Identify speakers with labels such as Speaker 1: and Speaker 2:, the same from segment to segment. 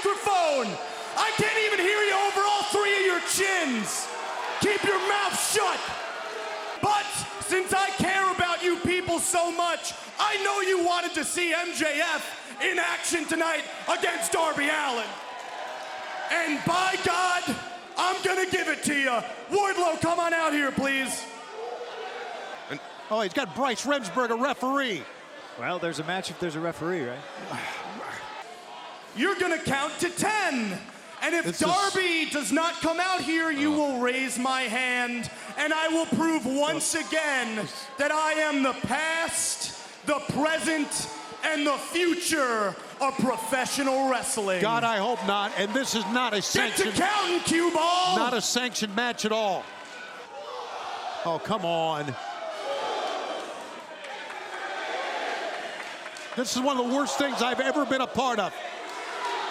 Speaker 1: microphone. I can't even hear you over all three of your chins. Keep your mouth shut. But since I care about you people so much, I know you wanted to see MJF in action tonight against Darby Allin. And by God, I'm gonna give it to you. Wardlow, come on out here, please.
Speaker 2: Oh, he's got Bryce Remsburg, a referee.
Speaker 3: Well, there's a match if there's a referee, right?
Speaker 1: You're gonna count to 10. And if
Speaker 2: is-
Speaker 1: Darby does not come out here, you oh. will raise my hand, and I will prove once oh. again that I am the past, the present, and the future of professional wrestling.
Speaker 2: God, I hope not. And this is not a
Speaker 1: Get to counting, cue ball.
Speaker 2: not a sanctioned match at all. Oh, come on. This is one of the worst things I've ever been a part of.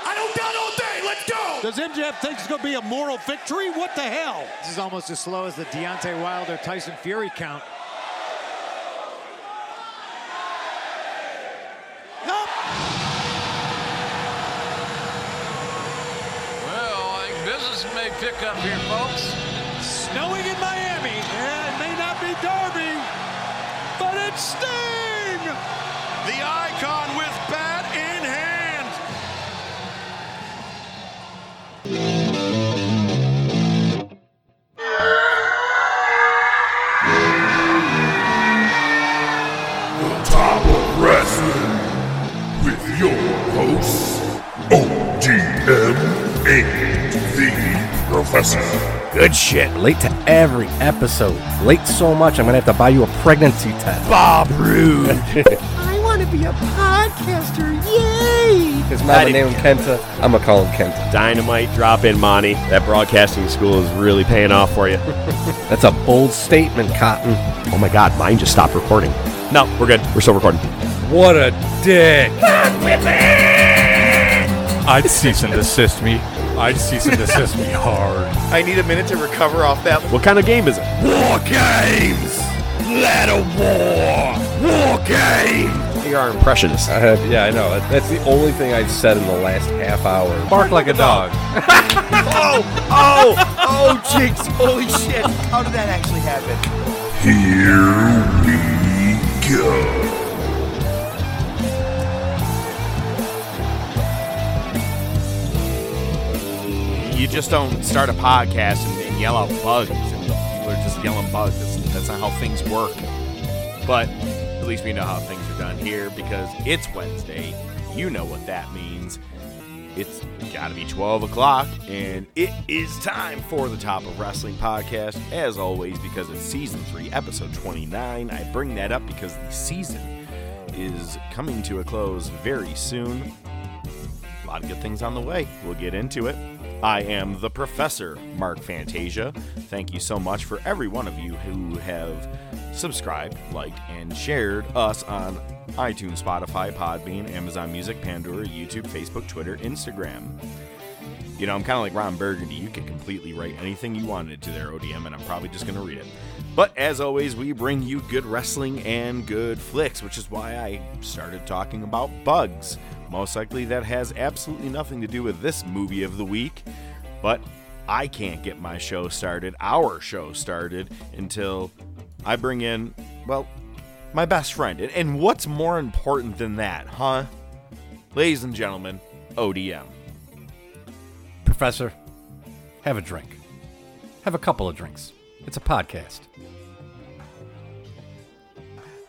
Speaker 1: I don't got all day. Let's go.
Speaker 2: Does MJF think it's going to be a moral victory? What the hell?
Speaker 3: This is almost as slow as the Deontay Wilder Tyson Fury count.
Speaker 2: Nope.
Speaker 4: Well, I think business may pick up here, folks.
Speaker 3: Snowing in Miami.
Speaker 2: Yeah, it may not be Darby, but it's Sting.
Speaker 5: The icon with bat
Speaker 6: Professor.
Speaker 7: Good shit. Late to every episode. Late so much, I'm gonna have to buy you a pregnancy test.
Speaker 6: Bob Roode.
Speaker 2: I want to be a podcaster. Yay!
Speaker 7: His mama named him Kenta. I'm gonna call him Kenta.
Speaker 8: Dynamite drop in, Monty. That broadcasting school is really paying off for you.
Speaker 7: That's a bold statement, Cotton.
Speaker 8: oh my God, mine just stopped recording. No, we're good. We're still recording.
Speaker 7: What a dick.
Speaker 9: I'd cease and desist me. I'd cease and desist me hard.
Speaker 5: I need a minute to recover off that.
Speaker 8: What kind of game is it?
Speaker 6: War Games. Ladder War. War game!
Speaker 8: You're impressionist.
Speaker 7: I have, yeah, I know. That's the only thing I've said in the last half hour.
Speaker 9: Bark like a dog.
Speaker 5: Oh, oh, oh, Jinx. Holy shit. How did that actually happen?
Speaker 6: Here we go.
Speaker 5: You just don't start a podcast and, and yell out bugs, and people are just yelling bugs. That's, that's not how things work. But at least we know how things are done here because it's Wednesday. You know what that means. It's got to be 12 o'clock, and it is time for the Top of Wrestling podcast. As always, because it's season 3, episode 29. I bring that up because the season is coming to a close very soon. A lot of good things on the way. We'll get into it. I am the professor, Mark Fantasia. Thank you so much for every one of you who have subscribed, liked, and shared us on iTunes, Spotify, Podbean, Amazon Music, Pandora, YouTube, Facebook, Twitter, Instagram. You know, I'm kind of like Ron Burgundy. You can completely write anything you wanted to their ODM, and I'm probably just going to read it. But as always, we bring you good wrestling and good flicks, which is why I started talking about bugs. Most likely that has absolutely nothing to do with this movie of the week, but I can't get my show started, our show started, until I bring in, well, my best friend. And- what's more important than that, huh? Ladies and gentlemen, ODM.
Speaker 9: Professor, have a drink. Have a couple of drinks. It's a podcast.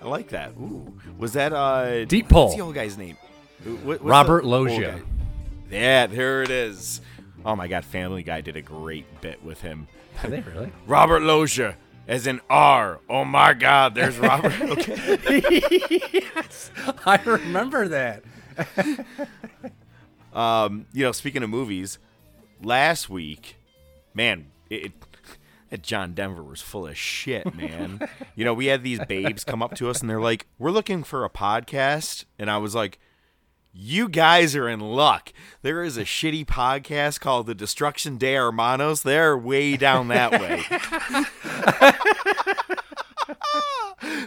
Speaker 5: I like that. Ooh, was that uh
Speaker 9: Deep pull.
Speaker 5: What's the old guy's name? What-
Speaker 9: Robert Loggia.
Speaker 5: Yeah, there it is. Oh my God, Family Guy did a great bit with him.
Speaker 9: Are they really?
Speaker 5: Robert Loggia, as in R. Oh my God, there's Robert. okay.
Speaker 9: I remember that.
Speaker 5: Um, you know, speaking of movies, last week, man, it, it that John Denver was full of shit, man. you know, we had these babes come up to us and they're like, "We're looking for a podcast," and I was like. You guys are in luck. There is a shitty podcast called The Destruction de Hermanos. They're way down that way.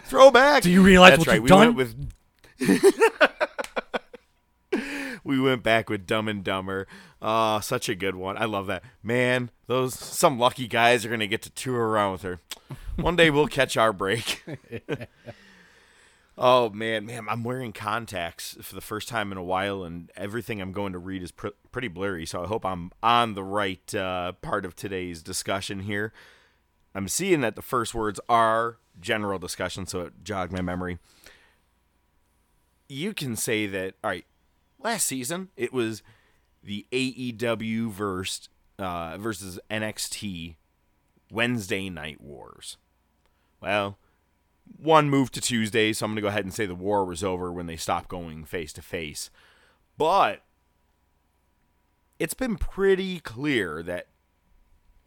Speaker 5: Throwback.
Speaker 9: Do you realize
Speaker 5: That's
Speaker 9: what
Speaker 5: right.
Speaker 9: you've
Speaker 5: we
Speaker 9: done?
Speaker 5: Went with we we went back with Dumb and Dumber. Uh, such a good one. I love that. Man, those some lucky guys are gonna get to tour around with her. One day we'll catch our break. oh man, man, I'm wearing contacts for the first time in a while, and everything I'm going to read is pr- pretty blurry. So I hope I'm on the right uh, part of today's discussion here. I'm seeing that the first words are general discussion, so it jogged my memory. You can say that, all right, last season it was the AEW versus, uh, versus NXT Wednesday Night Wars. Well, one moved to Tuesday, so I'm going to go ahead and say the war was over when they stopped going face to face. But it's been pretty clear that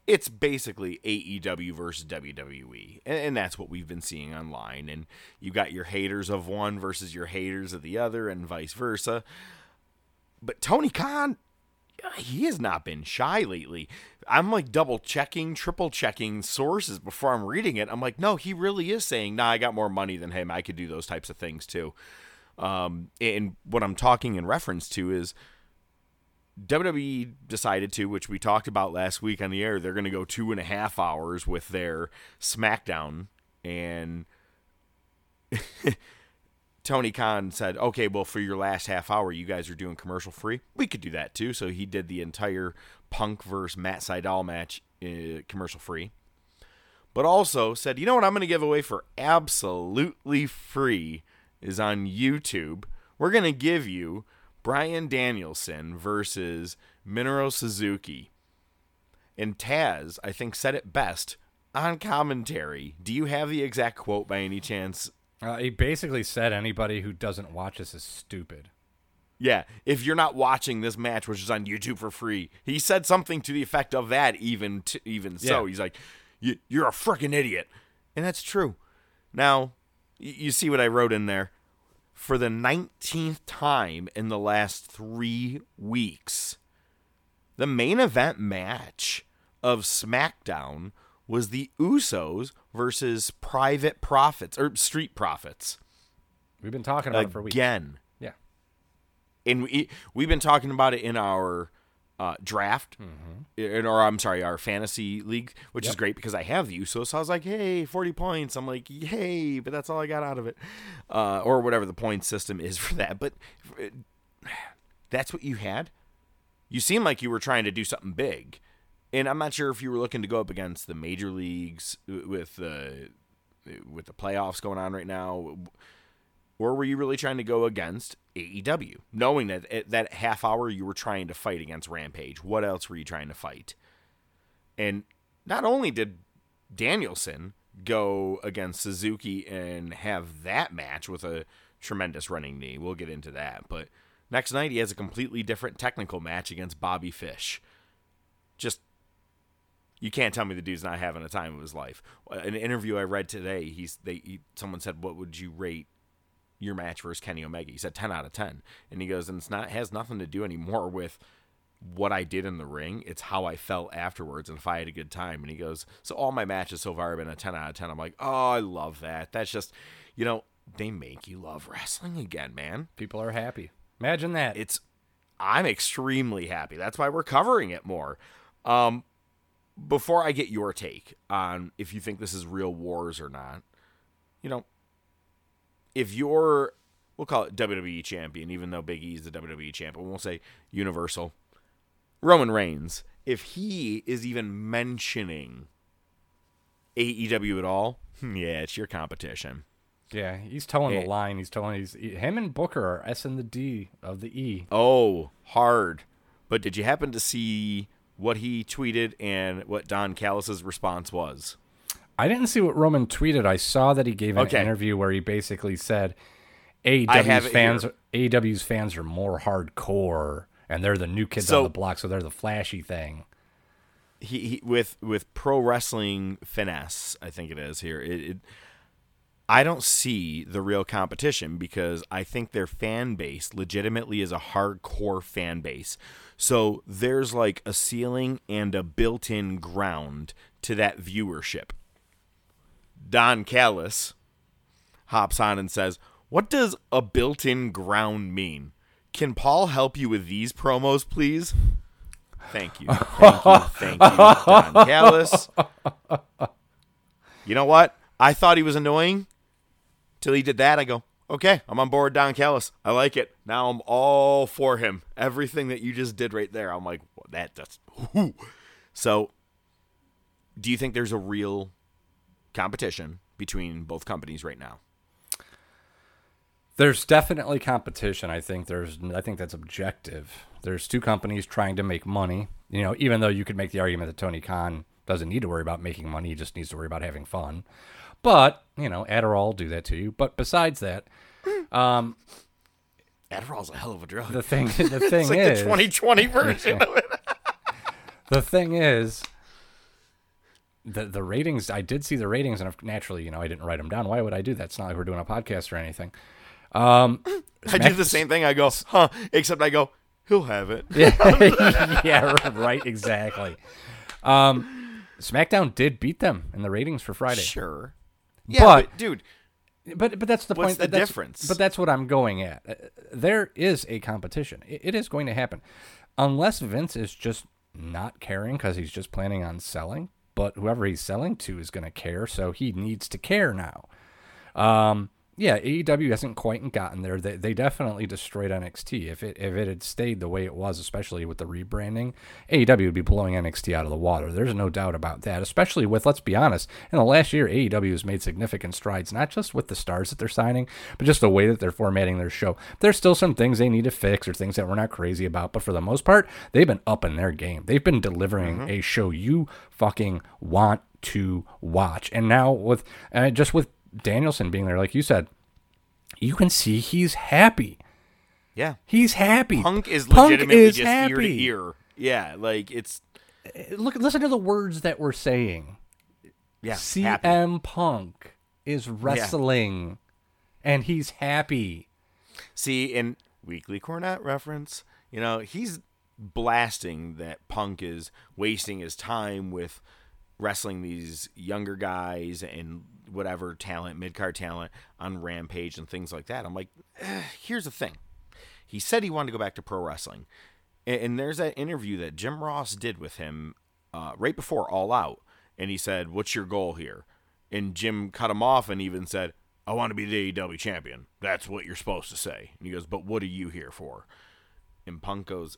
Speaker 5: it's basically AEW versus WWE, and, and, that's what we've been seeing online. And you've got your haters of one versus your haters of the other, and vice versa. But Tony Khan, he has not been shy lately. I'm like double checking, triple checking sources before I'm reading it. I'm like, no, he really is saying, nah, I got more money than him. I could do those types of things too. Um, and what I'm talking in reference to is WWE decided to, which we talked about last week on the air, they're going to go two and a half hours with their SmackDown. And Tony Khan said, okay, well, for your last half hour, you guys are doing commercial free. We could do that too. So he did the entire Punk versus Matt Sydal match uh, commercial free. But also said, you know what I'm going to give away for absolutely free is on YouTube. We're going to give you Bryan Danielson versus Minoru Suzuki. And Taz, I think, said it best on commentary. Do you have the exact quote by any chance?
Speaker 9: Uh, he basically said anybody who doesn't watch this is stupid.
Speaker 5: Yeah, if you're not watching this match, which is on YouTube for free, he said something to the effect of that. Even t- even so, he's like, "You're a freaking idiot," and that's true. Now, you see what I wrote in there for the 19th time in the last three weeks. The main event match of SmackDown was the Usos versus Private Profits or Street Profits.
Speaker 9: We've been talking about Again. it for weeks.
Speaker 5: Again.
Speaker 9: Yeah.
Speaker 5: And we, we've been talking about it in our uh, draft, mm-hmm. or I'm sorry, our fantasy league, which yep. is great because I have the Usos. so I was like, hey, 40 points. I'm like, yay, but that's all I got out of it, uh, or whatever the point system is for that. But uh, that's what you had. You seem like you were trying to do something big, and I'm not sure if you were looking to go up against the major leagues with the with the playoffs going on right now or were you really trying to go against AEW, knowing that at that half hour you were trying to fight against Rampage? What else were you trying to fight? And not only did Danielson go against Suzuki and have that match with a tremendous running knee, we'll get into that, but next night he has a completely different technical match against Bobby Fish. Just you can't tell me the dude's not having a time of his life. An interview I read today, he's they he, someone said, "What would you rate your match versus Kenny Omega. He said 10 out of 10. And he goes, and it's not has nothing to do anymore with what I did in the ring. It's how I felt afterwards and if I had a good time. And he goes, so all my matches so far have been a 10 out of 10. I'm like, oh, I love that. That's just, you know, they make you love wrestling again, man.
Speaker 9: People are happy. Imagine that.
Speaker 5: It's, I'm extremely happy. That's why we're covering it more. Um, before I get your take on if you think this is real wars or not, you know, if you're we'll call it WWE champion, even though Big E is the WWE champion, we'll say Universal. Roman Reigns, if he is even mentioning AEW at all, hmm, yeah, it's your competition.
Speaker 9: Yeah, he's toeing the line. He's telling He's him and Booker are S and the D of the E.
Speaker 5: Oh, hard. But did you happen to see what he tweeted and what Don Callis's response was?
Speaker 9: I didn't see what Roman tweeted. I saw that he gave an okay. interview where he basically said AEW's fans AEW's fans are more hardcore and they're the new kids so, on the block, so they're the flashy thing.
Speaker 5: He, he with with pro wrestling finesse, I think it is here. It, it, I don't see the real competition because I think their fan base legitimately is a hardcore fan base. So there's like a ceiling and a built-in ground to that viewership. Don Callis hops on and says, What does a built in ground mean? Can Paul help you with these promos, please? Thank you. Thank you. Thank you, Don Callis. You know what? I thought he was annoying till he did that. I go, okay, I'm on board Don Callis. I like it. Now I'm all for him. Everything that you just did right there, I'm like, well, that. Whoo. So, do you think there's a real competition between both companies right now?
Speaker 9: There's definitely competition. I think there's. I think that's objective. There's two companies trying to make money. You know, even though you could make the argument that Tony Khan doesn't need to worry about making money, he just needs to worry about having fun. But you know, Adderall will do that to you. But besides that, um,
Speaker 5: Adderall's a hell of a drug.
Speaker 9: The thing, the thing
Speaker 5: it's like
Speaker 9: is,
Speaker 5: the 2020 version of it.
Speaker 9: the thing is, the the ratings. I did see the ratings, and naturally, you know, I didn't write them down. Why would I do that? It's not like we're doing a podcast or anything. Um,
Speaker 5: I do the same thing. I go, huh? Except I go, he'll have it.
Speaker 9: yeah, yeah, right, exactly. Um, SmackDown did beat them in the ratings for Friday.
Speaker 5: Sure. Yeah,
Speaker 9: but,
Speaker 5: but dude,
Speaker 9: but but that's the
Speaker 5: what's
Speaker 9: point.
Speaker 5: the
Speaker 9: that's,
Speaker 5: difference?
Speaker 9: But that's what I'm going at. Uh, There is a competition. It, it is going to happen, unless Vince is just not caring because he's just planning on selling. But whoever he's selling to is going to care, so he needs to care now. Um, yeah, AEW hasn't quite gotten there. They, they definitely destroyed NXT. If it if it had stayed the way it was, especially with the rebranding, AEW would be blowing NXT out of the water. There's no doubt about that. Especially with, let's be honest, in the last year, AEW has made significant strides, not just with the stars that they're signing, but just the way that they're formatting their show. There's still some things they need to fix or things that we're not crazy about, but for the most part, they've been up in their game. They've been delivering
Speaker 5: Mm-hmm.
Speaker 9: a show you fucking want to watch. And now with uh, just with Danielson being there, like you said, you can see he's happy.
Speaker 5: Yeah,
Speaker 9: he's happy.
Speaker 5: Punk is
Speaker 9: Punk
Speaker 5: legitimately
Speaker 9: is
Speaker 5: just
Speaker 9: happy.
Speaker 5: ear to ear. Yeah, like it's eh,
Speaker 9: Look, listen to the words that we're saying.
Speaker 5: yeah.
Speaker 9: CM
Speaker 5: happy.
Speaker 9: Punk is wrestling, and he's happy.
Speaker 5: See, in Weekly Cornette reference, you know, he's blasting that Punk is wasting his time with wrestling these younger guys and whatever talent, mid card talent on Rampage and things like that. I'm like, eh, here's the thing. He said he wanted to go back to pro wrestling. And, and there's that interview that Jim Ross did with him uh, right before All Out. And he said, What's your goal here? And Jim cut him off and even said, I want to be the AEW champion. That's what you're supposed to say. And he goes, But what are you here for? And Punk goes,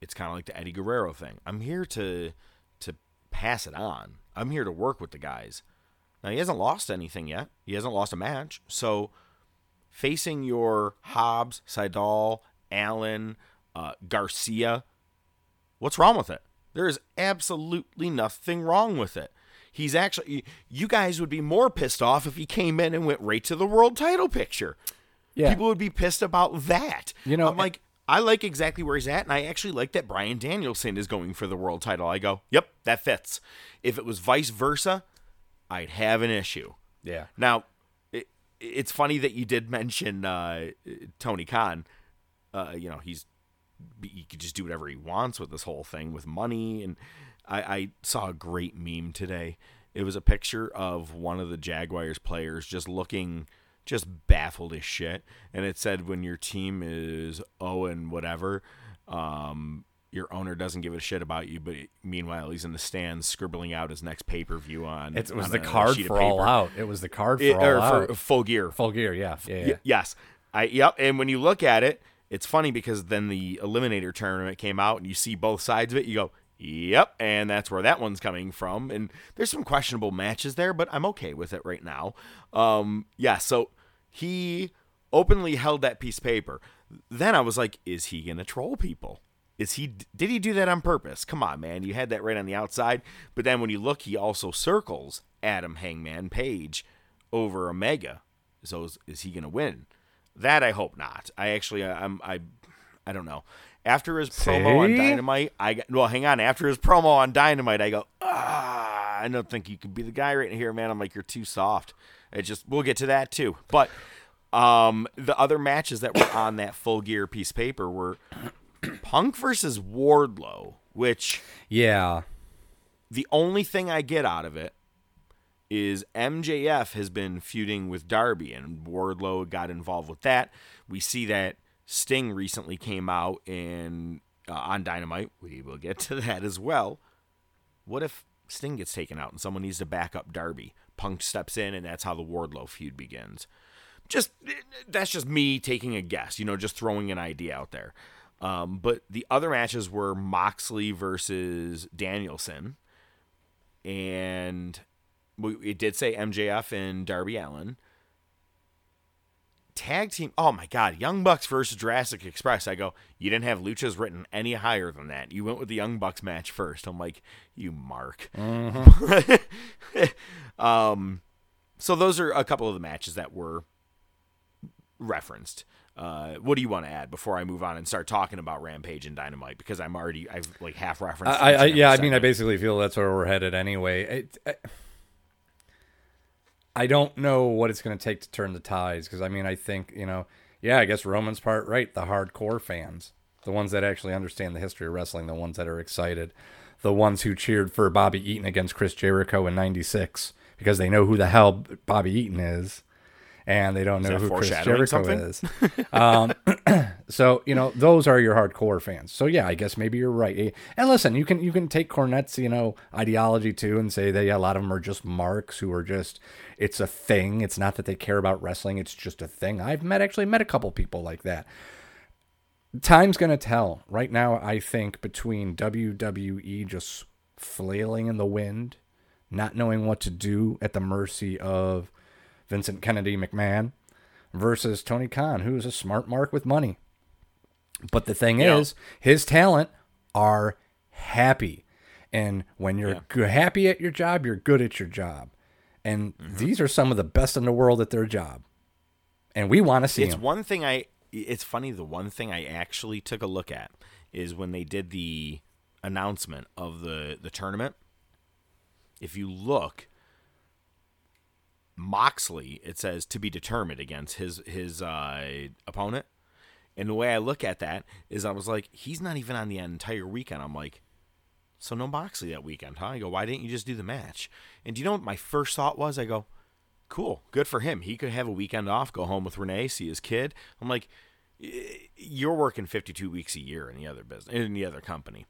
Speaker 5: It's kind of like the Eddie Guerrero thing. I'm here to to pass it on. I'm here to work with the guys. Now he hasn't lost anything yet. He hasn't lost a match. So facing your Hobbs, Sydal, Allin, uh, Garcia, what's wrong with it? There is absolutely nothing wrong with it. He's actually, you guys would be more pissed off if he came in and went right to the world title picture.
Speaker 9: Yeah.
Speaker 5: People would be pissed about that.
Speaker 9: You know,
Speaker 5: I'm like, I like exactly where he's at, and I actually like that Bryan Danielson is going for the world title. I go, yep, that fits. If it was vice versa, I'd have an issue.
Speaker 9: Yeah.
Speaker 5: Now, it, it's funny that you did mention uh, Tony Khan. Uh, you know, he's he could just do whatever he wants with this whole thing with money. And I, I saw a great meme today. It was a picture of one of the Jaguars players just looking just baffled as shit. And it said, when your team is oh and whatever, um, your owner doesn't give a shit about you, but meanwhile he's in the stands scribbling out his next pay per view on.
Speaker 9: It was
Speaker 5: on
Speaker 9: the
Speaker 5: a
Speaker 9: card for all out. It was the card for
Speaker 5: It-
Speaker 9: all out.
Speaker 5: for full gear.
Speaker 9: Full gear, yeah, yeah, yeah.
Speaker 5: Y- yes. I yep. And when you look at it, it's funny because then the Eliminator tournament came out, and you see both sides of it. You go, yep, and that's where that one's coming from. And there's some questionable matches there, but I'm okay with it right now. Um, yeah. So he openly held that piece of paper. Then I was like, is he gonna troll people? Is he? Did he do that on purpose? Come on, man. You had that right on the outside, but then when you look, he also circles Adam Hangman Page over Omega. So is, is he going to win? That I hope not. I actually I'm I I don't know. After his promo on Dynamite, I got, well, hang on. After his promo on Dynamite, I go, ah, I don't think you could be the guy right here, man. I'm like, you're too soft. It just we'll get to that too. But um, the other matches that were on that full gear piece of paper were Punk versus Wardlow, which
Speaker 9: Yeah.
Speaker 5: the only thing I get out of it is MJF has been feuding with Darby, and Wardlow got involved with that. We see that Sting recently came out and uh, on Dynamite. We will get to that as well. What if Sting gets taken out and someone needs to back up Darby? Punk steps in, and that's how the Wardlow feud begins. Just that's just me taking a guess, you know, just throwing an idea out there. Um, but the other matches were Moxley versus Danielson, and it did say MJF and Darby Allin. tag team. Oh my God, Young Bucks versus Jurassic Express. I go, you didn't have luchas written any higher than that. You went with the Young Bucks match first. I'm like, you mark. Mm-hmm. um, so those are a couple of the matches that were referenced. Uh, what do you want to add before I move on and start talking about Rampage and Dynamite? Because I'm already I've like half referenced.
Speaker 9: I, I yeah, I mean, I basically feel that's where we're headed anyway. It, it, I don't know what it's going to take to turn the tides because I mean I think you know yeah I guess Roman's part right the hardcore fans the ones that actually understand the history of wrestling the ones that are excited the ones who cheered for Bobby Eaton against Chris Jericho in '96 because they know who the hell Bobby Eaton is and they don't know who Chris Jericho something? is. um, so you know those are your hardcore fans. So yeah, I guess maybe you're right. And listen, you can you can take Cornette's you know ideology too and say that yeah, a lot of them are just marks who are just it's a thing. It's not that they care about wrestling. It's just a thing. I've met actually met a couple people like that. Time's gonna tell. Right now, I think between WWE just flailing in the wind, not knowing what to do at the mercy of Vincent Kennedy McMahon versus Tony Khan, who's a smart mark with money. But the thing yeah. is, his talent are happy. And when you're yeah. happy at your job, you're good at your job. And mm-hmm. these are some of the best in the world at their job. And we want to see
Speaker 5: It's
Speaker 9: them.
Speaker 5: one thing I it's funny the one thing I actually took a look at is when they did the announcement of the the tournament. If you look, Moxley, it says to be determined against his his uh, opponent. And the way I look at that is, I was like, he's not even on the entire weekend. I'm like, so no Moxley that weekend, huh? I go, why didn't you just do the match? And do you know what my first thought was? I go, cool, good for him. He could have a weekend off, go home with Renee, see his kid. I'm like, you're working 52 weeks a year in the other business, in the other company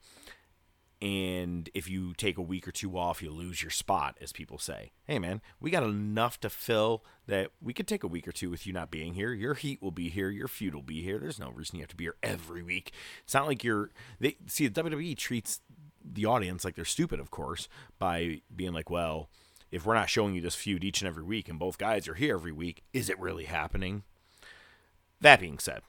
Speaker 5: and if you take a week or two off, you lose your spot, as people say. Hey, man, we got enough to fill that we could take a week or two with you not being here. Your heat will be here, your feud will be here. There's no reason you have to be here every week. It's not like you're. They see the WWE treats the audience like they're stupid, of course, by being like, well, if we're not showing you this feud each and every week, and both guys are here every week, is it really happening? That being said,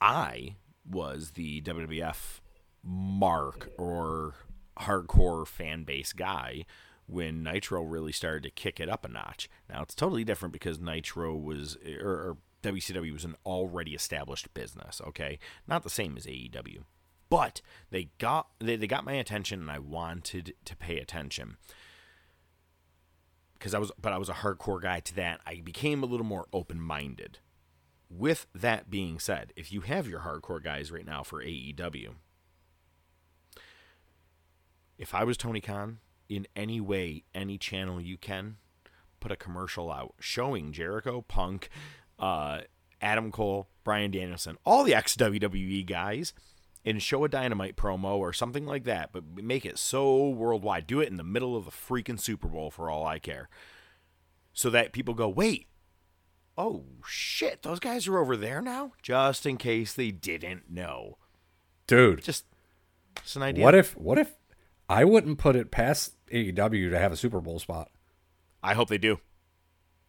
Speaker 5: I was the WWF mark or hardcore fan base guy when Nitro really started to kick it up a notch. Now it's totally different because Nitro was or, or WCW was an already established business, okay? Not the same as AEW. But they got they, they got my attention and I wanted to pay attention. Because I was but I was a hardcore guy to that. I became a little more open-minded. With that being said, if you have your hardcore guys right now for AEW, if I was Tony Khan, in any way, any channel you can, put a commercial out showing Jericho, Punk, uh, Adam Cole, Bryan Danielson, all the ex WWE guys, and show a Dynamite promo or something like that, but make it so worldwide. Do it in the middle of the freaking Super Bowl for all I care. So that people go, wait, oh shit, those guys are over there now? Just in case they didn't know.
Speaker 9: Dude.
Speaker 5: Just, it's an idea.
Speaker 9: What if, what if I wouldn't put it past AEW to have a Super Bowl spot.
Speaker 5: I hope they do,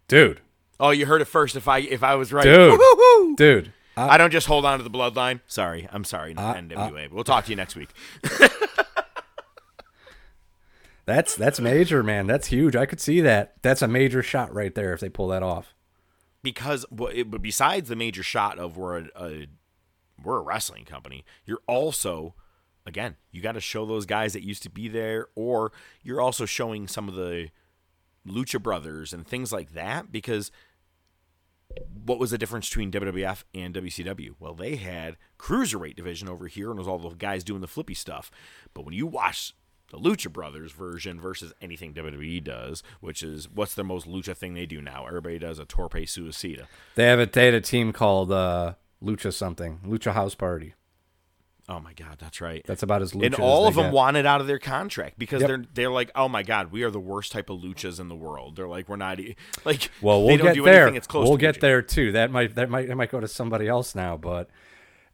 Speaker 9: dude.
Speaker 5: Oh, you heard it first. If I if I was right,
Speaker 9: dude, Woo-hoo-hoo! dude.
Speaker 5: I, I, don't just hold on to the bloodline. Sorry, I'm sorry, uh, NWA. Uh, we'll talk to you next week.
Speaker 9: that's that's major, man. That's huge. I could see that. That's a major shot right there if they pull that off.
Speaker 5: Because, but besides the major shot of we're a, a we're a wrestling company, you're also again, you got to show those guys that used to be there, or you're also showing some of the Lucha Brothers and things like that because what was the difference between WWF and WCW? Well, they had cruiserweight division over here, and it was all the guys doing the flippy stuff. But when you watch the Lucha Brothers version versus anything WWE does, which is what's the most lucha thing they do now? Everybody does a tope suicida.
Speaker 9: They have a they had a team called uh, Lucha something, Lucha House Party.
Speaker 5: Oh my God, that's right.
Speaker 9: That's about as lucha
Speaker 5: and all of them
Speaker 9: get.
Speaker 5: wanted out of their contract because
Speaker 9: Yep.
Speaker 5: they're they're like, oh my God, we are the worst type of luchas in the world. They're like, we're not e- like,
Speaker 9: Well, we'll
Speaker 5: don't
Speaker 9: get
Speaker 5: do
Speaker 9: there.
Speaker 5: anything that's close
Speaker 9: We'll get
Speaker 5: lucha.
Speaker 9: there too. That might that might that might go to somebody else now, but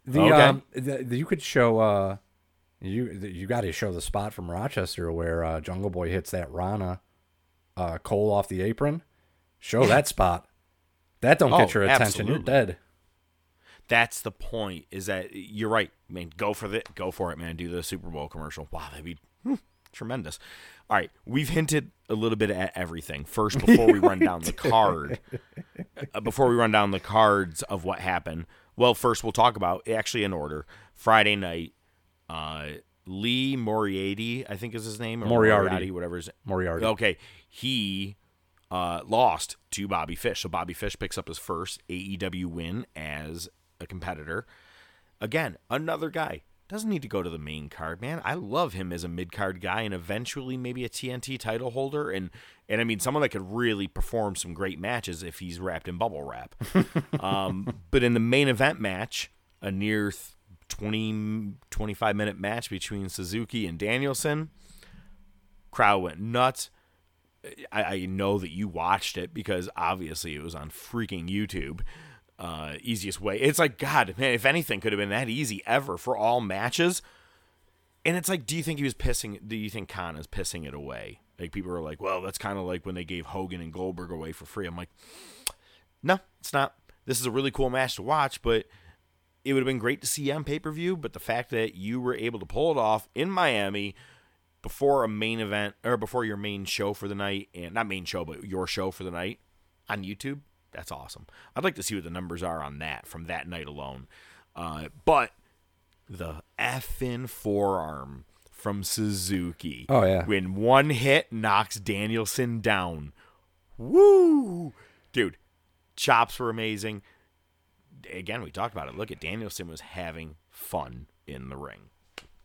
Speaker 9: the
Speaker 5: Okay.
Speaker 9: um the, the- you could show uh you the- you got to show the spot from Rochester where uh, Jungle Boy hits that Rana uh Cole off the apron. Show that spot. That don't
Speaker 5: Oh,
Speaker 9: get your attention. You're dead.
Speaker 5: That's the point. Is that you're right, man? Go for it. Go for it, man. Do the Super Bowl commercial. Wow, that'd be hmm, tremendous. All right, we've hinted a little bit at everything. First, before we run down the card, uh, before we run down the cards of what happened. Well, first we'll talk about actually in order. Friday night, uh, Lee Moriarty, I think is his name, or
Speaker 9: Moriarty.
Speaker 5: whatever his
Speaker 9: Moriarty.
Speaker 5: Okay, he uh, lost to Bobby Fish. So Bobby Fish picks up his first AEW win as a competitor. Again, another guy doesn't need to go to the main card, man. I love him as a mid card guy and eventually maybe a TNT title holder and and I mean someone that could really perform some great matches if he's wrapped in bubble wrap. um, but in the main event match, a near th- 20 25 minute match between Suzuki and Danielson, crowd went nuts. I, I know that you watched it because obviously it was on freaking YouTube. Uh, easiest way. It's like God, man. If anything could have been that easy ever for all matches. And it's like, do you think he was pissing? Do you think Khan is pissing it away? Like people are like, well, that's kind of like when they gave Hogan and Goldberg away for free. I'm like, no, it's not. This is a really cool match to watch, but it would have been great to see on pay per view. But the fact that you were able to pull it off in Miami before a main event or before your main show for the night, and not main show, but your show for the night on YouTube, that's awesome. I'd like to see what the numbers are on that from that night alone. Uh, but the effing forearm from Suzuki.
Speaker 9: Oh, yeah.
Speaker 5: When one hit knocks Danielson down. Woo! Dude, chops were amazing. Again, we talked about it. Look at Danielson was having fun in the ring.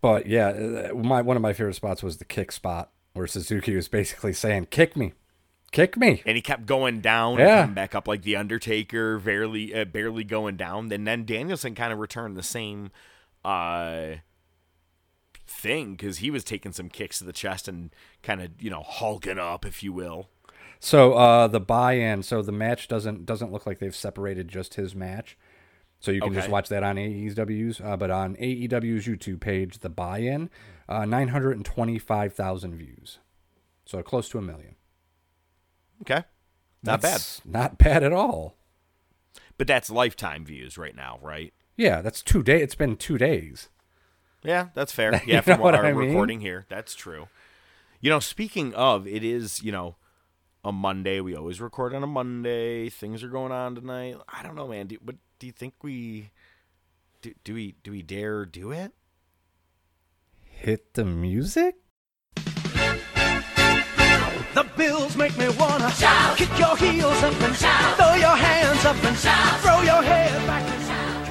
Speaker 9: But yeah, uh, my one of my favorite spots was the kick spot where Suzuki was basically saying, "Kick me, kick me,"
Speaker 5: and he kept going down
Speaker 9: Yeah.
Speaker 5: and coming back up like the Undertaker, barely uh, barely going down. And then Danielson kind of returned the same uh, thing because he was taking some kicks to the chest and kind of you know hulking up, if you will.
Speaker 9: So uh, the buy-in, so the match doesn't doesn't look like they've separated just his match. So you can just watch that on AEW's, uh, but on AEW's YouTube page, the buy-in, uh, nine hundred and twenty-five thousand views, so close to a million.
Speaker 5: Okay, not
Speaker 9: That's Not bad at all.
Speaker 5: but that's lifetime views right now, right?
Speaker 9: Yeah, that's two day. It's been two days.
Speaker 5: Yeah, that's fair. Yeah, from
Speaker 9: what
Speaker 5: our
Speaker 9: I mean?
Speaker 5: recording here, that's true. You know, speaking of, it is you know a Monday. We always record on a Monday. Things are going on tonight. I don't know, man. Do, but do you think we do? Do we do we dare do it?
Speaker 9: Hit the music.
Speaker 10: The bills make me wanna shout. Kick your heels up and shout. Throw your hands up and shout. Throw your head back and shout.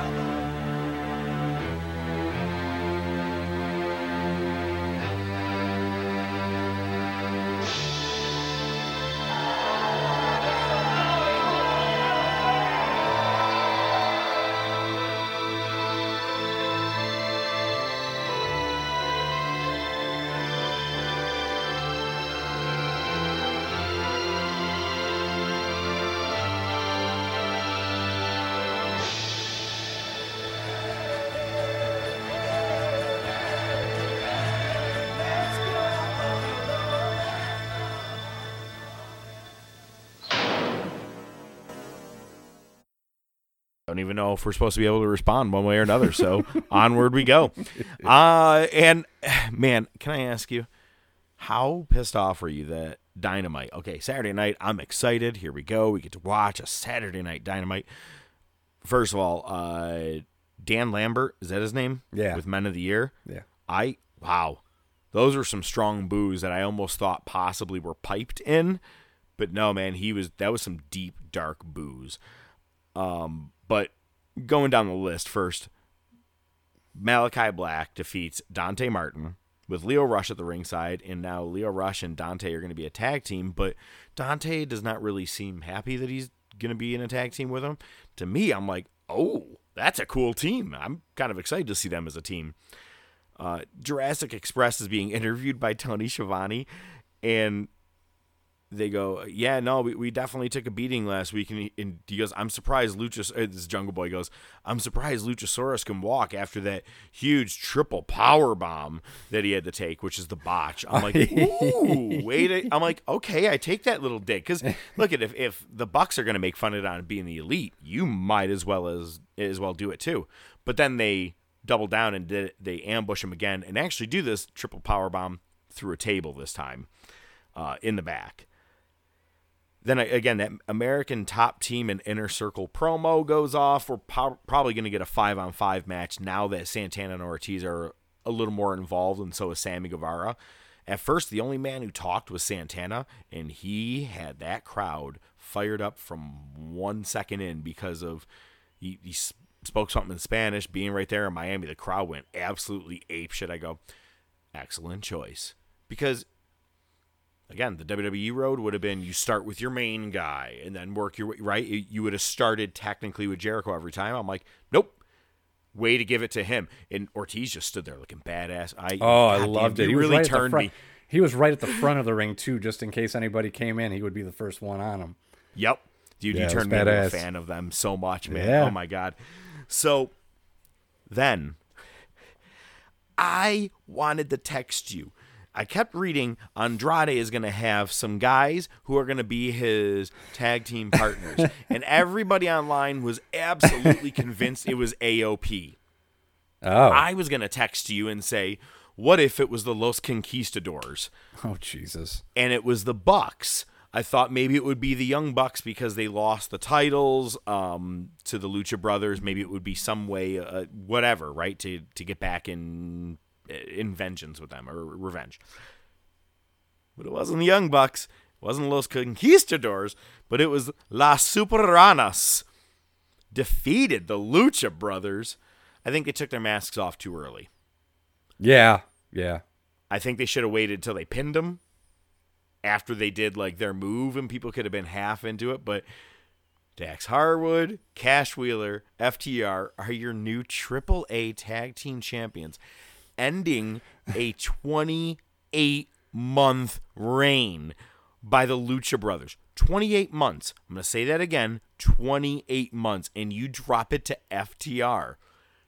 Speaker 5: Don't even know if we're supposed to be able to respond one way or another. So onward we go. Uh, and man, can I ask you, how pissed off were you that Dynamite? Okay, Saturday night, I'm excited. Here we go. We get to watch a Saturday night Dynamite. First of all, uh, Dan Lambert is that his name?
Speaker 9: Yeah.
Speaker 5: With Men of the Year.
Speaker 9: Yeah.
Speaker 5: I wow, those are some strong boos that I almost thought possibly were piped in, but no, man, he was that was some deep dark boos. Um, but going down the list first, Malakai Black defeats Dante Martin with Lio Rush at the ringside, and now Lio Rush and Dante are going to be a tag team. But Dante does not really seem happy that he's going to be in a tag team with him. To me, I'm like, oh, that's a cool team. I'm kind of excited to see them as a team. Uh, Jurassic Express is being interviewed by Tony Schiavone, and they go, yeah, no, we, we definitely took a beating last week. And he, and he goes, I'm surprised Luchas, uh, this Jungle Boy goes, I'm surprised Luchasaurus can walk after that huge triple power bomb that he had to take, which is the botch. I'm like, ooh, wait. A, I'm like, okay, I take that little dick. Because look at if, if the Bucks are going to make fun of it on being the elite, you might as well as as well do it too. But then they double down and did, they ambush him again and actually do this triple power bomb through a table this time uh, in the back. Then again, that American top team and inner circle promo goes off. We're po- probably going to get a five on five match now that Santana and Ortiz are a little more involved, and so is Sammy Guevara. At first, the only man who talked was Santana, and he had that crowd fired up from one second in because of he, he spoke something in Spanish. Being right there in Miami, the crowd went absolutely ape shit. I go, excellent choice because again, the WWE road would have been you start with your main guy and then work your way right. You would have started technically with Jericho every time. I'm like, nope. Way to give it to him. And Ortiz just stood there looking badass. I
Speaker 9: oh, I loved it. He really right turned me. He was right at the front of the ring too, just in case anybody came in, he would be the first one on him.
Speaker 5: Yep, dude, yeah, you turned me into a fan of them so much, man. Yeah. Oh my god. So then, I wanted to text you I kept reading Andrade is going to have some guys who are going to be his tag team partners. and everybody online was absolutely convinced it was AOP.
Speaker 9: Oh.
Speaker 5: I was going to text you and say, what if it was the Los Conquistadores?
Speaker 9: Oh, Jesus.
Speaker 5: And it was the Bucks. I thought maybe it would be the Young Bucks because they lost the titles um, to the Lucha Brothers. Maybe it would be some way, uh, whatever, right, to to get back in Uh, in vengeance with them or revenge. But it wasn't the Young Bucks, it wasn't Los Conquistadores, but it was Las Superranas defeated the Lucha Brothers. I think they took their masks off too early.
Speaker 9: Yeah, yeah.
Speaker 5: I think they should have waited till they pinned them after they did like their move, and people could have been half into it. But Dax Harwood, Cash Wheeler, FTR are your new Triple A Tag Team Champions ending a 28 month reign by the Lucha Brothers. 28 months. I'm going to say that again 28 months. And you drop it to FTR.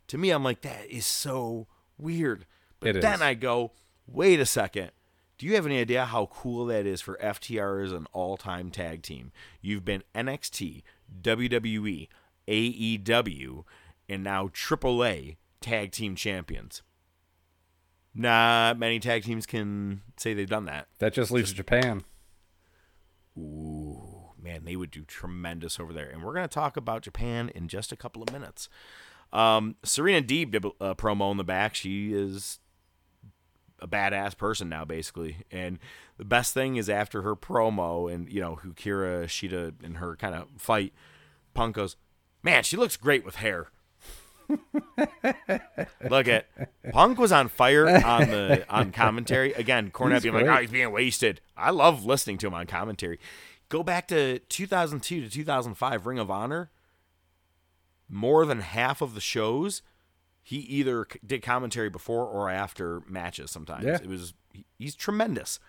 Speaker 5: To me, I'm like, that is so weird. But it then is. I go, wait a second. Do you have any idea how cool that is for FTR as an all time tag team? You've been NXT, WWE, AEW, and now AAA tag team champions. Not many tag teams can say they've done that.
Speaker 9: That just leaves just, Japan.
Speaker 5: Ooh, man, they would do tremendous over there. And we're going to talk about Japan in just a couple of minutes. Um, Serena Deeb did a promo in the back. She is a badass person now, basically. And the best thing is after her promo and, you know, Hikaru Shida and her kind of fight, Punk goes, man, she looks great with hair. Look at Punk was on fire on the on commentary again. Cornette being great. like, "Oh, he's being wasted." I love listening to him on commentary. Go back to 2002 to 2005 Ring of Honor. More than half of the shows, he either did commentary before or after matches. Sometimes yeah. it was he's tremendous.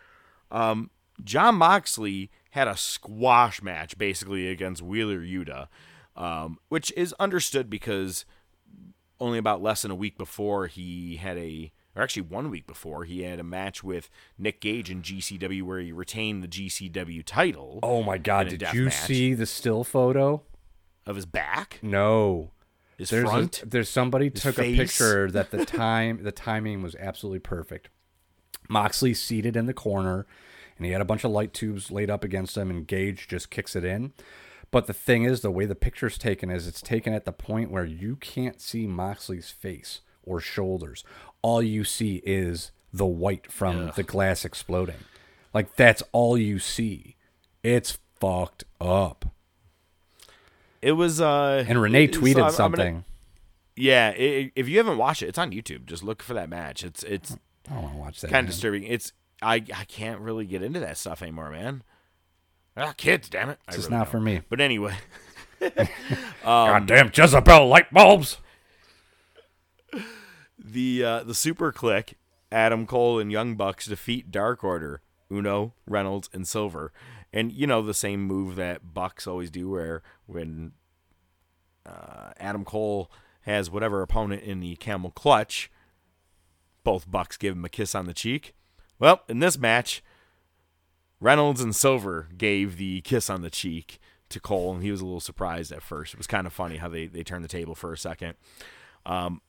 Speaker 5: Um, Jon Moxley had a squash match basically against Wheeler Yuta, um, which is understood because only about less than a week before he had a or actually one week before he had a match with Nick Gage in GCW where he retained the GCW title.
Speaker 9: Oh my god, did you see the still photo
Speaker 5: of his back?
Speaker 9: No.
Speaker 5: His
Speaker 9: there's
Speaker 5: front?
Speaker 9: A, there's somebody took face? a picture that the time the timing was absolutely perfect. Moxley seated in the corner and he had a bunch of light tubes laid up against him and Gage just kicks it in. But the thing is, the way the picture's taken is it's taken at the point where you can't see Moxley's face or shoulders. All you see is the white from Ugh. the glass exploding. Like that's all you see. It's fucked up.
Speaker 5: It was uh
Speaker 9: And Renee tweeted so I'm, something. I'm gonna,
Speaker 5: yeah, it, if you haven't watched it, it's on YouTube. Just look for that match. It's it's
Speaker 9: I don't want to watch that.
Speaker 5: Kind of disturbing. It's I I can't really get into that stuff anymore, man. Ah, kids, damn it.
Speaker 9: It's really not for me.
Speaker 5: But anyway,
Speaker 9: um, Goddamn Jezebel light bulbs.
Speaker 5: The uh, the Super Kliq, Adam Cole and Young Bucks defeat Dark Order, Uno, Reynolds, and Silver, and you know the same move that Bucks always do, where when uh, Adam Cole has whatever opponent in the camel clutch, both Bucks give him a kiss on the cheek. Well, in this match, Reynolds and Silver gave the kiss on the cheek to Cole, and he was a little surprised at first. It was kind of funny how they, they turned the table for a second. Um,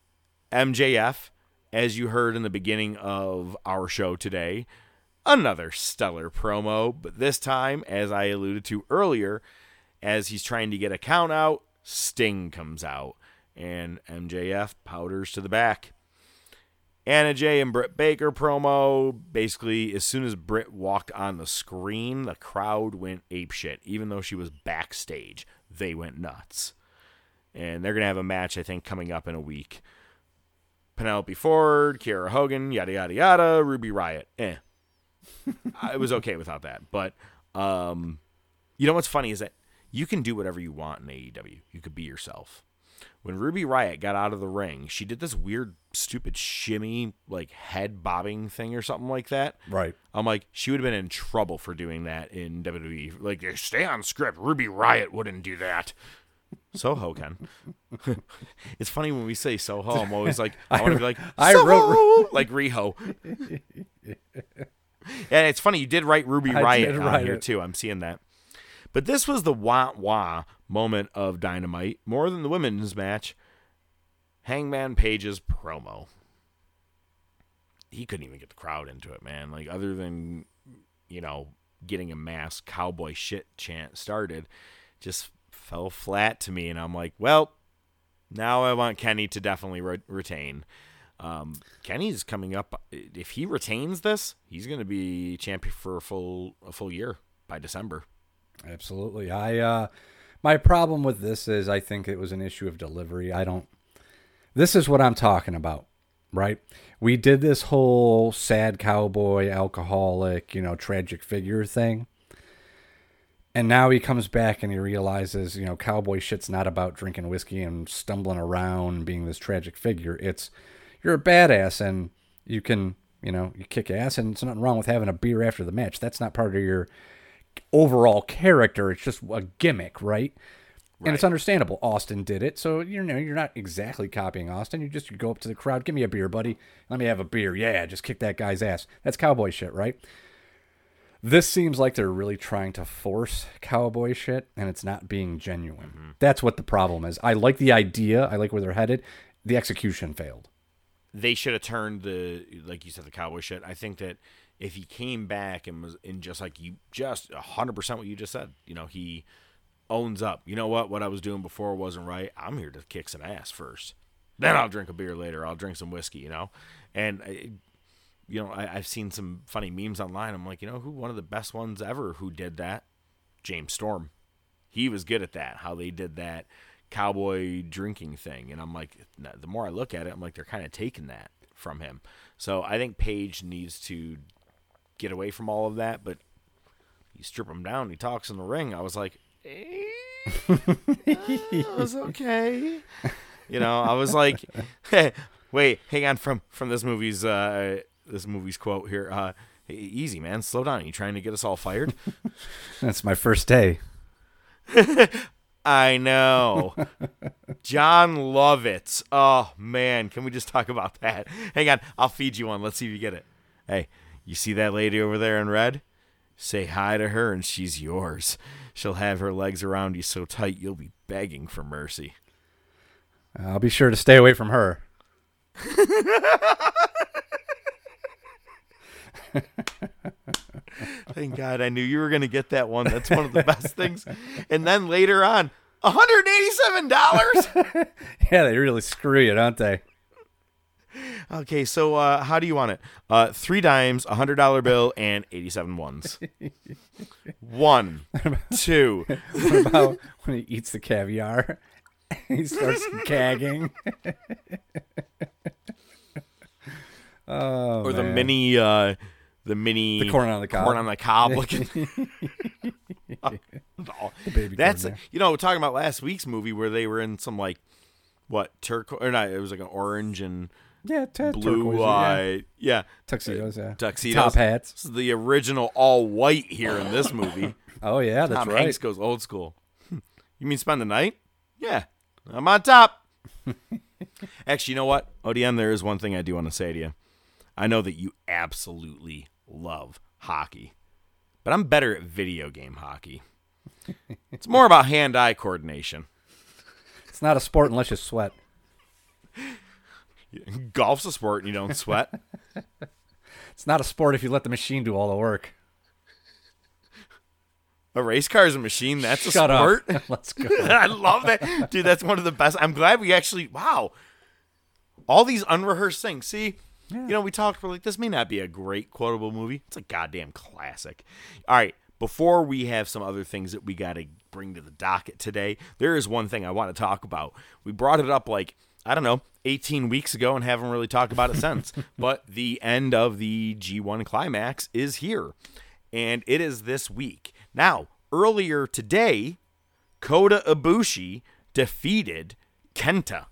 Speaker 5: MJF, as you heard in the beginning of our show today, another stellar promo, but this time, as I alluded to earlier, as he's trying to get a count out, Sting comes out, and MJF powders to the back. Anna Jay and Britt Baker promo. Basically, as soon as Britt walked on the screen, the crowd went apeshit. Even though she was backstage, they went nuts. And they're going to have a match, I think, coming up in a week. Penelope Ford, Kiera Hogan, yada, yada, yada, Ruby Riott. Eh. I was okay without that. But um, you know what's funny is that you can do whatever you want in AEW. You could be yourself. When Ruby Riott got out of the ring, she did this weird, stupid shimmy, like head bobbing thing or something like that.
Speaker 9: Right.
Speaker 5: I'm like, she would have been in trouble for doing that in WWE. Like, stay on script. Ruby Riott wouldn't do that. Soho can. it's funny when we say Soho. I'm always like, I want to be like, I Soho! wrote like Reho. and it's funny you did write Ruby Riott on here it. too. I'm seeing that. But this was the wah wah moment of Dynamite more than the women's match. Hangman Page's promo. He couldn't even get the crowd into it, man. Like other than you know getting a mass cowboy shit chant started, just fell flat to me, and I'm like, well, now I want Kenny to definitely re- retain. Um, Kenny's coming up. If he retains this, he's going to be champion for a full a full year by December.
Speaker 9: Absolutely. I uh my problem with this is I think it was an issue of delivery. I don't This is what I'm talking about, right? We did this whole sad cowboy, alcoholic, you know, tragic figure thing. And now he comes back and he realizes, you know, cowboy shit's not about drinking whiskey and stumbling around and being this tragic figure. It's you're a badass and you can, you know, you kick ass and there's nothing wrong with having a beer after the match. That's not part of your overall character. It's just a gimmick, right? Right. And it's understandable. Austin did it, so you know you're not exactly copying Austin. You just you go up to the crowd, give me a beer, buddy. Let me have a beer. Yeah, just kick that guy's ass. That's cowboy shit, right? This seems like they're really trying to force cowboy shit, and it's not being genuine. Mm-hmm. That's what the problem is. I like the idea. I like where they're headed. The execution failed.
Speaker 5: They should have turned the like you said the cowboy shit. I think that if he came back and was in just like you just 100% what you just said you know he owns up. You know what? What i was doing before wasn't right. I'm here to kick some ass first. Then i'll drink a beer later. I'll drink some whiskey you know? And I, you know I, have seen some funny memes online. I'm like you know who one of the best ones ever who did that? James storm. He was good at that how they did that cowboy drinking thing. And i'm like the more i look at it i'm like they're kind of taking that from him. So i think page needs to get away from all of that, but you strip him down. He talks in the ring. I was like, eh, that was okay. You know, I was like, hey, wait, hang on from from this movie's uh this movie's quote here. Uh, hey, easy man, slow down. Are you trying to get us all fired?
Speaker 9: That's my first day.
Speaker 5: I know. Jon Lovitz. Oh man, can we just talk about that? Hang on, I'll feed you one. Let's see if you get it. Hey, you see that lady over there in red? Say hi to her and she's yours. She'll have her legs around you so tight you'll be begging for mercy.
Speaker 9: I'll be sure to stay away from her.
Speaker 5: Thank God I knew you were going to get that one. That's one of the best things. And then later on, $187?
Speaker 9: yeah, they really screw you, don't they?
Speaker 5: Okay, so uh, how do you want it? Uh, three dimes, a hundred dollar bill, and eighty-seven ones. One, two.
Speaker 9: what about when he eats the caviar? he starts gagging. oh,
Speaker 5: or the mini, uh, the mini,
Speaker 9: the corn on the cob,
Speaker 5: corn on the cob looking. That's you know we're talking about last week's movie where they were in some like what turquoise or not? It was like an orange and
Speaker 9: yeah, t-
Speaker 5: blue eye, yeah.
Speaker 9: yeah. tuxedos, yeah,
Speaker 5: tuxedos,
Speaker 9: top hats.
Speaker 5: This is the original all white here in this movie.
Speaker 9: oh yeah, that's
Speaker 5: Tom
Speaker 9: right.
Speaker 5: Hanks goes old school. Hmm. You mean spend the night? Yeah, I'm on top. Actually, you know what, ODM? There is one thing I do want to say to you. I know that you absolutely love hockey, but I'm better at video game hockey. it's more about hand-eye coordination.
Speaker 9: It's not a sport unless you sweat.
Speaker 5: Golf's a sport and you don't sweat.
Speaker 9: it's not a sport if you let the machine do all the work.
Speaker 5: A race car is a machine. That's a
Speaker 9: Shut
Speaker 5: sport.
Speaker 9: Up. Let's go.
Speaker 5: I love that, dude. That's one of the best. I'm glad we actually. Wow, all these unrehearsed things. See, yeah. you know, we talked for like this may not be a great quotable movie. It's a goddamn classic. All right, before we have some other things that we got to bring to the docket today, there is one thing I want to talk about. We brought it up like I don't know, 18 weeks ago and haven't really talked about it since. but the end of the G1 climax is here, and it is this week. Now, earlier today, Kota Ibushi defeated Kenta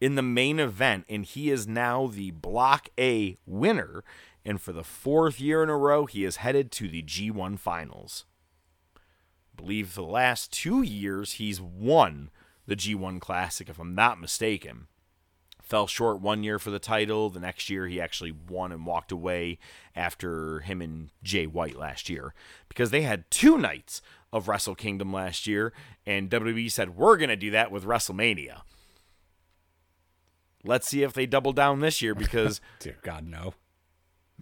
Speaker 5: in the main event, and he is now the Block A winner. And for the fourth year in a row, he is headed to the G1 finals. I believe the last two years he's won the G1 Classic, if I'm not mistaken. Fell short one year for the title. The next year, he actually won and walked away after him and Jay White last year because they had two nights of Wrestle Kingdom last year, and WWE said, We're going to do that with WrestleMania. Let's see if they double down this year because.
Speaker 9: Dear God, no.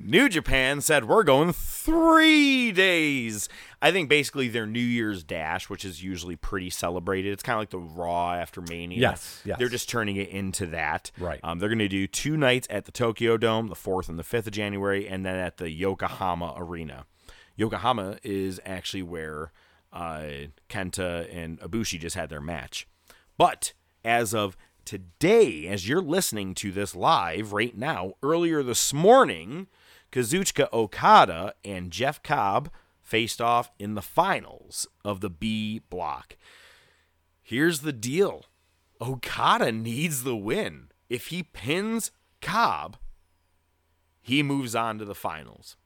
Speaker 5: New Japan said we're going three days. I think basically their New Year's Dash, which is usually pretty celebrated. It's kind of like the Raw after Mania.
Speaker 9: Yes, yes.
Speaker 5: They're just turning it into that.
Speaker 9: Right.
Speaker 5: Um, they're going to do two nights at the Tokyo Dome, the 4th and the 5th of January, and then at the Yokohama Arena. Yokohama is actually where uh, Kenta and Ibushi just had their match. But as of today, as you're listening to this live right now, earlier this morning, Kazuchika Okada and Jeff Cobb faced off in the finals of the B block. Here's the deal Okada needs the win. If he pins Cobb, he moves on to the finals.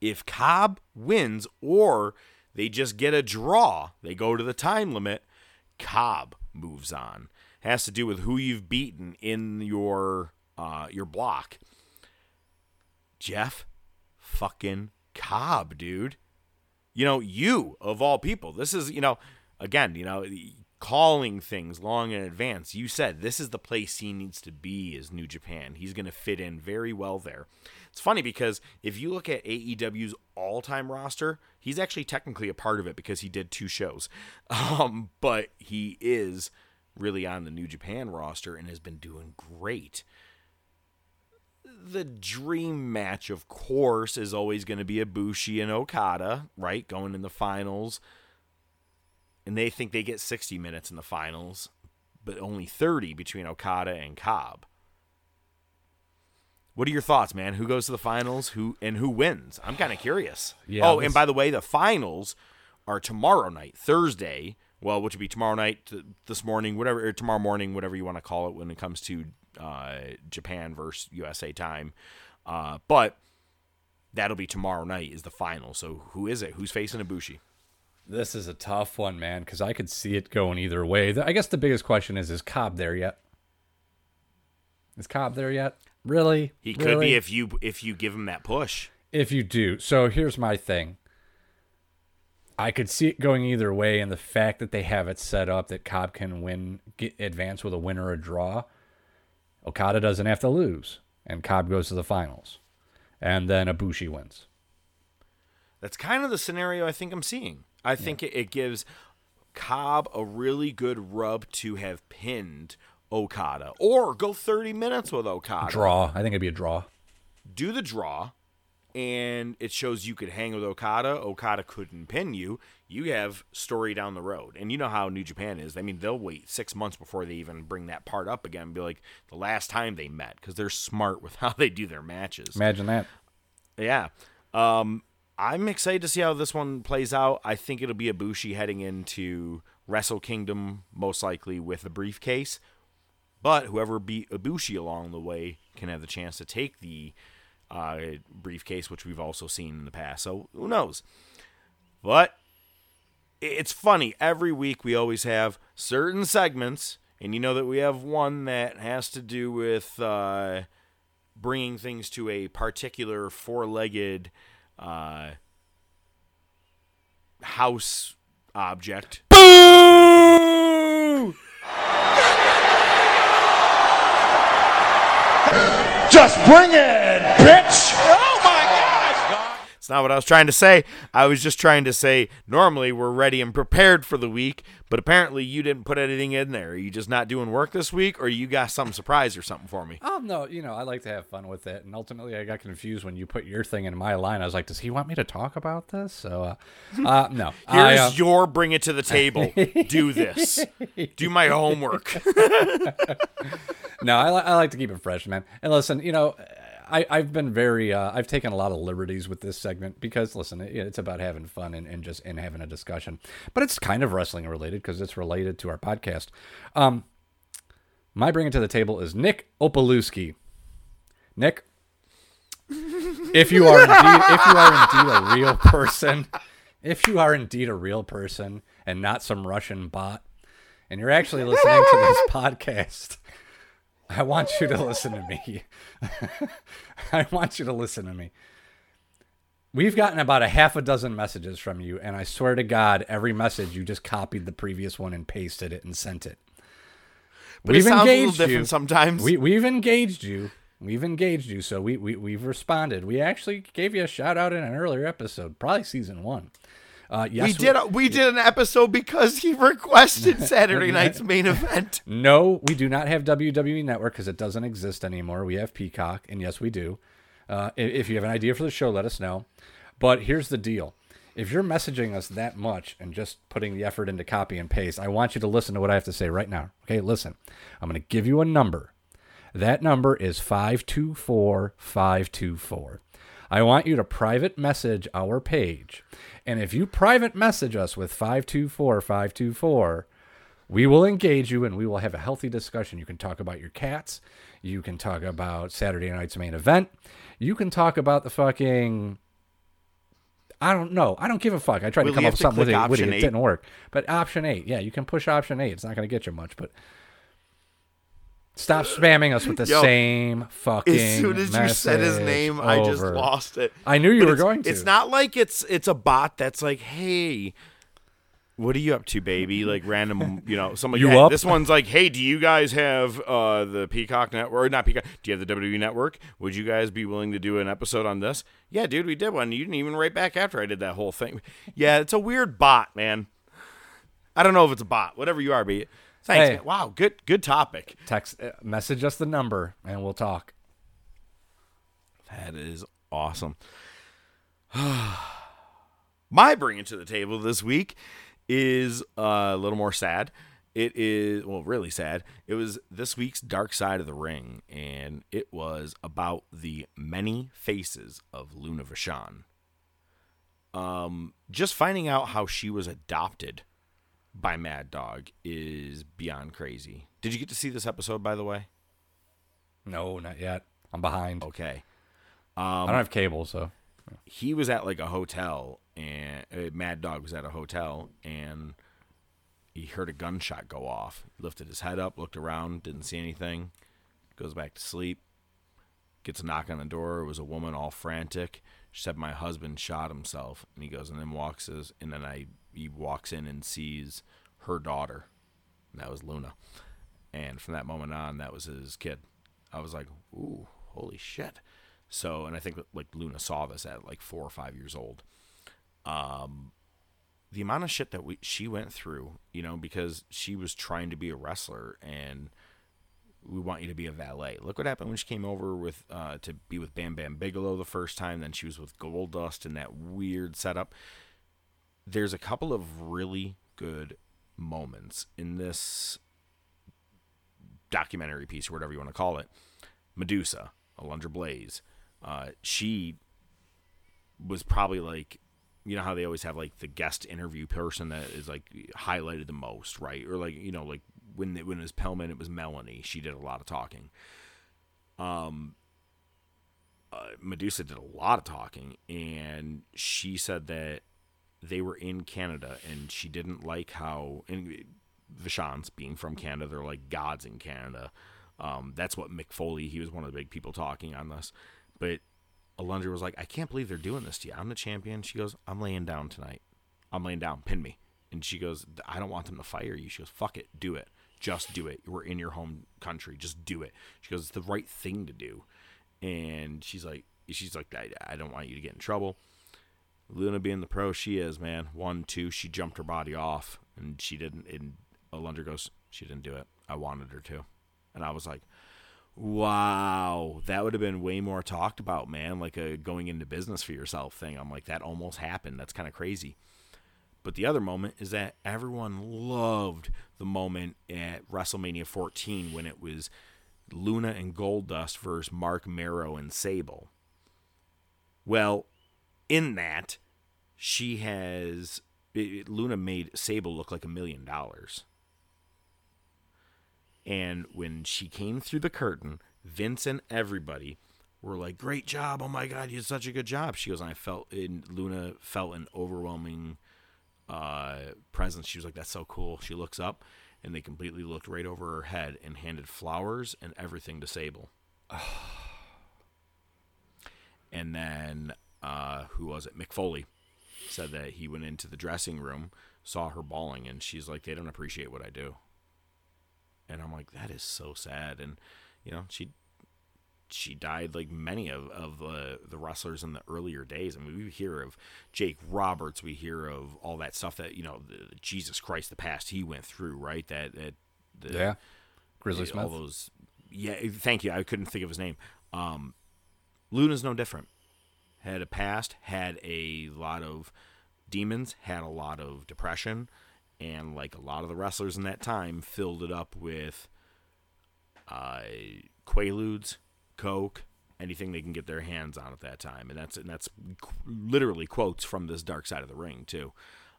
Speaker 5: If Cobb wins or they just get a draw, they go to the time limit, Cobb moves on. Has to do with who you've beaten in your uh, your block. Jeff fucking Cobb, dude. You know, you of all people. This is, you know, again, you know, calling things long in advance. You said this is the place he needs to be is New Japan. He's going to fit in very well there. It's funny because if you look at AEW's all-time roster, he's actually technically a part of it because he did two shows. Um, but he is really on the New Japan roster and has been doing great the dream match, of course, is always going to be Ibushi and Okada, right? Going in the finals. And they think they get 60 minutes in the finals, but only 30 between Okada and Cobb. What are your thoughts, man? Who goes to the finals? Who and who wins? I'm kind of curious.
Speaker 9: Yeah,
Speaker 5: oh, and by the way, the finals are tomorrow night, Thursday. Well, which would be tomorrow night, this morning, whatever, or tomorrow morning, whatever you want to call it, when it comes to Japan versus USA time. Uh, but that'll be tomorrow night is the final. So who is it? Who's facing Ibushi?
Speaker 9: This is a tough one, man, because I could see it going either way. I guess the biggest question is: Is Cobb there yet? Is Cobb there yet? Really?
Speaker 5: He
Speaker 9: really?
Speaker 5: could be if you if you give him that push.
Speaker 9: If you do. So here's my thing. I could see it going either way, and the fact that they have it set up that Cobb can win, get advance with a win or a draw Okada doesn't have to lose, and Cobb goes to the finals, and then Ibushi wins.
Speaker 5: That's kind of the scenario I think I'm seeing. I think yeah. it, it gives Cobb a really good rub to have pinned Okada, or go 30 minutes with Okada.
Speaker 9: Draw. I think it'd be a draw.
Speaker 5: Do the draw, and it shows you could hang with Okada. Okada couldn't pin you. You have story down the road, and you know how New Japan is. I mean, they'll wait six months before they even bring that part up again. And be like the last time they met because they're smart with how they do their matches.
Speaker 9: Imagine that.
Speaker 5: Yeah. Um, I'm excited to see how this one plays out. I think it'll be Ibushi heading into Wrestle Kingdom, most likely with a briefcase. But whoever beat Ibushi along the way can have the chance to take the uh, briefcase, which we've also seen in the past. So who knows? But it's funny. Every week we always have certain segments, and you know that we have one that has to do with uh, bringing things to a particular four-legged uh, house object.
Speaker 6: Boo! Just bring it, bitch!
Speaker 5: It's not what I was trying to say. I was just trying to say normally we're ready and prepared for the week, but apparently you didn't put anything in there. Are you just not doing work this week, or you got something surprise or something for me?
Speaker 9: Oh no, you know I like to have fun with it, and ultimately I got confused when you put your thing in my line. I was like, does he want me to talk about this? So, uh, uh no.
Speaker 5: Here's
Speaker 9: I, uh,
Speaker 5: your bring it to the table. Do this. Do my homework.
Speaker 9: no, I, I like to keep it fresh, man. And listen, you know. I, I've been very, uh, I've taken a lot of liberties with this segment because, listen, it, it's about having fun and, and just and having a discussion. But it's kind of wrestling related because it's related to our podcast. Um, my bringing to the table is Nick Opalewski. Nick, if you are indeed, if you are indeed a real person, if you are indeed a real person and not some Russian bot, and you're actually listening to this podcast, I want you to listen to me. I want you to listen to me. We've gotten about a half a dozen messages from you, and I swear to God, every message you just copied the previous one and pasted it and sent it.
Speaker 5: But we've it sounds engaged a little different you. sometimes.
Speaker 9: We, we've engaged you. We've engaged you, so we, we we've responded. We actually gave you a shout out in an earlier episode, probably season one.
Speaker 5: Uh, yes, we did. We, we did an episode because he requested Saturday night's main event.
Speaker 9: No, we do not have WWE Network because it doesn't exist anymore. We have Peacock, and yes, we do. Uh, if you have an idea for the show, let us know. But here's the deal: if you're messaging us that much and just putting the effort into copy and paste, I want you to listen to what I have to say right now. Okay, listen. I'm going to give you a number. That number is 524524. 524. I want you to private message our page. And if you private message us with 524 524, we will engage you and we will have a healthy discussion. You can talk about your cats. You can talk about Saturday night's main event. You can talk about the fucking. I don't know. I don't give a fuck. I tried to come up with something with it. It didn't work. But option eight, yeah, you can push option eight. It's not going to get you much, but Stop spamming us with the Yo, same fucking. As soon as you said his name, over.
Speaker 5: I just lost it.
Speaker 9: I knew you but were going to.
Speaker 5: It's not like it's it's a bot that's like, hey, what are you up to, baby? Like random, you know, somebody.
Speaker 9: You hey, up?
Speaker 5: This one's like, hey, do you guys have uh, the Peacock network? Or not Peacock. Do you have the WWE network? Would you guys be willing to do an episode on this? Yeah, dude, we did one. You didn't even write back after I did that whole thing. Yeah, it's a weird bot, man. I don't know if it's a bot. Whatever you are, be Thanks. Hey, man. Wow, good good topic.
Speaker 9: Text uh, message us the number and we'll talk.
Speaker 5: That is awesome. My bringing to the table this week is a little more sad. It is well, really sad. It was this week's Dark Side of the Ring, and it was about the many faces of Luna Vachon. Um, just finding out how she was adopted by Mad Dog is beyond crazy. Did you get to see this episode, by the way?
Speaker 9: No, not yet. I'm behind.
Speaker 5: Okay.
Speaker 9: Um, I don't have cable, so.
Speaker 5: He was at like a hotel, and uh, Mad Dog was at a hotel, and he heard a gunshot go off. He lifted his head up, looked around, didn't see anything, goes back to sleep, gets a knock on the door. It was a woman all frantic. She said, My husband shot himself. And he goes, and then walks, his, and then I he walks in and sees her daughter. And that was Luna. And from that moment on, that was his kid. I was like, ooh, holy shit. So, and I think like Luna saw this at like four or five years old. Um, the amount of shit that we she went through, you know, because she was trying to be a wrestler and we want you to be a valet. Look what happened when she came over with uh, to be with Bam Bam Bigelow the first time. Then she was with Goldust in that weird setup there's a couple of really good moments in this documentary piece or whatever you want to call it. Medusa, Alundra Blaze, uh, she was probably like you know how they always have like the guest interview person that is like highlighted the most, right? Or like you know like when it, when it was Pillman, it was Melanie. She did a lot of talking. Um, uh, Medusa did a lot of talking, and she said that they were in Canada, and she didn't like how and Vachons being from Canada, they're like gods in Canada. Um, that's what Mick Foley. He was one of the big people talking on this, but Alundra was like, I can't believe they're doing this to you. I'm the champion. She goes, I'm laying down tonight. I'm laying down. Pin me. And she goes, I don't want them to fire you. She goes, fuck it. Do it. Just do it. We're in your home country. Just do it. She goes, it's the right thing to do. And she's like, she's like, I, I don't want you to get in trouble. Luna being the pro she is, man. One, two, she jumped her body off and she didn't. And Alundra goes, she didn't do it. I wanted her to. And I was like, wow, that would have been way more talked about, man. Like a going into business for yourself thing. I'm like, that almost happened. That's kind of crazy. But the other moment is that everyone loved the moment at WrestleMania 14 when it was Luna and Goldust versus Marc Mero and Sable. Well, in that, she has it, Luna made Sable look like a million dollars. And when she came through the curtain, Vince and everybody were like, "Great job! Oh my God, you did such a good job." She goes, and "I felt in Luna felt an overwhelming uh, presence." She was like, "That's so cool." She looks up, and they completely looked right over her head and handed flowers and everything to Sable. and then uh, who was it? Mick Foley said that he went into the dressing room, saw her bawling, and she's like, "They don't appreciate what I do." and I'm like, that is so sad. And you know, she she died like many of, of the, the wrestlers in the earlier days. I mean, we hear of Jake Roberts, we hear of all that stuff that you know, the, Jesus Christ, the past he went through, right? That that the,
Speaker 9: yeah, Grizzly
Speaker 5: the,
Speaker 9: Smith.
Speaker 5: All those, yeah. Thank you. I couldn't think of his name. Um, Luna's no different. Had a past, had a lot of demons, had a lot of depression and like a lot of the wrestlers in that time filled it up with uh, quaaludes, coke, anything they can get their hands on at that time, and that's and that's literally quotes from this Dark Side of the Ring too.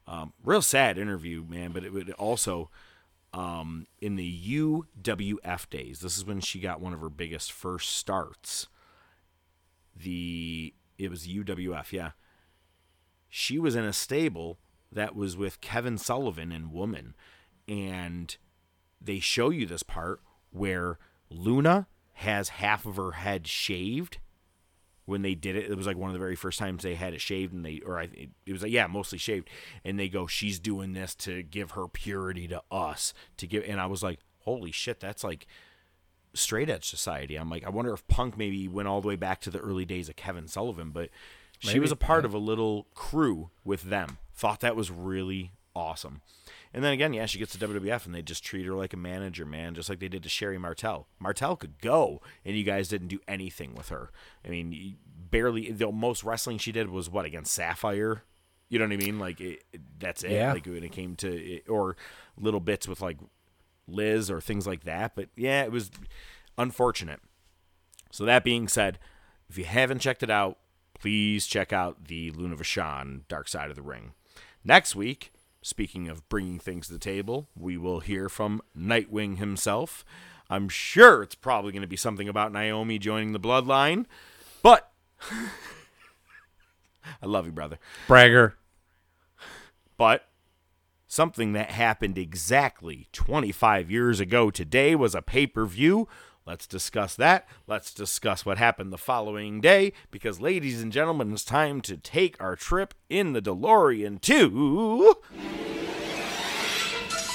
Speaker 5: Um, real sad interview, man, but it would also um, in the UWF days. This is when she got one of her biggest first starts. The it was UWF, yeah. She was in a stable that was with Kevin Sullivan and Woman. And they show you this part where Luna has half of her head shaved when they did it. It was like one of the very first times they had it shaved, and they, or I, it was like, yeah, mostly shaved. And they go, she's doing this to give her purity to us, to give, and I was like, holy shit, that's like straight edge society. I'm like, I wonder if Punk maybe went all the way back to the early days of Kevin Sullivan, but Maybe. She was a part yeah. of a little crew with them. Thought that was really awesome. And then again, yeah, she gets to WWF and they just treat her like a manager, man, just like they did to Sherri Martel. Martel could go, and you guys didn't do anything with her. I mean, barely. The most wrestling she did was what against Sapphire. You know what I mean? Like it, that's it. Yeah. Like when it came to it, or little bits with like Liz or things like that. But yeah, it was unfortunate. So that being said, if you haven't checked it out, please check out the Luna Vachon Dark Side of the Ring. Next week, speaking of bringing things to the table, we will hear from Nightwing himself. I'm sure it's probably going to be something about Naomi joining the bloodline, but I love you, brother.
Speaker 9: Bragger.
Speaker 5: But something that happened exactly 25 years ago today was a pay per view Let's discuss that. Let's discuss what happened the following day because, ladies and gentlemen, it's time to take our trip in the DeLorean to.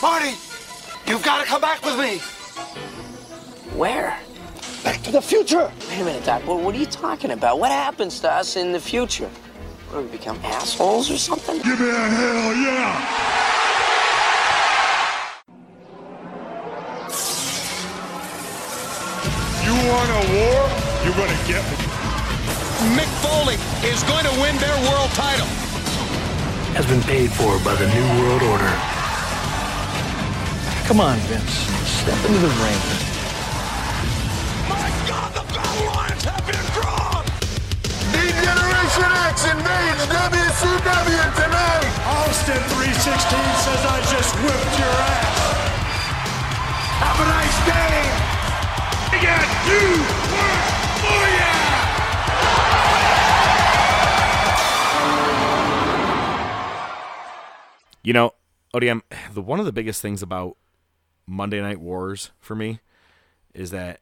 Speaker 11: Marty, you've got to come back with me.
Speaker 12: Where?
Speaker 11: Back to the future.
Speaker 12: Wait a minute, Doc. What, what are you talking about? What happens to us in the future? What, we become assholes or something?
Speaker 6: Give me a hell yeah! Want a war, you're going to get one.
Speaker 13: Mick Foley is going to win their world title.
Speaker 14: Has been paid for by the New World Order.
Speaker 15: Come on, Vince. Step into the ring.
Speaker 6: My God, the battle lines have been drawn! D-Generation X invades WCW tonight.
Speaker 2: Austin 316 says I just whipped your ass.
Speaker 6: Have a nice day. You.
Speaker 5: You know, ODM, the one of the biggest things about Monday Night Wars for me is that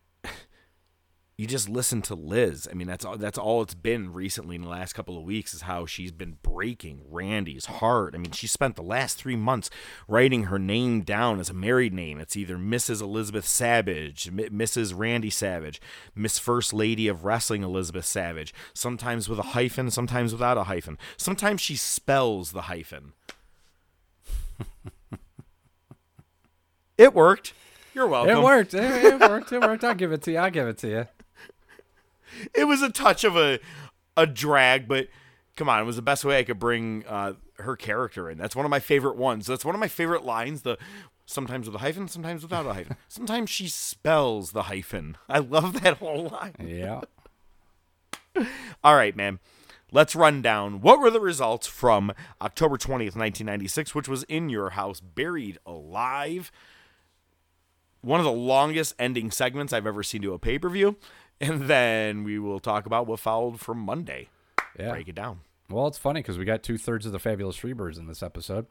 Speaker 5: you just listen to Liz. I mean, that's all that's all it's been recently in the last couple of weeks is how she's been breaking Randy's heart. I mean, she spent the last 3 months writing her name down as a married name. It's either Mrs. Elizabeth Savage, M- Mrs. Randy Savage, Miss First Lady of Wrestling Elizabeth Savage, sometimes with a hyphen, sometimes without a hyphen. Sometimes she spells the hyphen. it worked. You're welcome.
Speaker 9: It worked. It, it worked. It worked. I'll give it to you. I'll give it to you.
Speaker 5: It was a touch of a a drag, but come on, it was the best way I could bring uh, her character in. That's one of my favorite ones. That's one of my favorite lines. The sometimes with a hyphen, sometimes without a hyphen. Sometimes she spells the hyphen. I love that whole line.
Speaker 9: Yeah.
Speaker 5: All right, man. Let's run down what were the results from October 20th, 1996, which was in your house, buried alive. One of the longest ending segments I've ever seen to a pay per view. And then we will talk about what followed from Monday.
Speaker 9: Yeah.
Speaker 5: Break it down.
Speaker 9: Well, it's funny because we got two thirds of the Fabulous Freebirds in this episode.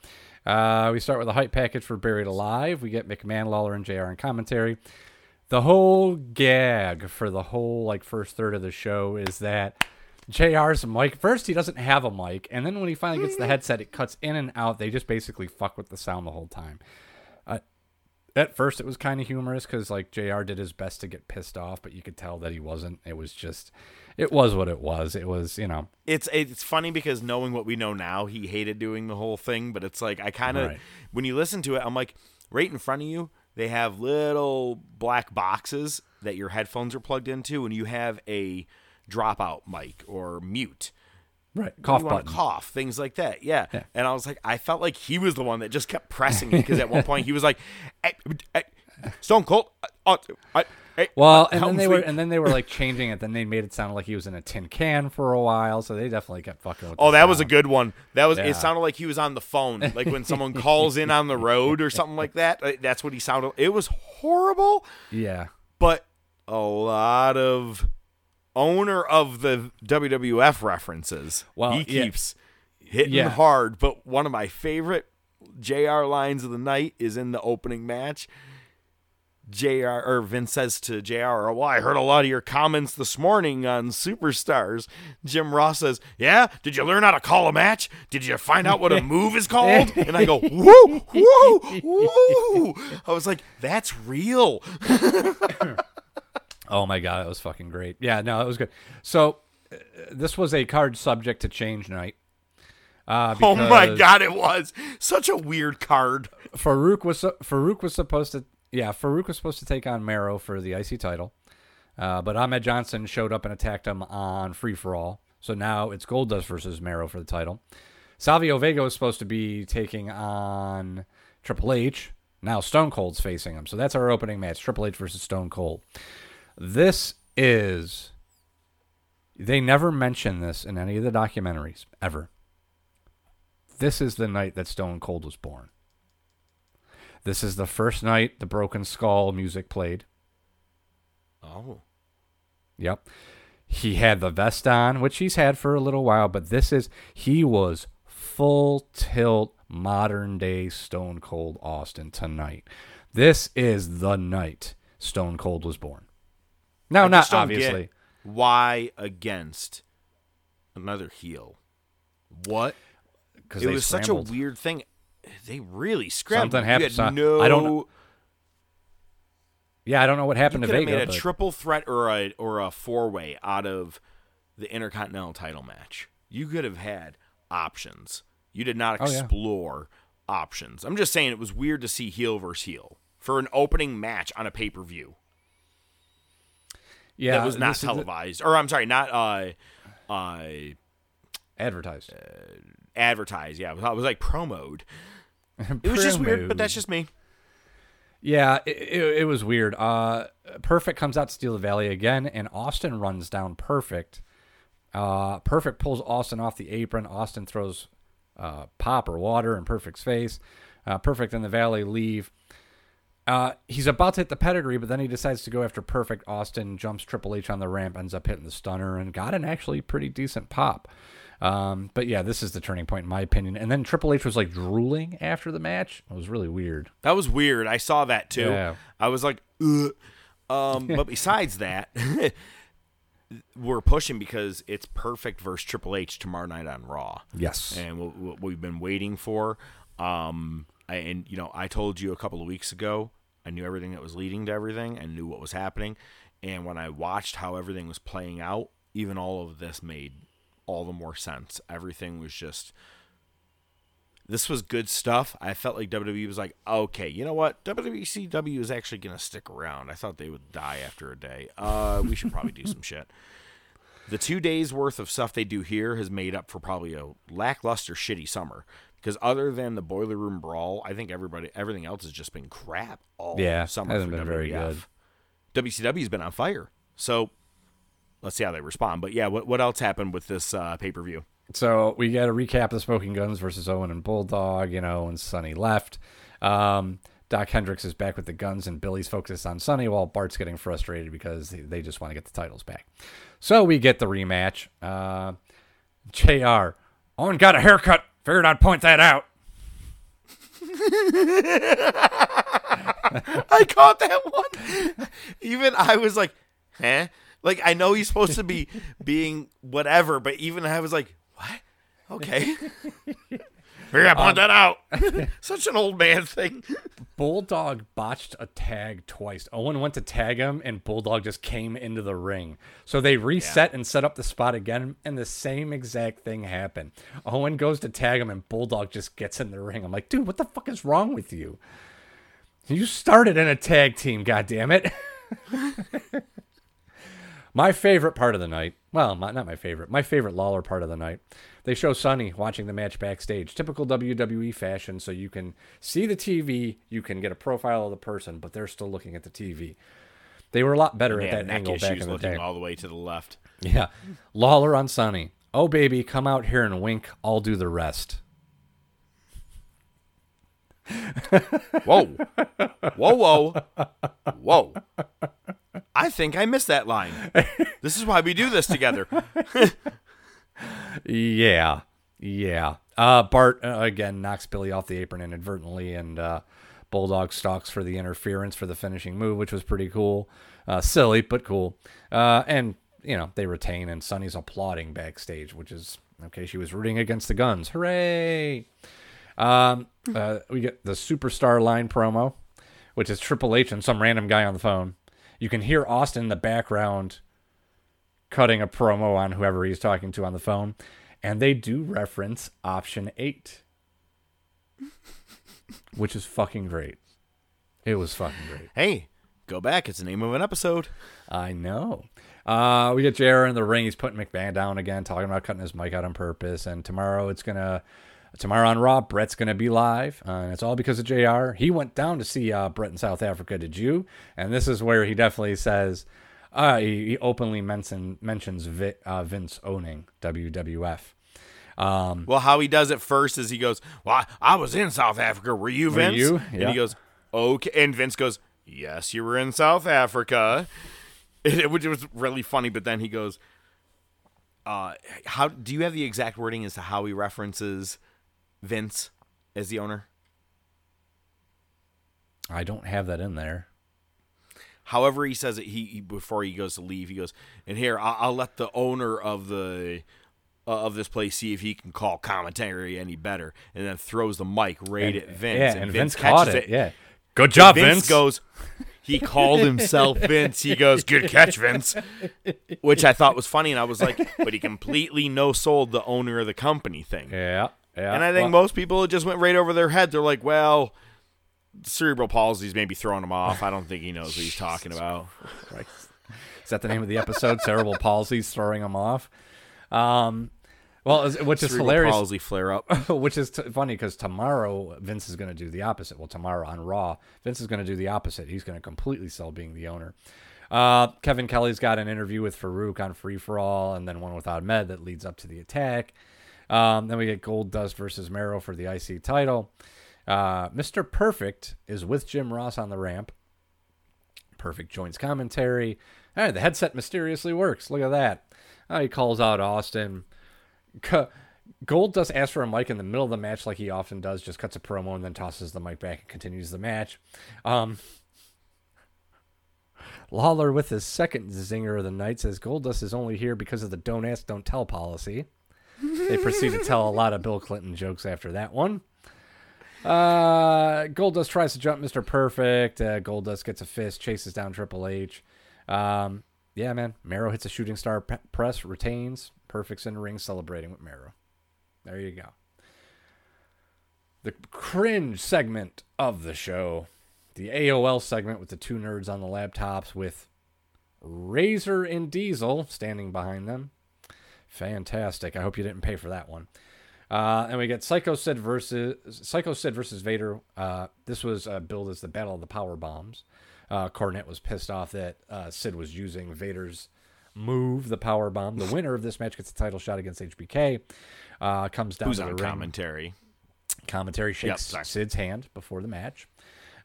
Speaker 9: Uh, we start with a hype package for Buried Alive. We get McMahon, Lawler, and JR in commentary. The whole gag for the whole like first third of the show is that JR's mic. First, he doesn't have a mic, and then when he finally gets the headset, it cuts in and out. They just basically fuck with the sound the whole time. Uh, at first, it was kind of humorous because like JR did his best to get pissed off, but you could tell that he wasn't. It was just, it was what it was. It was, you know,
Speaker 5: It's it's funny because knowing what we know now, he hated doing the whole thing. But it's like I kind of
Speaker 9: Right.
Speaker 5: when you listen to it, I'm like, right in front of you, they have little black boxes that your headphones are plugged into, and you have a dropout mic or mute.
Speaker 9: Right cough
Speaker 5: you
Speaker 9: button.
Speaker 5: cough, things like that. Yeah.
Speaker 9: Yeah.
Speaker 5: And I was like, I felt like he was the one that just kept pressing me because at one point he was like, "Hey, hey, Stone Cold. Uh, uh, hey,
Speaker 9: Well, and then they were, and then they were like changing it. Then they made it sound like he was in a tin can for a while. So they definitely kept fucking. With
Speaker 5: Oh, that was a good one. That was.
Speaker 9: Yeah.
Speaker 5: It sounded like he was on the phone, like when someone calls in on the road or something like that. Uh, That's what he sounded. It was horrible,
Speaker 9: Yeah.
Speaker 5: but a lot of owner of the WWF references.
Speaker 9: Well,
Speaker 5: he
Speaker 9: yeah.
Speaker 5: keeps hitting
Speaker 9: Yeah.
Speaker 5: hard. But one of my favorite JR lines of the night is in the opening match. JR or Vince says to JR, Well, I heard a lot of your comments this morning on Superstars. Jim Ross says, Yeah, did you learn how to call a match? Did you find out what a move is called? And I go, Woo, woo, woo. I was like, That's real.
Speaker 9: Oh my god, it was fucking great. Yeah, no, it was good. So uh, this was a card subject to change night. Uh,
Speaker 5: oh my god, it was such a weird card.
Speaker 9: Farouk was Farouk was supposed to yeah Farouk was supposed to take on Mero for the IC title, uh, but Ahmed Johnson showed up and attacked him on Free for All. So now it's Goldust versus Mero for the title. Savio Vega was supposed to be taking on Triple H. Now Stone Cold's facing him. So that's our opening match: Triple H versus Stone Cold. This is. They never mention this in any of the documentaries ever. This is the night that Stone Cold was born. This is the first night the Broken Skull music played.
Speaker 5: Oh.
Speaker 9: Yep. He had the vest on, which he's had for a little while, but this is he was full tilt modern day Stone Cold Austin tonight. This is the night Stone Cold was born. No,
Speaker 5: I
Speaker 9: not obviously.
Speaker 5: why against another heel? What?
Speaker 9: Because
Speaker 5: It was such a weird thing. They really scrambled.
Speaker 9: Something happened. so-
Speaker 5: no.
Speaker 9: I don't know. Yeah, I don't know what happened
Speaker 5: you
Speaker 9: to
Speaker 5: could have
Speaker 9: Vega.
Speaker 5: made a
Speaker 9: but-
Speaker 5: triple threat or a or a four way out of the Intercontinental title match. You could have had options. You did not
Speaker 9: Oh, yeah.
Speaker 5: explore options. I'm just saying it was weird to see heel versus heel for an opening match on a pay per view.
Speaker 9: Yeah,
Speaker 5: that was not
Speaker 9: is the-
Speaker 5: televised, or I'm sorry, not uh, uh,
Speaker 9: advertised.
Speaker 5: advertised. Yeah, it was, it was like promoed. It was just weird, but that's just me.
Speaker 9: Yeah, it, it, it was weird. Uh, Perfect comes out to steal the Valley again, and Austin runs down Perfect Uh, Perfect pulls Austin off the apron. Austin throws uh, pop or water in Perfect's face. Uh, Perfect and the Valley leave. Uh, he's about to hit the pedigree, but then he decides to go after Perfect. Austin jumps Triple H on the ramp, ends up hitting the stunner, and got an actually pretty decent pop. Um, but yeah, this is the turning point in my opinion. And then Triple H was like drooling after the match. It was really weird.
Speaker 5: That was weird. I saw that too. Yeah. I was like, Ugh. um, but besides that, we're pushing because it's perfect versus Triple H tomorrow night on Raw.
Speaker 9: Yes,
Speaker 5: and what we've been waiting for. Um, and you know, I told you a couple of weeks ago, I knew everything that was leading to everything, and knew what was happening. And when I watched how everything was playing out, even all of this made all the more sense. Everything was just this was good stuff. I felt like WWE was like, okay, you know what? WCW is actually going to stick around. I thought they would die after a day. Uh, we should probably do some shit. The two days worth of stuff they do here has made up for probably a lackluster, shitty summer. Because other than the boiler room brawl, I think everybody, everything else has just been crap all
Speaker 9: yeah,
Speaker 5: summer.
Speaker 9: Hasn't been WWF. very good.
Speaker 5: WCW's been on fire. So let's see how they respond. But yeah, what what else happened with this uh, pay per view?
Speaker 9: So we got to recap the Smoking Guns versus Owen and Bulldog. You know, and Sunny left. Um, Doc Hendrix is back with the guns, and Billy's focused on Sunny while Bart's getting frustrated because they just want to get the titles back. So we get the rematch. Uh, JR, Owen got a haircut. Figured I'd point that out.
Speaker 5: I caught that one. Even I was like, huh? Like I know he's supposed to be being whatever, but even I was like, what? Okay. I point um, that out. Such an old man thing.
Speaker 9: Bulldog botched a tag twice. Owen went to tag him, and Bulldog just came into the ring. So they reset yeah. and set up the spot again, and the same exact thing happened. Owen goes to tag him, and Bulldog just gets in the ring. I'm like, dude, what the fuck is wrong with you? You started in a tag team, God damn it. My favorite part of the night, well, not my favorite, my favorite Lawler part of the night, they show Sunny watching the match backstage. Typical WWE fashion, so you can see the TV, you can get a profile of the person, but they're still looking at the TV. They were a lot better at that angle back in the day.
Speaker 5: all the way to the left.
Speaker 9: Yeah. Lawler on Sunny. Oh, baby, come out here and wink. I'll do the rest.
Speaker 5: whoa. Whoa, whoa. Whoa. I think I missed that line. this is why we do this together.
Speaker 9: yeah. Yeah. Uh, Bart, uh, again, knocks Billy off the apron inadvertently, and uh, Bulldog stalks for the interference for the finishing move, which was pretty cool. Uh, silly, but cool. Uh, and, you know, they retain, and Sunny's applauding backstage, which is okay. She was rooting against the guns. Hooray! Um, uh, we get the superstar line promo, which is Triple H and some random guy on the phone. You can hear Austin in the background cutting a promo on whoever he's talking to on the phone, and they do reference option eight, which is fucking great. It was fucking great.
Speaker 5: Hey, go back. It's the name of an episode.
Speaker 9: I know. Uh, we get JR in the ring. He's putting McMahon down again, talking about cutting his mic out on purpose. And tomorrow it's gonna Tomorrow on Raw, Bret's going to be live. Uh, and it's all because of JR. He went down to see uh, Bret in South Africa, did you? And this is where he definitely says, uh, he, he, openly mention, mentions Vi, uh, Vince owning WWF. Um,
Speaker 5: well, how he does it first is he goes, Well, I, I was in South Africa. Were you, Vince? Were you? Yeah. And he goes, Okay. And Vince goes, Yes, you were in South Africa. It, it, which was really funny, but then he goes, uh, how do you have the exact wording as to how he references Vince as the owner?
Speaker 9: I don't have that in there.
Speaker 5: However, he says it. He, he before he goes to leave, he goes, "And here, I'll, I'll let the owner of the uh, of this place see if he can call commentary any better." And then throws the mic right
Speaker 9: and,
Speaker 5: at Vince.
Speaker 9: Yeah, and, and Vince, Vince caught it. it. Yeah, good job,
Speaker 5: Vince.
Speaker 9: Vince.
Speaker 5: Goes. He called himself Vince. He goes, "Good catch, Vince," which I thought was funny, and I was like, "But he completely no sold the owner of the company thing."
Speaker 9: Yeah. Yeah,
Speaker 5: and I think well, most people just went right over their head. They're like, well, cerebral palsy's maybe throwing him off. I don't think he knows what he's talking about.
Speaker 9: Is that the name of the episode? cerebral palsy's throwing him off. Um, well, which is cerebral hilarious.
Speaker 5: Palsy flare up.
Speaker 9: which is t- funny because tomorrow Vince is going to do the opposite. Well, tomorrow on Raw, Vince is going to do the opposite. He's going to completely sell being the owner. Uh, Kevin Kelly's got an interview with Farouk on Free for All, and then one with Ahmed that leads up to the attack. Um, then we get Goldust versus Mero for the IC title. Uh, Mr. Perfect is with Jim Ross on the ramp. Perfect joins commentary. The headset mysteriously works. Look at that. Uh, he calls out Austin. Goldust asks for a mic in the middle of the match, like he often does, just cuts a promo and then tosses the mic back and continues the match. Um, Lawler, with his second zinger of the night, says Goldust is only here because of the don't ask, don't tell policy. They proceed to tell a lot of Bill Clinton jokes after that one. Uh, Goldust tries to jump Mr. Perfect. Uh, Goldust gets a fist, chases down Triple H. Um, yeah, man. Mero hits a shooting star press, retains. Perfect's in ring celebrating with Mero. There you go. The cringe segment of the show. The AOL segment with the two nerds on the laptops with Razor and Diesel standing behind them. Fantastic. I hope you didn't pay for that one. Uh, and we get Psycho Sid versus Psycho Sid versus Vader. Uh, this was uh, billed as the Battle of the Power Bombs. Uh, Cornette was pissed off that uh, Sid was using Vader's move, the Power Bomb. The winner of this match gets a title shot against HBK. Uh, comes down
Speaker 5: Who's
Speaker 9: to the
Speaker 5: commentary?
Speaker 9: Ring. Commentary shakes
Speaker 5: yep,
Speaker 9: Sid's hand before the match.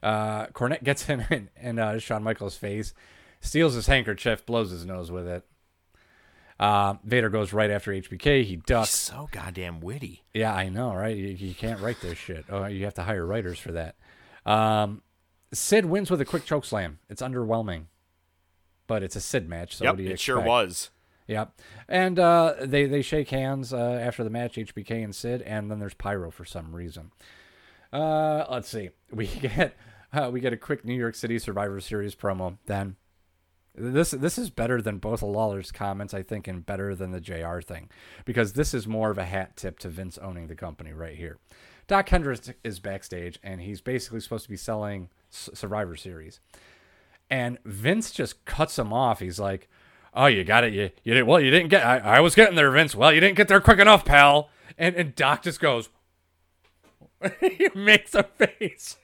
Speaker 9: Uh, Cornette gets in and, and uh, Shawn Michaels' face, steals his handkerchief, blows his nose with it. Uh, Vader goes right after HBK. He ducks.
Speaker 5: He's so goddamn witty.
Speaker 9: Yeah, I know, right? You, you, can't write this shit. Oh, you have to hire writers for that. Um, Sid wins with a quick choke slam. It's underwhelming, but it's a Sid match. So
Speaker 5: yep,
Speaker 9: what do you
Speaker 5: it
Speaker 9: expect?
Speaker 5: sure was.
Speaker 9: Yep. And uh, they they shake hands uh, after the match, HBK and Sid, and then there's pyro for some reason. Uh, let's see. We get uh, we get a quick New York City Survivor Series promo. Then this this is better than both of Lawler's comments, I think, and better than the JR thing, because this is more of a hat tip to Vince owning the company right here. Doc Hendrix is backstage, and he's basically supposed to be selling Survivor Series, and Vince just cuts him off. He's like, "Oh, you got it. You you did well. You didn't get. I, I was getting there, Vince. Well, you didn't get there quick enough, pal." And and Doc just goes, he makes a face.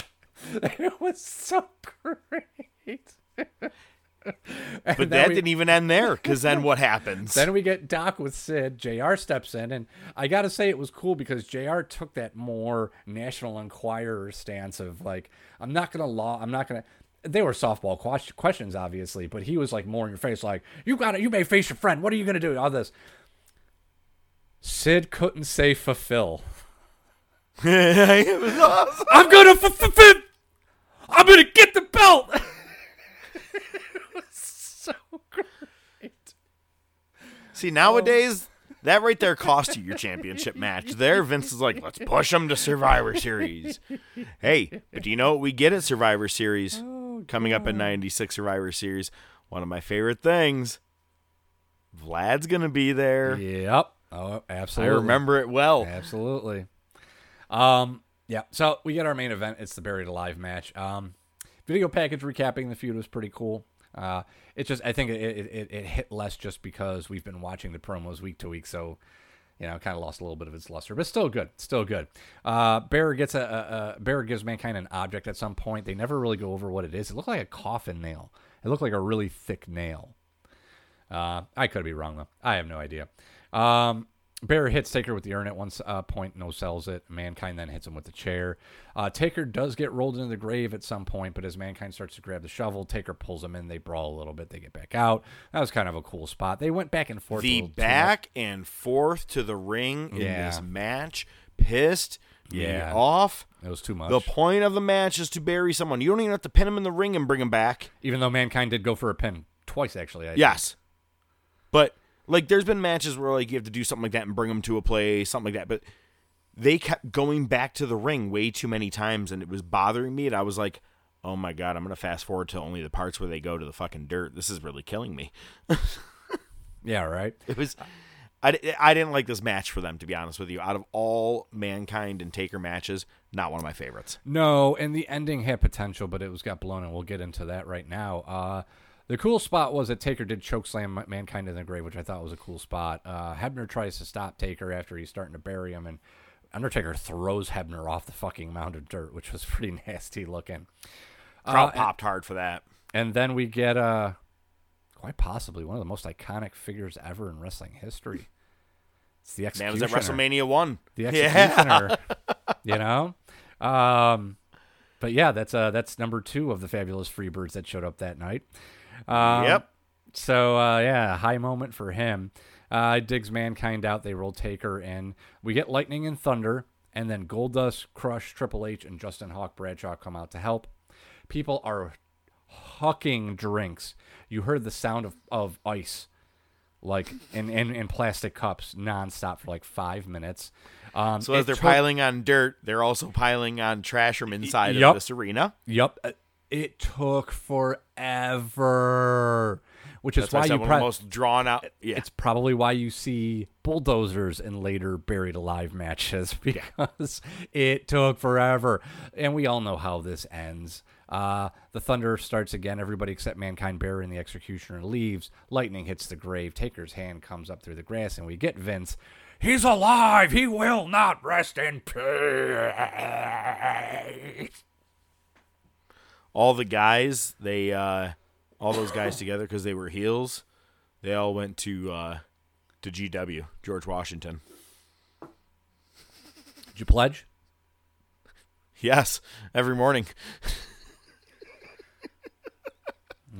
Speaker 9: it was so great.
Speaker 5: But that we, didn't even end there because then what happens?
Speaker 9: Then we get Doc with Sid. JR steps in, and I got to say it was cool because JR took that more National Enquirer stance of like, I'm not going to law, I'm not going to. They were softball questions, obviously, but he was like more in your face, like, you got it, you may face your friend. What are you going to do? All this. Sid couldn't say fulfill.
Speaker 5: it was awesome.
Speaker 9: I'm gonna fulfill. I'm gonna get the belt. so great.
Speaker 5: See, nowadays, that right there cost you your championship match. There, Vince is like, let's push them to Survivor Series. hey, but do you know what we get at Survivor Series? Oh, Coming up in 96 Survivor Series, one of my favorite things. Vlad's going to be there.
Speaker 9: Yep. Oh, absolutely.
Speaker 5: I remember it well.
Speaker 9: Absolutely. Um, yeah. So we get our main event. It's the Buried Alive match. Um, video package recapping the feud was pretty cool. Uh, it just I think it, it, it hit less just because we've been watching the promos week to week, so you know, kind of lost a little bit of its luster, but still good, still good. Uh, Bearer gets a, a, a Bearer gives mankind an object at some point. They never really go over what it is. It looked like a coffin nail. It looked like a really thick nail. Uh, I could be wrong though. I have no idea. Um, Bear hits Taker with the urn at one uh, point, no sells it. Mankind then hits him with the chair. Uh, Taker does get rolled into the grave at some point, but as Mankind starts to grab the shovel, Taker pulls him in. They brawl a little bit. They get back out. That was kind of a cool spot. They went back and forth.
Speaker 5: The back and forth to the ring in yeah. this match pissed yeah. off.
Speaker 9: It was too much.
Speaker 5: The point of the match is to bury someone. You don't even have to pin him in the ring and bring him back.
Speaker 9: Even though Mankind did go for a pin twice, actually. I
Speaker 5: yes. Think. But like there's been matches where like you have to do something like that and bring them to a place, something like that. But they kept going back to the ring way too many times, and it was bothering me. And I was like, "Oh my god, I'm gonna fast forward to only the parts where they go to the fucking dirt. This is really killing me."
Speaker 9: yeah, right.
Speaker 5: It was. I, I didn't like this match for them to be honest with you. Out of all mankind and Taker matches, not one of my favorites.
Speaker 9: No, and the ending had potential, but it was got blown, and we'll get into that right now. Uh, the cool spot was that Taker did choke slam Mankind in the grave, which I thought was a cool spot. Uh, Hebner tries to stop Taker after he's starting to bury him, and Undertaker throws Hebner off the fucking mound of dirt, which was pretty nasty looking.
Speaker 5: Crowd uh, popped hard for that.
Speaker 9: and then we get uh, quite possibly one of the most iconic figures ever in wrestling history. It's the executioner.
Speaker 5: Man was at WrestleMania one.
Speaker 9: The executioner. Yeah. you know, um, but yeah, that's uh that's number two of the fabulous Freebirds that showed up that night. Um,
Speaker 5: yep.
Speaker 9: So uh, yeah, high moment for him. Uh, digs mankind out. They roll Taker and we get lightning and thunder, and then Goldust, Crush, Triple H, and Justin Hawk Bradshaw come out to help. People are hucking drinks. You heard the sound of, of ice, like in, in, in plastic cups, nonstop for like five minutes. Um,
Speaker 5: so as they're took, piling on dirt, they're also piling on trash from inside yep, of this arena.
Speaker 9: Yep. It took forever which
Speaker 5: That's
Speaker 9: is why,
Speaker 5: why
Speaker 9: you pro-
Speaker 5: most drawn out. Yeah.
Speaker 9: It's probably why you see bulldozers in later buried alive matches because yeah. it took forever, and we all know how this ends. Uh, the thunder starts again. Everybody except Mankind Bear and the Executioner leaves. Lightning hits the grave. Taker's hand comes up through the grass, and we get Vince. He's alive. He will not rest in peace.
Speaker 5: All the guys, they uh, all those guys together because they were heels. They all went to uh, to GW George Washington.
Speaker 9: Did you pledge?
Speaker 5: Yes, every morning.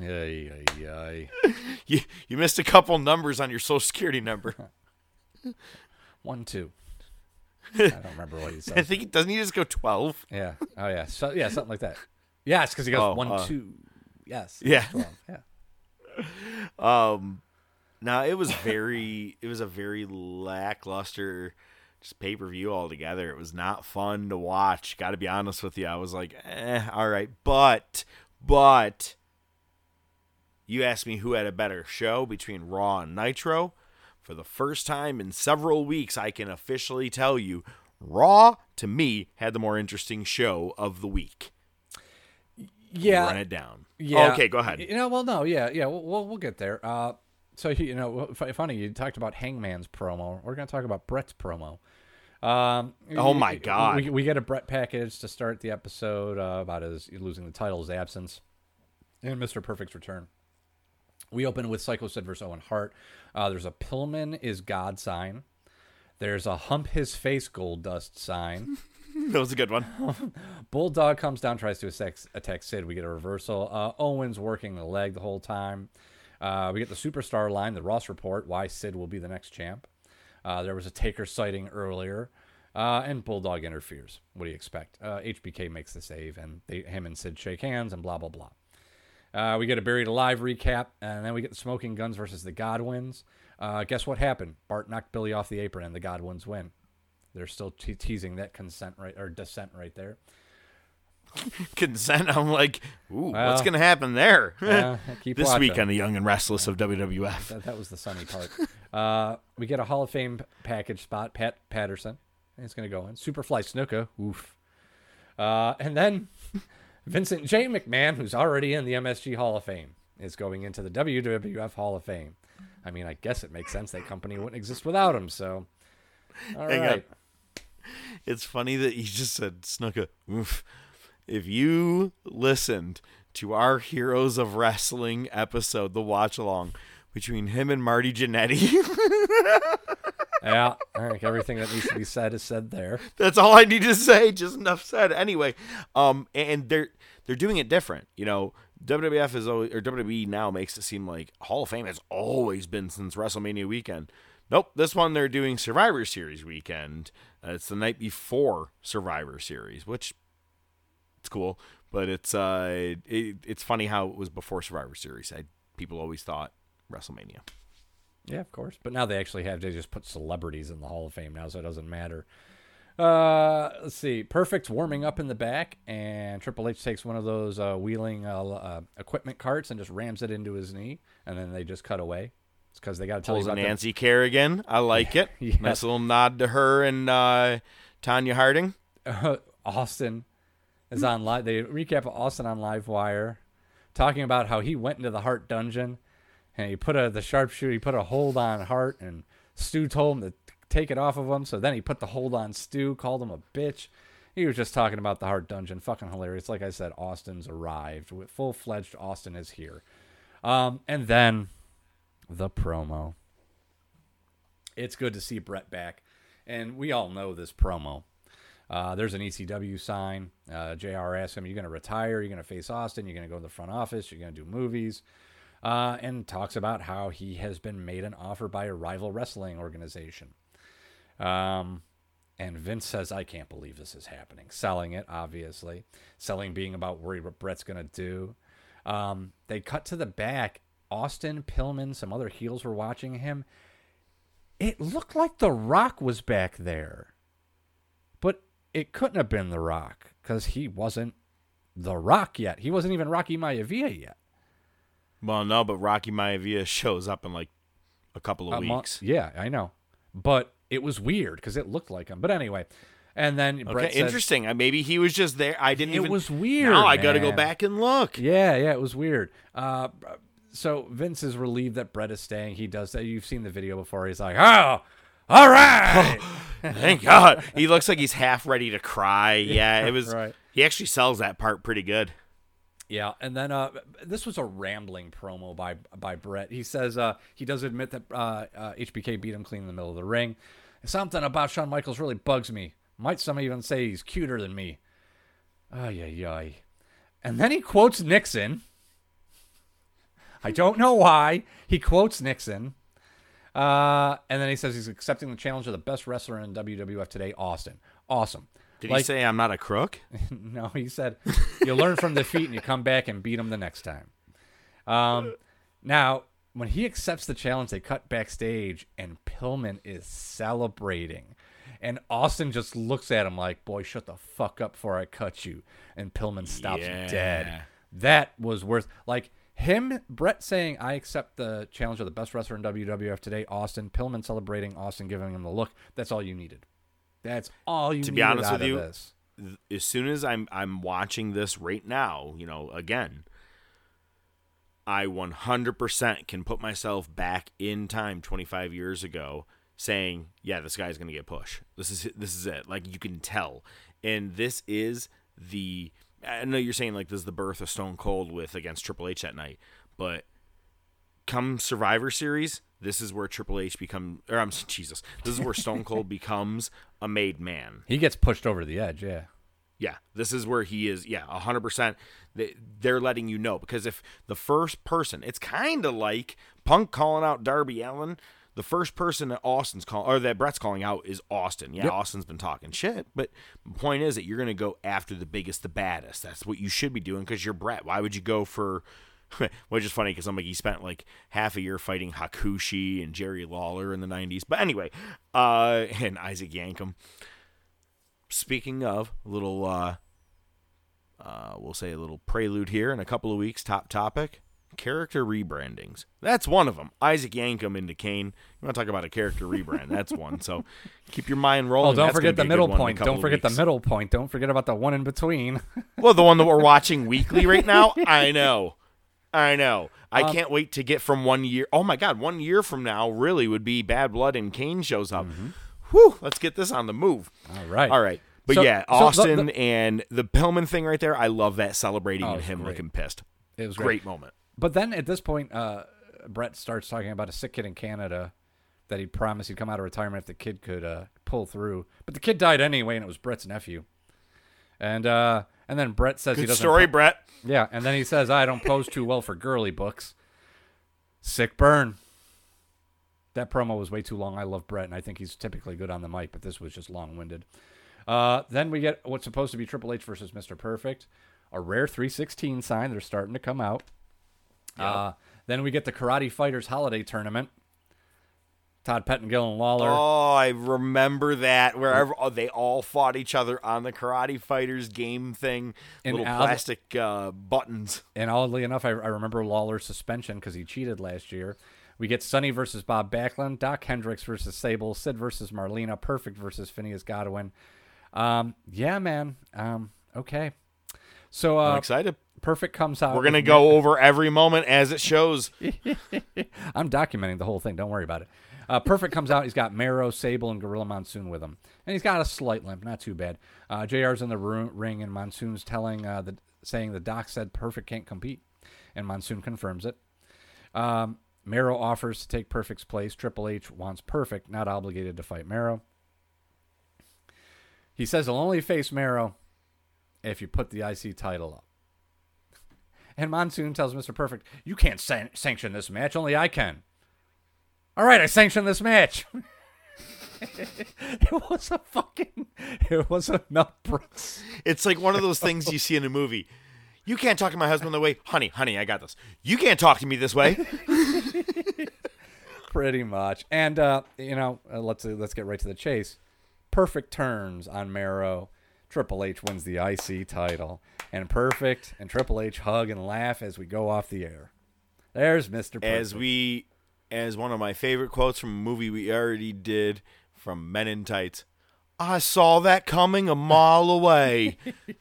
Speaker 9: Yay, yay,
Speaker 5: You you missed a couple numbers on your social security number.
Speaker 9: One two. I don't remember what he said.
Speaker 5: I think it doesn't he just go twelve?
Speaker 9: Yeah. Oh yeah. So yeah, something like that. Yes, because he goes oh, one uh, two. Yes.
Speaker 5: Yeah.
Speaker 9: 12. Yeah.
Speaker 5: Um, now it was very, it was a very lackluster, just pay per view altogether. It was not fun to watch. Got to be honest with you. I was like, eh, all right, but, but, you asked me who had a better show between Raw and Nitro. For the first time in several weeks, I can officially tell you, Raw to me had the more interesting show of the week
Speaker 9: yeah,
Speaker 5: run it down. Yeah. Oh, okay, go ahead.
Speaker 9: You know, well, no, yeah, yeah, we'll we'll, we'll get there. Uh, so you know, funny you talked about Hangman's promo. We're gonna talk about Bret's promo. Um,
Speaker 5: oh my god,
Speaker 9: we, we get a Bret package to start the episode uh, about his losing the title's absence, and Mister Perfect's return. We open with Psycho Sid versus Owen Hart. Uh, there's a Pillman is God sign. There's a hump his face Goldust sign.
Speaker 5: that was a good one.
Speaker 9: Bulldog comes down, tries to attack, Sid. We get a reversal. Uh, Owens working the leg the whole time. Uh, we get the superstar line, the Ross report, why Sid will be the next champ. Uh, there was a Taker sighting earlier, uh, and Bulldog interferes. What do you expect? HBK uh, makes the save, and they, him and Sid shake hands, and blah blah blah. Uh, we get a buried alive recap, and then we get the Smoking Gunns versus the Godwinns. guess what happened? Bart knocked Billy off the apron, and the Godwinns win. They're still te- teasing that consent right or descent right there.
Speaker 5: consent. I'm like, ooh, well, what's gonna happen there? this
Speaker 9: watching.
Speaker 5: week on the Young and Restless of WWF.
Speaker 9: That, that was the sunny part. uh, we get a Hall of Fame package spot. Pat Patterson, he's gonna go in. Superfly Snuka, oof. Uh, and then Vincent J. McMahon, who's already in the MSG Hall of Fame, is going into the WWF Hall of Fame. I mean, I guess it makes sense that company wouldn't exist without him. So, all Hang right.
Speaker 5: It's funny that you just said Snuka. Oof. If you listened to our Heroes of Wrestling episode, the watch along between him and Marty Jannetty.
Speaker 9: yeah, I think everything that needs to be said is said there.
Speaker 5: That's all I need to say. Just enough said. Anyway, um, and they're they're doing it different. You know, WWF is always or WWE now makes it seem like Hall of Fame has always been since WrestleMania weekend. Nope, this one they're doing Survivor Series weekend. Uh, it's the night before Survivor Series, which it's cool, but it's uh, it, it's funny how it was before Survivor Series. I, people always thought WrestleMania.
Speaker 9: Yeah, of course, but now they actually have to just put celebrities in the Hall of Fame now, so it doesn't matter. Uh, let's see. Perfect's warming up in the back, and Triple H takes one of those uh, wheeling uh, uh equipment carts and just rams it into his knee, and then they just cut away because they got to tell
Speaker 5: Pulls
Speaker 9: you about
Speaker 5: Nancy the... Kerrigan. I like it. yeah. Nice little nod to her and uh, Tonya Harding.
Speaker 9: Austin is on live. They recap Austin on Livewire, talking about how he went into the Hart dungeon and he put a the sharpshooter. He put a hold on Hart, and Stu told him to take it off of him. So then he put the hold on Stu, called him a bitch. he was just talking about the Hart Dungeon. Fucking hilarious. Like I said, Austin's arrived. Full fledged Austin is here. Um, and then the promo. It's good to see Bret back. And we all know this promo. Uh, there's an ECW sign. Uh, JR asks him, You're you going to retire? You're going to face Austin? You're going to go to the front office? You're going to do movies? Uh, and talks about how he has been made an offer by a rival wrestling organization. Um, and Vince says, I can't believe this is happening. Selling it, obviously. Selling being about worried what Bret's going to do. Um, they cut to the back. Austin, Pillman, some other heels were watching him. It looked like The Rock was back there. But it couldn't have been The Rock because he wasn't The Rock yet. He wasn't even Rocky Maivia yet.
Speaker 5: Well, no, but Rocky Maivia shows up in like a couple of a weeks.
Speaker 9: yeah, I know. But it was weird because it looked like him. But anyway, and then
Speaker 5: okay, interesting. Maybe he was just there. I didn't.
Speaker 9: It
Speaker 5: even,
Speaker 9: was weird.
Speaker 5: Now I got to go back and look.
Speaker 9: Yeah, yeah, it was weird. Uh, so Vince is relieved that Bret is staying. He does that. You've seen the video before. He's like, oh. All right.
Speaker 5: thank God. He looks like he's half ready to cry. Yeah, it was.
Speaker 9: right.
Speaker 5: He actually sells that part pretty good.
Speaker 9: Yeah, and then uh, this was a rambling promo by by Bret. He says uh, he does admit that uh, HBK beat him clean in the middle of the ring. Something about Shawn Michaels really bugs me. Might some even say he's cuter than me. Ay, ay, ay. And then he quotes Nixon. I don't know why. He quotes Nixon. Uh, and then he says he's accepting the challenge of the best wrestler in WWF today, Austin. Awesome.
Speaker 5: Did like, he say I'm not a crook?
Speaker 9: no, he said you learn from defeat and you come back and beat him the next time. Um, now, when he accepts the challenge, they cut backstage and Pillman is celebrating. And Austin just looks at him like, boy, shut the fuck up before I cut you. And Pillman stops
Speaker 5: yeah.
Speaker 9: dead. That was worth, like, him, Bret saying, I accept the challenge of the best wrestler in WWF today, Austin. Pillman celebrating, Austin giving him the look. That's all you needed. That's all you needed
Speaker 5: to
Speaker 9: be
Speaker 5: honest with
Speaker 9: you.
Speaker 5: This. As soon as I'm I'm watching this right now, you know, again, I 100% can put myself back in time 25 years ago saying, yeah, this guy's going to get push. This is this is it. Like you can tell. And this is the I know you're saying like this is the birth of Stone Cold with against Triple H that night, but come Survivor Series, this is where Triple H become or I'm Jesus. This is where Stone Cold becomes a made man.
Speaker 9: He gets pushed over the edge, yeah.
Speaker 5: Yeah, this is where he is. Yeah, hundred percent. They're letting you know because if the first person, it's kind of like Punk calling out Darby Allin. The first person that Austin's calling or that Bret's calling out is Austin. Yeah, yep. Austin's been talking shit, but the point is that you're going to go after the biggest, the baddest. That's what you should be doing because you're Bret. Why would you go for which is funny because I'm like he spent like half a year fighting Hakushi and Jerry Lawler in the '90s. But anyway, uh, and Isaac Yankem. Speaking of a little, uh, uh, we'll say a little prelude here in a couple of weeks. Top topic: character rebrandings. That's one of them. Isaac Yankem into Kane. You want to talk about a character rebrand? That's one. So keep your mind rolling.
Speaker 9: Oh, don't
Speaker 5: That's
Speaker 9: forget the middle point. Don't forget the middle point. Don't forget about the one in between.
Speaker 5: well, the one that we're watching weekly right now. I know. I know. I um, can't wait to get from one year. Oh my God, one year from now really would be Bad Blood and Kane shows up. Mm-hmm. Whew, let's get this on the move.
Speaker 9: All right.
Speaker 5: All right. But so, yeah, Austin so the, the, and the Pillman thing right there, I love that celebrating oh, and him
Speaker 9: great.
Speaker 5: looking pissed.
Speaker 9: It was
Speaker 5: great, great moment.
Speaker 9: But then at this point, uh, Bret starts talking about a sick kid in Canada that he promised he'd come out of retirement if the kid could uh, pull through. But the kid died anyway, and it was Bret's nephew. And uh, and then Bret says
Speaker 5: Good
Speaker 9: he doesn't.
Speaker 5: Story, po- Bret.
Speaker 9: Yeah, and then he says I don't pose too well for girly books. Sick burn. That promo was way too long. I love Bret, and I think he's typically good on the mic, but this was just long-winded. Uh, then we get what's supposed to be Triple H versus Mr. Perfect, a rare 316 sign. They're starting to come out. Yep. Uh, then we get the Karate Fighters Holiday Tournament. Todd Pettengill and Lawler.
Speaker 5: Oh, I remember that. Wherever oh, they all fought each other on the Karate Fighters game thing, and little plastic uh, buttons.
Speaker 9: And oddly enough, I, I remember Lawler's suspension because he cheated last year. We get Sunny versus Bob Backlund, Doc Hendrix versus Sable, Sid versus Marlena, Perfect versus Phineas Godwinn. Um, yeah, man. Um, okay. So uh,
Speaker 5: I'm excited.
Speaker 9: Perfect comes out.
Speaker 5: We're gonna go over every moment as it shows.
Speaker 9: I'm documenting the whole thing. Don't worry about it. Uh, Perfect comes out. He's got Mero, Sable, and Gorilla Monsoon with him, and he's got a slight limp. Not too bad. Uh, Jr's in the room, ring, and Monsoon's telling uh, the saying the doc said Perfect can't compete, and Monsoon confirms it. Um, Mero offers to take Perfect's place. Triple H wants Perfect, not obligated to fight Mero. He says he'll only face Mero if you put the IC title up. And Monsoon tells Mr. Perfect, You can't san- sanction this match, only I can. All right, I sanction this match. it was a fucking. It was a nut Brooks.
Speaker 5: It's like one of those things you see in a movie. You can't talk to my husband the way, honey, honey, I got this. You can't talk to me this way.
Speaker 9: Pretty much, and uh, you know, uh, let's uh, let's get right to the chase. Perfect turns on Mero. Triple H wins the IC title, and Perfect and Triple H hug and laugh as we go off the air. There's Mister.
Speaker 5: As we, as one of my favorite quotes from a movie we already did from Men in Tights. I saw that coming a mile away.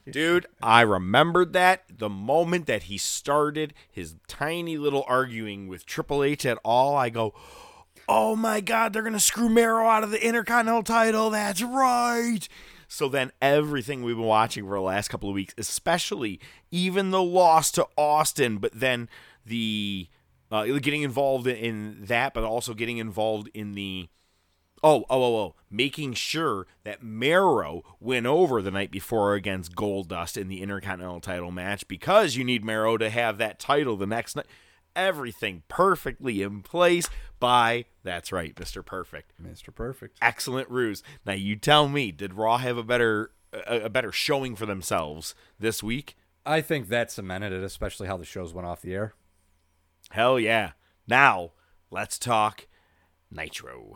Speaker 5: Dude, I remembered that the moment that he started his tiny little arguing with Triple H at all. I go, oh my God, they're going to screw Mero out of the Intercontinental title. That's right. So then everything we've been watching for the last couple of weeks, especially even the loss to Austin, but then the uh, getting involved in that, but also getting involved in the Oh, oh, oh, oh, making sure that Mero went over the night before against Goldust in the Intercontinental title match because you need Mero to have that title the next night. Everything perfectly in place by, that's right, Mr. Perfect.
Speaker 9: Mr. Perfect.
Speaker 5: Excellent ruse. Now you tell me, did Raw have a better a, a better showing for themselves this week?
Speaker 9: I think that cemented it, especially how the shows went off the air.
Speaker 5: Hell yeah. Now, let's talk Nitro.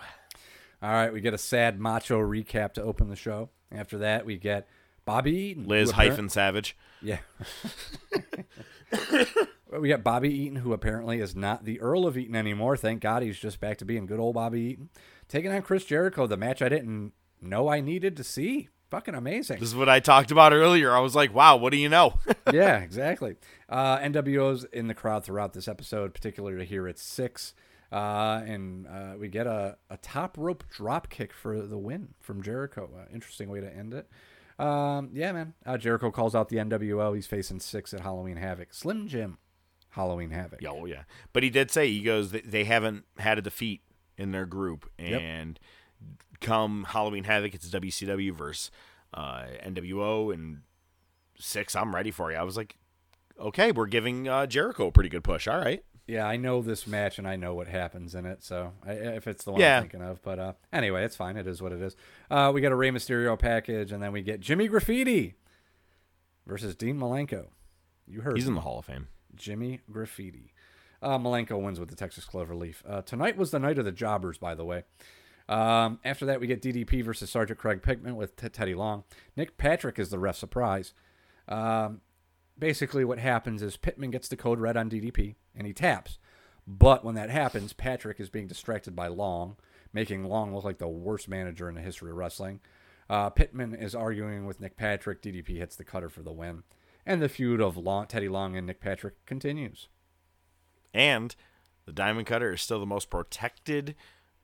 Speaker 9: All right, we get a sad macho recap to open the show. After that, we get Bobby
Speaker 5: Liz hyphen Savage.
Speaker 9: Yeah. we got Bobby Eaton, who apparently is not the Earl of Eaton anymore. Thank God he's just back to being good old Bobby Eaton. Taking on Chris Jericho, the match I didn't know I needed to see. Fucking amazing.
Speaker 5: This is what I talked about earlier. I was like, wow, what do you know?
Speaker 9: yeah, exactly. Uh, NWO's in the crowd throughout this episode, particularly here at Syxx. Uh, and uh, we get a, a top rope drop kick for the win from Jericho. Uh, interesting way to end it. Um, yeah, man. Uh, Jericho calls out the NWO. He's facing Syxx at Halloween Havoc. Slim Jim, Halloween Havoc.
Speaker 5: Oh yeah, but he did say he goes they haven't had a defeat in their group, and yep. come Halloween Havoc, it's WCW versus uh, NWO and Syxx. I'm ready for you. I was like, okay, we're giving uh, Jericho a pretty good push. All right.
Speaker 9: Yeah, I know this match and I know what happens in it. So I, if it's the one yeah. I'm thinking of, but uh, anyway, it's fine. It is what it is. Uh, we got a Rey Mysterio package, and then we get Jimmy Graffiti versus Dean Malenko. You heard
Speaker 5: he's in the Hall of Fame.
Speaker 9: Jimmy Graffiti. Uh, Malenko wins with the Texas Cloverleaf. Uh, tonight was the night of the jobbers, by the way. Um, after that, we get DDP versus Sergeant Craig Pittman with T- Teddy Long. Nick Patrick is the ref surprise. Um, basically what happens is Pittman gets the code red on DDP and he taps. But when that happens, Patrick is being distracted by Long, making Long look like the worst manager in the history of wrestling. Uh, Pittman is arguing with Nick Patrick. DDP hits the cutter for the win. And the feud of Long, Teddy Long and Nick Patrick continues.
Speaker 5: And the Diamond Cutter is still the most protected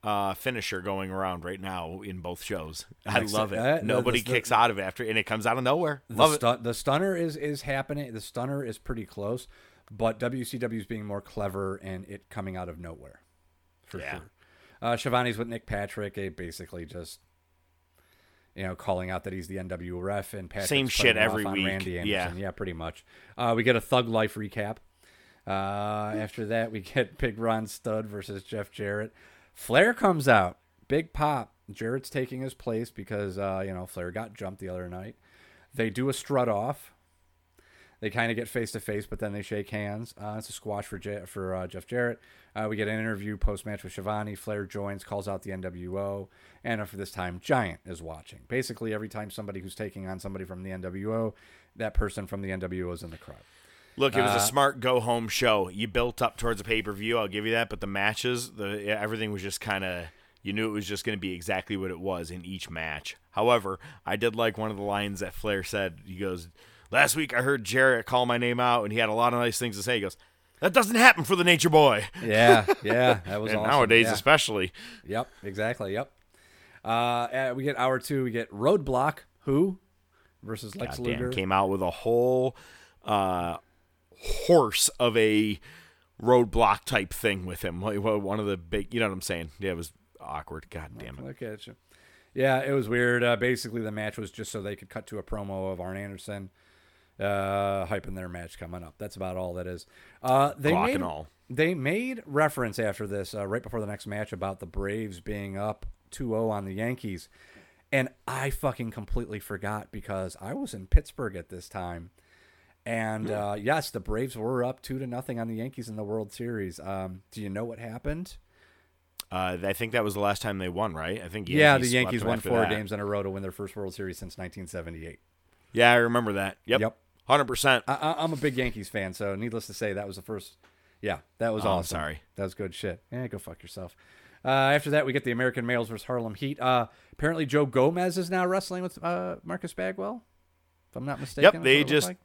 Speaker 5: uh, finisher going around right now in both shows. I love it. Uh, Nobody the, kicks the, out of it after, and it comes out of nowhere. Love
Speaker 9: stu- it. The stunner is is happening. The stunner is pretty close, but WCW is being more clever and it coming out of nowhere, for yeah. sure. Uh, Schiavone's with Nick Patrick, a basically just you know, calling out that he's the NW ref and Patrick's
Speaker 5: same shit every week.
Speaker 9: Randy
Speaker 5: Anderson.
Speaker 9: Yeah, yeah, pretty much. Uh, we get a Thug Life recap. Uh, after that, we get Big Ron Studd versus Jeff Jarrett. Flair comes out, big pop. Jarrett's taking his place because uh, you know Flair got jumped the other night. They do a strut off. They kind of get face to face, but then they shake hands. Uh, it's a squash for J- for uh, Jeff Jarrett. Uh, we get an interview post match with Schiavone. Flair joins, calls out the NWO, and for this time, Giant is watching. Basically, every time somebody who's taking on somebody from the NWO, that person from the NWO is in the crowd.
Speaker 5: Look, it was a uh, smart go home show. You built up towards a pay per view. I'll give you that. But the matches, the everything was just kind of you knew it was just going to be exactly what it was in each match. However, I did like one of the lines that Flair said. He goes, last week I heard Jarrett call my name out, and he had a lot of nice things to say. He goes, "That doesn't happen for the Nature Boy."
Speaker 9: Yeah, yeah, that was
Speaker 5: and
Speaker 9: awesome.
Speaker 5: nowadays,
Speaker 9: yeah.
Speaker 5: especially.
Speaker 9: Yep, exactly. Yep. Uh, we get hour two. We get Roadblock. Who versus Lex
Speaker 5: God damn,
Speaker 9: Luger
Speaker 5: came out with a whole uh, horse of a roadblock type thing with him. One of the big, you know what I'm saying? Yeah, it was awkward. God damn it.
Speaker 9: Look at you. Yeah, it was weird. Uh, basically, the match was just so they could cut to a promo of Arn Anderson uh, hyping their match coming up. That's about all that is. Uh, they
Speaker 5: Clock
Speaker 9: made,
Speaker 5: and all.
Speaker 9: They made reference after this, uh, right before the next match, about the Braves being up 2-0 on the Yankees. And I fucking completely forgot because I was in Pittsburgh at this time. And uh, yes, the Braves were up two to nothing on the Yankees in the World Series. Um, do you know what happened?
Speaker 5: Uh, I think that was the last time they won, right? I think
Speaker 9: Yankees yeah, the Yankees won four
Speaker 5: that.
Speaker 9: games in a row to win their first World Series since 1978.
Speaker 5: Yeah, I remember that. Yep.
Speaker 9: Yep.
Speaker 5: Hundred percent.
Speaker 9: I'm a big Yankees fan, so needless to say, that was the first. Yeah, that was
Speaker 5: Oh,
Speaker 9: awesome.
Speaker 5: sorry.
Speaker 9: that was good shit. Yeah, go fuck yourself. Uh, after that, we get the American Males versus Harlem Heat. Uh, apparently, Joe Gomez is now wrestling with uh, Marcus Bagwell. If I'm not mistaken.
Speaker 5: Yep. They
Speaker 9: what it looked
Speaker 5: just
Speaker 9: like.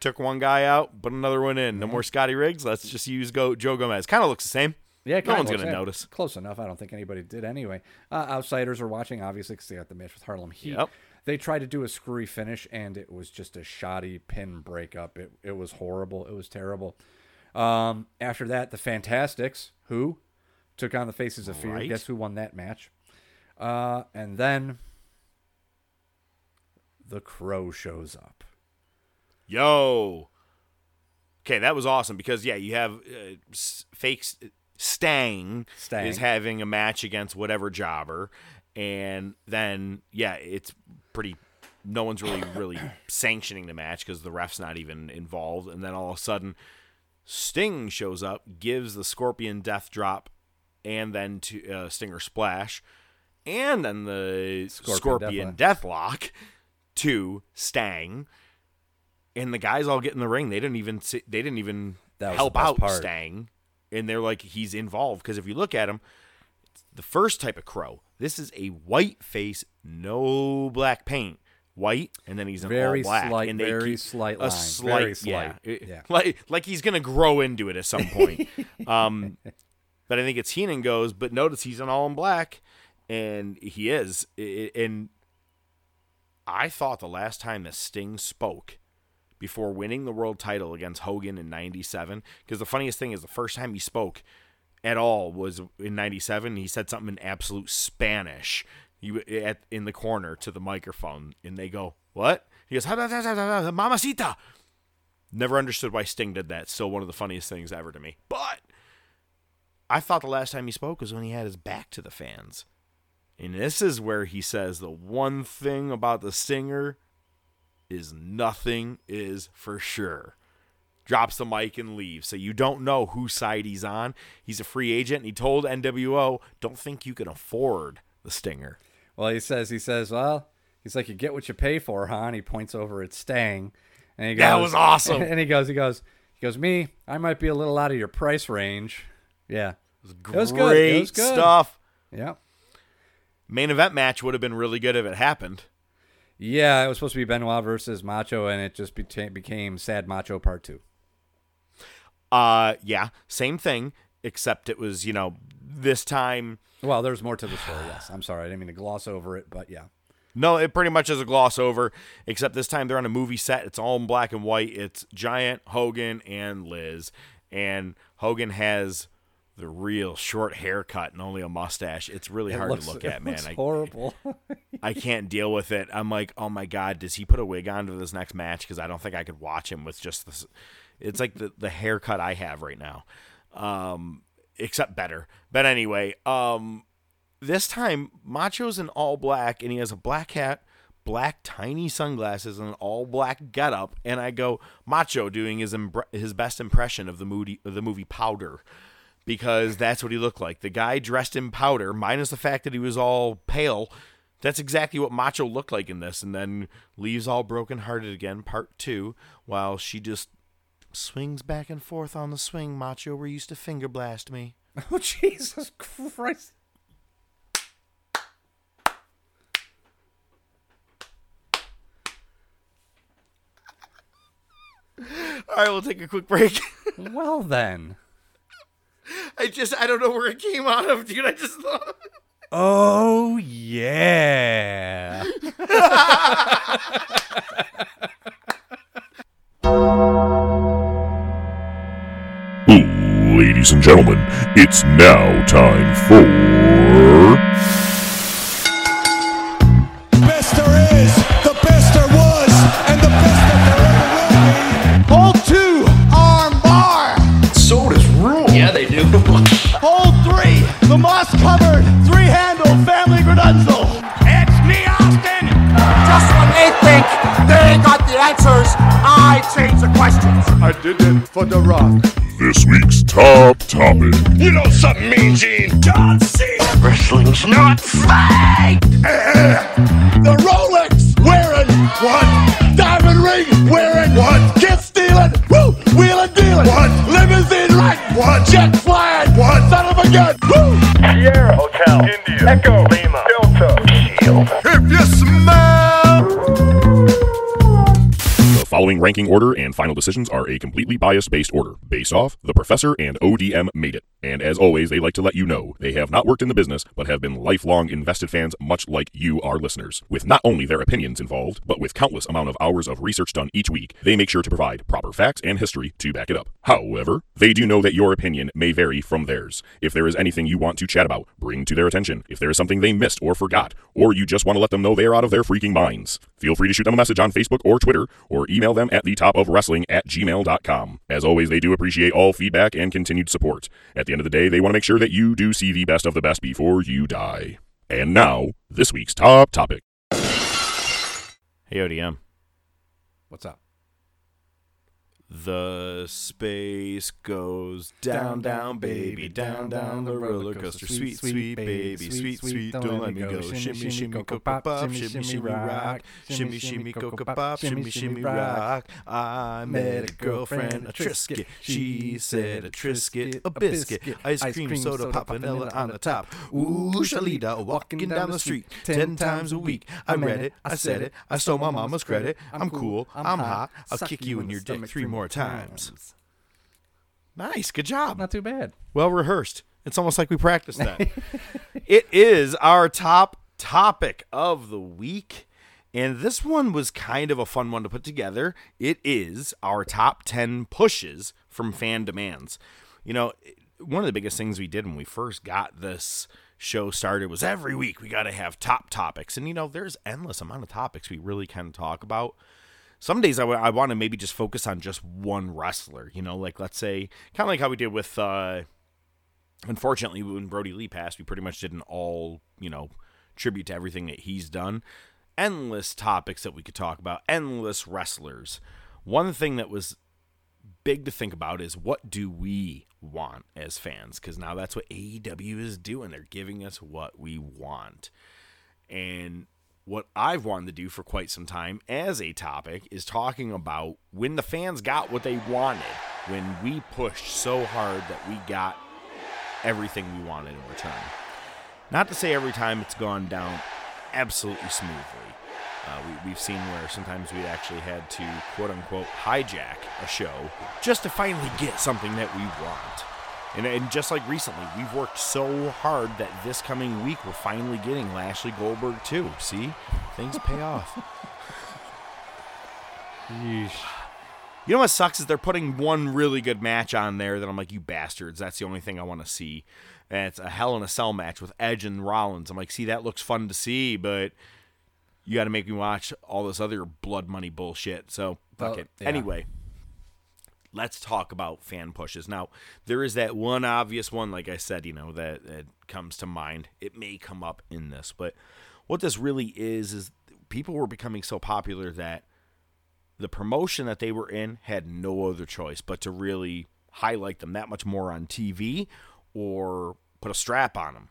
Speaker 5: took one guy out, put another one in. No more Scotty Riggs. Let's just use Go Joe Gomez. Kind of looks the same.
Speaker 9: Yeah,
Speaker 5: no one's gonna notice.
Speaker 9: Close enough. I don't think anybody did anyway. Uh, outsiders are watching, obviously, because they got the match with Harlem Heat.
Speaker 5: Yep.
Speaker 9: They tried to do a screwy finish, and it was just a shoddy pin breakup. It it was horrible. It was terrible. Um, after that, the Fantastics, who took on the Faces of Fear.
Speaker 5: Right.
Speaker 9: Guess who won that match? Uh, and then the Crow shows up.
Speaker 5: Yo. Okay, that was awesome because yeah, you have uh, s- fake Stang,
Speaker 9: Stang.
Speaker 5: is having a match against whatever jobber, and then yeah, it's pretty. No one's really really sanctioning the match because the ref's not even involved, and then all of a sudden, Sting shows up, gives the Scorpion Death Drop, and then to uh, Stinger Splash, and then the
Speaker 9: Scorpion
Speaker 5: Scorpion, Deathlock to Stang and the guys all get in the ring. They didn't even sit, they didn't even
Speaker 9: That was
Speaker 5: help out
Speaker 9: part.
Speaker 5: Stang, and they're like he's involved because if you look at him, the first type of crow. This is a white face, no black paint, white, and then he's in
Speaker 9: Very
Speaker 5: all black.
Speaker 9: slight-
Speaker 5: and they
Speaker 9: very
Speaker 5: keep
Speaker 9: slight
Speaker 5: a
Speaker 9: line.
Speaker 5: slight,
Speaker 9: Very slight.
Speaker 5: Yeah,
Speaker 9: Yeah.
Speaker 5: like like he's gonna grow into it at some point. um, but I think it's Heenan goes, but notice he's in all in black, and he is, and I thought the last time that Sting spoke before winning the world title against Hogan in 97 because the funniest thing is the first time he spoke at all was in 97 he said something in absolute Spanish. You at in the corner to the microphone and they go what? He goes "Ha, ha, ha, ha, ha, ha, mamacita. Never understood why Sting did that. Still one of the funniest things ever to me. But I thought the last time he spoke was when he had his back to the fans. And this is where he says the one thing about the singer is nothing is for sure. Drops the mic and leaves. So you don't know whose side he's on. He's a free agent, and he told NWO, "Don't think you can afford the Stinger."
Speaker 9: Well, he says, he says, well, he's like, you get what you pay for, huh? And he points over at Stang, and he goes,
Speaker 5: That was awesome.
Speaker 9: And he goes, he goes, he goes, me, I might be a little out of your price range. Yeah, it was,
Speaker 5: Great
Speaker 9: it was good. It was good.
Speaker 5: stuff.
Speaker 9: Yeah,
Speaker 5: Main event match would have been really good if it happened.
Speaker 9: yeah. It was supposed to be Benoit versus Macho, and it just became, became Sad Macho Part Two.
Speaker 5: Uh, yeah, same thing, except it was you know this time.
Speaker 9: Well, there's more to the story. Yes, I'm sorry, I didn't mean to gloss over it, but yeah.
Speaker 5: No, it pretty much is a gloss over, except this time they're on a movie set. It's all in black and white. It's Giant, Hogan, and Liz. And Hogan has the real short haircut and only a mustache. It's really
Speaker 9: It
Speaker 5: hard
Speaker 9: looks-
Speaker 5: to look at, man. I,
Speaker 9: horrible.
Speaker 5: I can't deal with it. I'm like, oh my god, does he put a wig on to this next match? Because I don't think I could watch him with just this. It's like the the haircut I have right now, um, except better. But anyway, um, this time Macho's in all black and he has a black hat, black tiny sunglasses, and an all black getup. And I go Macho doing his his best impression of the movie the movie Powder. Because that's what he looked like. The guy dressed in powder, minus the fact that he was all pale, that's exactly what Macho looked like in this, and then leaves all brokenhearted again, part two, while she just swings back and forth on the swing, Macho, where you used to finger blast me.
Speaker 9: Oh Jesus Christ!
Speaker 5: All right, we'll take a quick break.
Speaker 9: well then.
Speaker 5: I just I don't know where it came out of, dude. I just thought.
Speaker 9: Oh yeah.
Speaker 16: Ladies and gentlemen, it's now time for.
Speaker 1: Change the questions.
Speaker 6: I did it for The Rock.
Speaker 16: This week's top topic.
Speaker 6: You know something, Mean Gene?
Speaker 1: John Cena.
Speaker 15: Wrestling's not fake.
Speaker 6: Eh, the Rolex wearing what? Diamond ring wearing what? Kid stealing, woo, wheeling dealing, what? Limousine riding, what? Jet flying, what? Son of a gun, woo!
Speaker 17: Sierra Hotel, India, Echo, Lima, Delta, Shield.
Speaker 6: If you smell.
Speaker 16: Following ranking order and final decisions are a completely bias based order, based off The Professor and ODM made it. And as always, they like to let you know they have not worked in the business, but have been lifelong invested fans, much like you, our listeners. With not only their opinions involved, but with countless amount of hours of research done each week, they make sure to provide proper facts and history to back it up. However, they do know that your opinion may vary from theirs. If there is anything you want to chat about, bring to their attention. If there is something they missed or forgot, or you just want to let them know they are out of their freaking minds, feel free to shoot them a message on Facebook or Twitter, or email them at the top of wrestling at gmail.com. As always, they do appreciate all feedback and continued support. At the end of the day, they want to make sure that you do see the best of the best before you die. And now, this week's top topic.
Speaker 5: Hey, ODM.
Speaker 9: What's up?
Speaker 5: The space goes down, down, baby, down, down the roller coaster. Sweet, sweet, baby, sweet, sweet, don't let me go. Shimmy, shimmy, cocoa pop, shimmy, shimmy, rock. Shimmy, shimmy, cocoa pop, shimmy, shimmy, rock. I met a girlfriend, a Trisket. She said a Trisket, a biscuit, ice cream, soda, pop, vanilla on the top. Ooh, Shalita, walking down the street ten times a week. I read it, I said it, I stole my mama's credit. I'm cool, I'm hot, I'll kick you in your dick three more times. Nice, good job.
Speaker 9: Not too bad.
Speaker 5: Well rehearsed. It's almost like we practiced that. it is our top topic of the week. And this one was kind of a fun one to put together. It is our top 10 pushes from fan demands. You know, one of the biggest things we did when we first got this show started was every week we got to have top topics. And, you know, there's endless amount of topics we really kind of talk about some days I, w- I want to maybe just focus on just one wrestler, you know, like let's say kind of like how we did with, uh, unfortunately, when Brodie Lee passed, we pretty much did an all, you know, tribute to everything that he's done. Endless topics that we could talk about, endless wrestlers. One thing that was big to think about is what do we want as fans? Because now that's what AEW is doing. They're giving us what we want. And what I've wanted to do for quite some time as a topic is talking about when the fans got what they wanted, when we pushed so hard that we got everything we wanted in return. Not to say every time it's gone down absolutely smoothly. Uh, we, we've seen where sometimes we actually had to quote unquote hijack a show just to finally get something that we want. And, and just like recently, we've worked so hard that this coming week we're finally getting Lashley Goldberg too. See, things pay off.
Speaker 9: Yeesh.
Speaker 5: You know what sucks is they're putting one really good match on there that I'm like, you bastards. That's the only thing I want to see. And it's a Hell in a Cell match with Edge and Rollins. I'm like, see, that looks fun to see, but you got to make me watch all this other blood money bullshit. So fuck
Speaker 9: Well,
Speaker 5: it.
Speaker 9: yeah.
Speaker 5: Anyway, let's talk about fan pushes. Now, there is that one obvious one, like I said, you know, that, that comes to mind. It may come up in this, but what this really is is people were becoming so popular that the promotion that they were in had no other choice but to really highlight them that much more on TV or put a strap on them.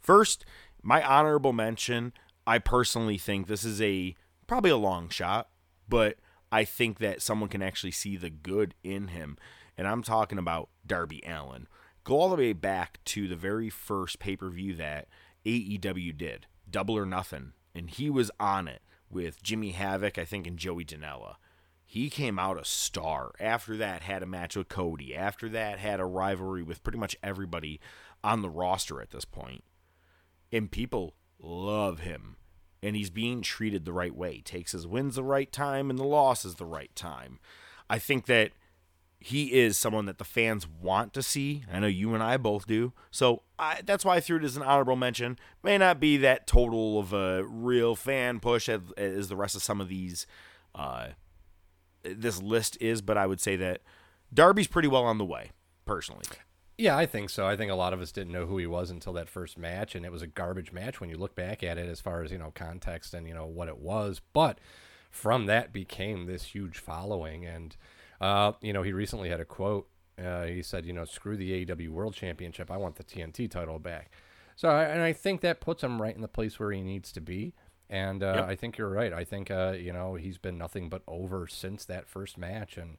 Speaker 5: First, my honorable mention, I personally think this is a probably a long shot, but I think that someone can actually see the good in him. And I'm talking about Darby Allin. Go all the way back to the very first pay per view that AEW did, Double or Nothing. And he was on it with Jimmy Havoc, I think, and Joey Janela. he came out a star. After that, had a match with Cody. After that, had a rivalry with pretty much everybody on the roster at this point. And people love him. And he's being treated the right way. Takes his wins the right time and the losses the right time. I think that he is someone that the fans want to see. I know you and I both do. So I, that's why I threw it as an honorable mention. May not be that total of a real fan push as, as the rest of some of these uh, this list is, but I would say that Darby's pretty well on the way, personally.
Speaker 9: Yeah, I think so. I think a lot of us didn't know who he was until that first match, and it was a garbage match when you look back at it, as far as you know context and you know what it was. But from that became this huge following, and uh, you know he recently had a quote. Uh, he said, "You know, screw the AEW World Championship. I want the TNT title back." So, I, and I think that puts him right in the place where he needs to be. And uh, yep. I think you're right. I think uh, you know he's been nothing but over since that first match, and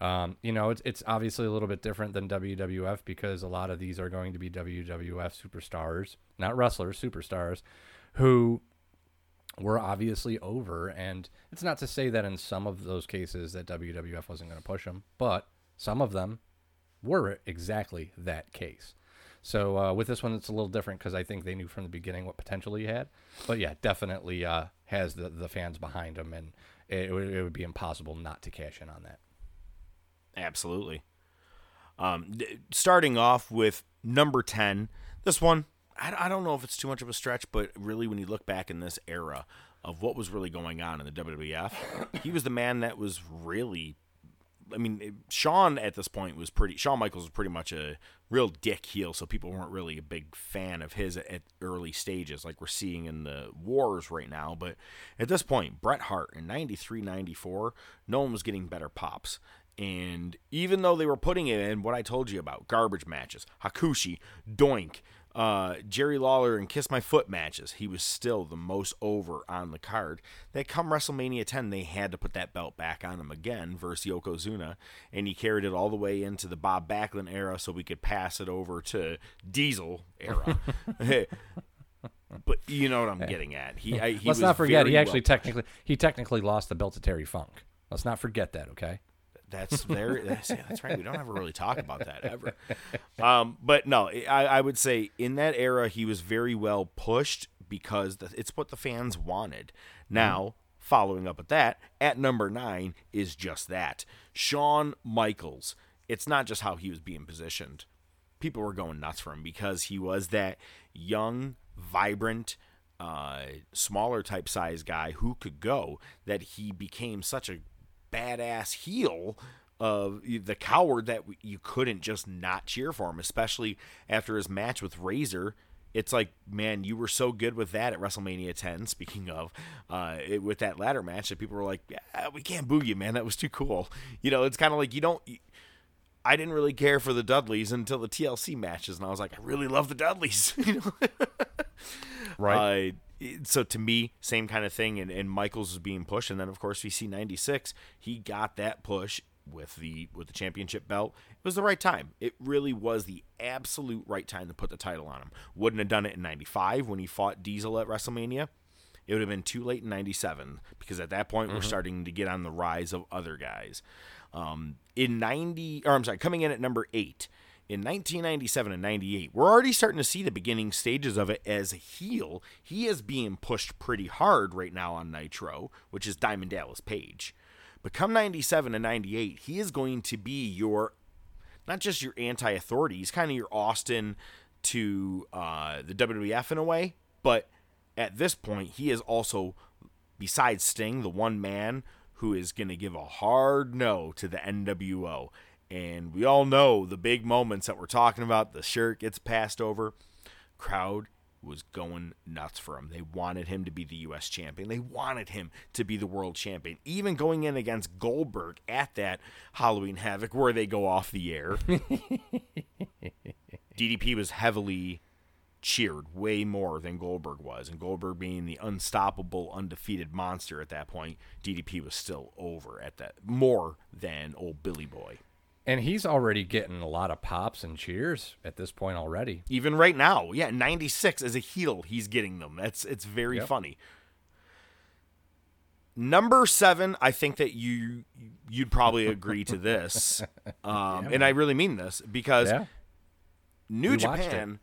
Speaker 9: um, you know it's it's obviously a little bit different than WWF because a lot of these are going to be WWF superstars, not wrestlers, superstars, who were obviously over. And it's not to say that in some of those cases that WWF wasn't going to push them, but some of them were exactly that case. So uh, with this one, it's a little different because I think they knew from the beginning what potential he had. But yeah, definitely uh, has the, the fans behind him, and it, it would be impossible not to cash in on that.
Speaker 5: Absolutely. Um, starting off with number 10, this one, I, I don't know if it's too much of a stretch, but really, when you look back in this era of what was really going on in the WWF, he was the man that was really I mean, Shawn at this point was pretty. Shawn Michaels was pretty much a real dick heel, so people weren't really a big fan of his at early stages, like we're seeing in the wars right now. But at this point, Bret Hart in 93, 94, no one was getting better pops. And even though they were putting it in what I told you about garbage matches, Hakushi, Doink, uh, Jerry Lawler and Kiss My Foot matches, he was still the most over on the card. That come WrestleMania 10, they had to put that belt back on him again versus Yokozuna, and he carried it all the way into the Bob Backlund era so we could pass it over to Diesel era. but you know what I'm getting at. He, I, he
Speaker 9: let's not forget he actually well technically he technically lost the belt to Terry Funk. Let's not forget that, okay?
Speaker 5: That's very that's, yeah, that's right. We don't ever really talk about that ever. Um, but no, I, I would say in that era he was very well pushed because the, it's what the fans wanted. Now, following up with that, at number nine is just that Shawn Michaels. It's not just how he was being positioned. People were going nuts for him because he was that young, vibrant, uh, smaller type size guy who could go that he became such a badass heel of the coward that you couldn't just not cheer for him, especially after his match with Razor. It's like, man, you were so good with that at WrestleMania 10. Speaking of, uh, it, with that ladder match, that people were like, "We can't boo you, man. That was too cool." You know, it's kind of like you don't. I didn't really care for the Dudleys until the TLC matches, and I was like, I really love the Dudleys. you know, right? Uh, so to me, same kind of thing. And, and Michaels was being pushed, and then of course we see '96. He got that push with the with the championship belt. It was the right time. It really was the absolute right time to put the title on him. Wouldn't have done it in '95 when he fought Diesel at WrestleMania. It would have been too late in '97 because at that point mm-hmm. we're starting to get on the rise of other guys. Um, in '90, or I'm sorry, coming in at number eight in 1997 and 98. We're already starting to see the beginning stages of it as a heel. He is being pushed pretty hard right now on Nitro, which is Diamond Dallas Page. But come 97 and 98, he is going to be your, not just your anti authority, he's kind of your Austin to uh, the WWF in a way. But at this point, he is also, besides Sting, the one man who is going to give a hard no to the NWO. And we all know the big moments that we're talking about. The shirt gets passed over. Crowd was going nuts for him. They wanted him to be the U.S. champion. They wanted him to be the world champion. Even going in against Goldberg at that Halloween Havoc where they go off the air. DDP was heavily cheered way more than Goldberg was. And Goldberg being the unstoppable, undefeated monster at that point, DDP was still over at that more than old Billy Boy.
Speaker 9: And he's already getting a lot of pops and cheers at this point already.
Speaker 5: Even right now, yeah, 96 as a heel, he's getting them. That's it's very yep. funny. Number seven, I think that you you'd probably agree to this, um, yeah, and I really mean this because yeah. New we Japan,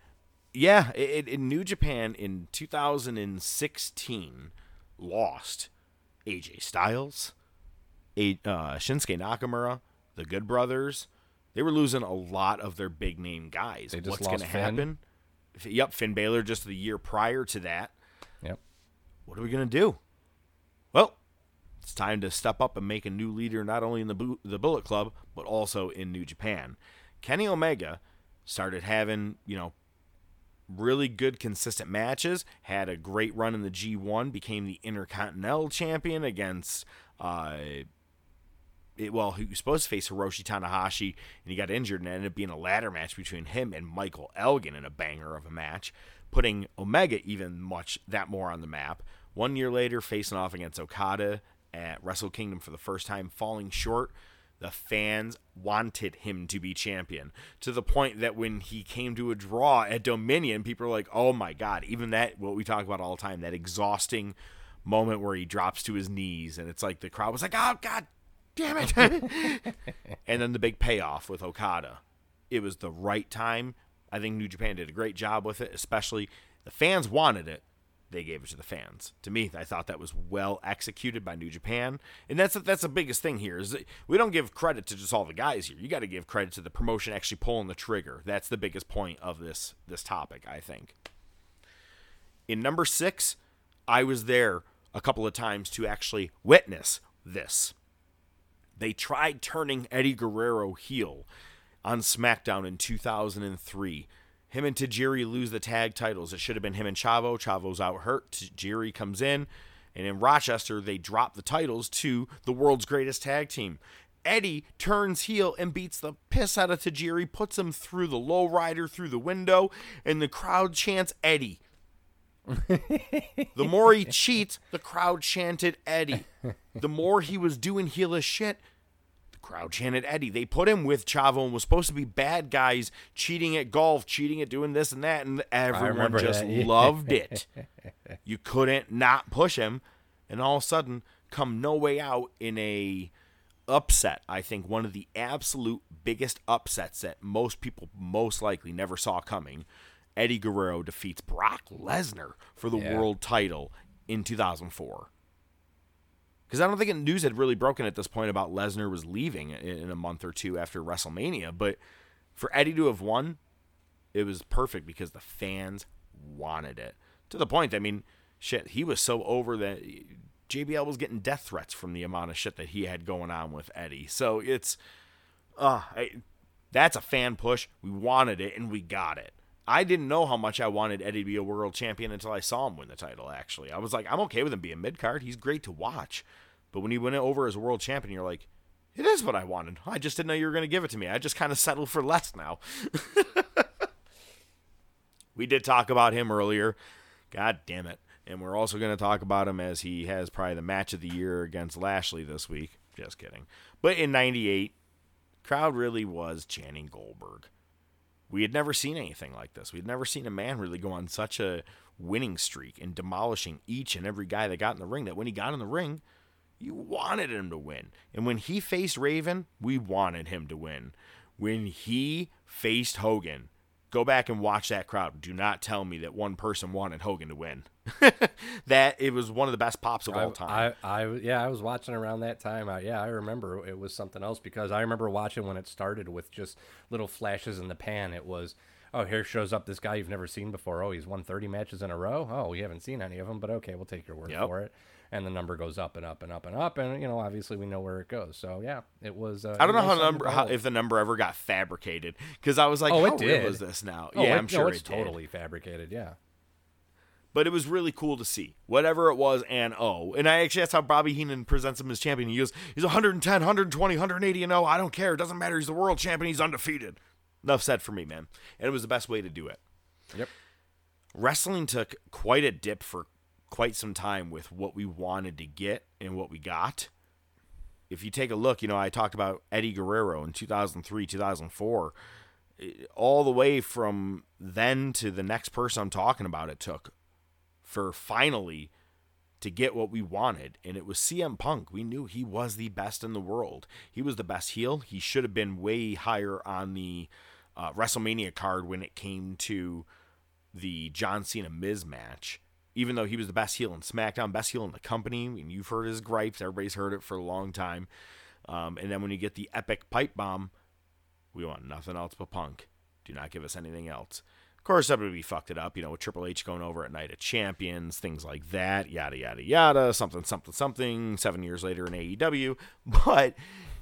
Speaker 5: yeah, it, in New Japan in 2016 lost AJ Styles, a, uh, Shinsuke Nakamura, the Good Brothers. They were losing a lot of their big name guys. What's going to happen? Yep, Finn Balor just the year prior to that.
Speaker 9: Yep.
Speaker 5: What are we going to do? Well, it's time to step up and make a new leader not only in the the Bullet Club but also in New Japan. Kenny Omega started having, you know, really good consistent matches, had a great run in the G1, became the Intercontinental champion against uh it, well, he was supposed to face Hiroshi Tanahashi, and he got injured, and ended up being a ladder match between him and Michael Elgin in a banger of a match, putting Omega even much that more on the map. One year later, facing off against Okada at Wrestle Kingdom for the first time, falling short. The fans wanted him to be champion to the point that when he came to a draw at Dominion, people were like, oh my God, even that, what we talk about all the time, that exhausting moment where he drops to his knees and it's like the crowd was like, oh God damn it. and then the big payoff with Okada. It was the right time. I think New Japan did a great job with it, especially the fans wanted it they gave it to the fans. To me, I thought that was well executed by New Japan, and that's that's the biggest thing here is we don't give credit to just all the guys here. You got to give credit to the promotion actually pulling the trigger. That's the biggest point of this this topic, I think. In number six, I was there a couple of times to actually witness this. They tried turning Eddie Guerrero heel on SmackDown in 2003 him and Tajiri lose the tag titles. It should have been him and Chavo. Chavo's out hurt. Tajiri comes in. And in Rochester, they drop the titles to the world's greatest tag team. Eddie turns heel and beats the piss out of Tajiri, puts him through the lowrider through the window, and the crowd chants Eddie. the more he cheats, the crowd chanted Eddie. The more he was doing heelish shit, the crowd chanted Eddie. They put him with Chavo and was supposed to be bad guys cheating at golf, cheating at doing this and that, and everyone just loved it. You couldn't not push him, and all of a sudden, come no way out in a upset. I think one of the absolute biggest upsets that most people most likely never saw coming. Eddie Guerrero defeats Brock Lesnar for the yeah. world title in 2004 because I don't think news had really broken at this point about Lesnar was leaving in a month or two after WrestleMania. But for Eddie to have won, it was perfect because the fans wanted it to the point. I mean, shit, he was so over that JBL was getting death threats from the amount of shit that he had going on with Eddie. So it's, uh, I, that's a fan push. We wanted it and we got it. I didn't know how much I wanted Eddie to be a world champion until I saw him win the title, actually. I was like, I'm okay with him being mid card. He's great to watch. But when he went over as world champion, you're like, it is what I wanted. I just didn't know you were going to give it to me. I just kind of settled for less now. we did talk about him earlier. God damn it. And we're also going to talk about him as he has probably the match of the year against Lashley this week. Just kidding. But in 98, crowd really was chanting Goldberg we had never seen anything like this. We had never seen a man really go on such a winning streak and demolishing each and every guy that got in the ring. That when he got in the ring, you wanted him to win. And when he faced Raven, we wanted him to win. When he faced Hogan, go back and watch that crowd. Do not tell me that one person wanted Hogan to win. that it was one of the best pops of all time.
Speaker 9: I, I, yeah, I was watching around that time. I, yeah, I remember it was something else because I remember watching when it started with just little flashes in the pan. It was, oh, here shows up this guy you've never seen before. Oh, he's won 30 matches in a row. Oh, we haven't seen any of them, but okay, we'll take your word yep. for it. And the number goes up and up and up and up, and you know, obviously we know where it goes. So yeah, it was. Uh,
Speaker 5: I don't know how number how, if the number ever got fabricated because I was like, oh, it did. was this now? Oh, yeah, it, I'm sure no,
Speaker 9: it's
Speaker 5: it
Speaker 9: totally fabricated. Yeah
Speaker 5: but it was really cool to see whatever it was and oh and i actually that's how bobby heenan presents him as champion he goes he's 110 120 180 and oh i don't care it doesn't matter he's the world champion he's undefeated enough said for me man and it was the best way to do it
Speaker 9: yep
Speaker 5: wrestling took quite a dip for quite some time with what we wanted to get and what we got if you take a look you know i talked about eddie guerrero in 2003 2004 all the way from then to the next person i'm talking about it took for finally to get what we wanted, and it was CM Punk. We knew he was the best in the world. He was the best heel. He should have been way higher on the uh, WrestleMania card when it came to the John Cena Miz match. Even though he was the best heel in SmackDown, best heel in the company, I mean, you've heard his gripes. Everybody's heard it for a long time. Um, and then when you get the epic pipe bomb, we want nothing else but Punk. Do not give us anything else. Of course, WWE fucked it up, you know, with Triple H going over at Night of Champions, things like that, yada, yada, yada, something, something, something, seven years later in AEW. But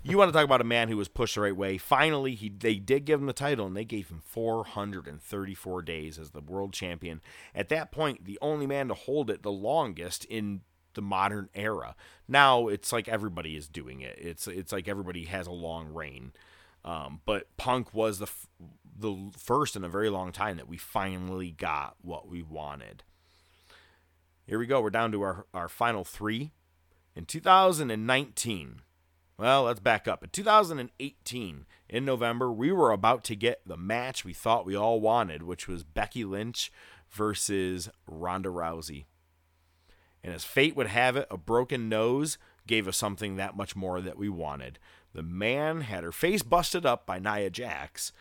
Speaker 5: you want to talk about a man who was pushed the right way. Finally, he they did give him the title, and they gave him 434 days as the world champion. At that point, the only man to hold it the longest in the modern era. Now it's like everybody is doing it. It's it's like everybody has a long reign. Um, but Punk was the f- the first in a very long time that we finally got what we wanted. Here we go. We're down to our, our final three. In 2019, well, let's back up. In 2018, in November, we were about to get the match we thought we all wanted, which was Becky Lynch versus Ronda Rousey. And as fate would have it, a broken nose gave us something that much more that we wanted. The man had her face busted up by Nia Jax,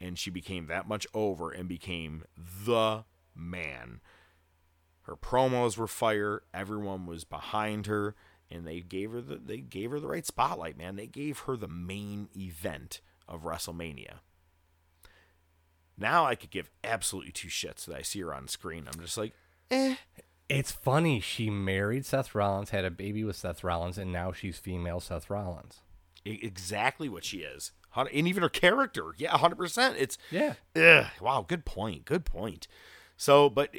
Speaker 5: and she became that much over and became the man. Her promos were fire. Everyone was behind her, and they gave her the they gave her the right spotlight. Man, they gave her the main event of WrestleMania. Now I could give absolutely two shits that I see her on screen. I'm just like, eh.
Speaker 9: It's funny. She married Seth Rollins, had a baby with Seth Rollins, and now she's female Seth Rollins
Speaker 5: exactly what she is. And even her character. Yeah, 100%. It's,
Speaker 9: yeah.
Speaker 5: Ugh, wow, good point. Good point. So, but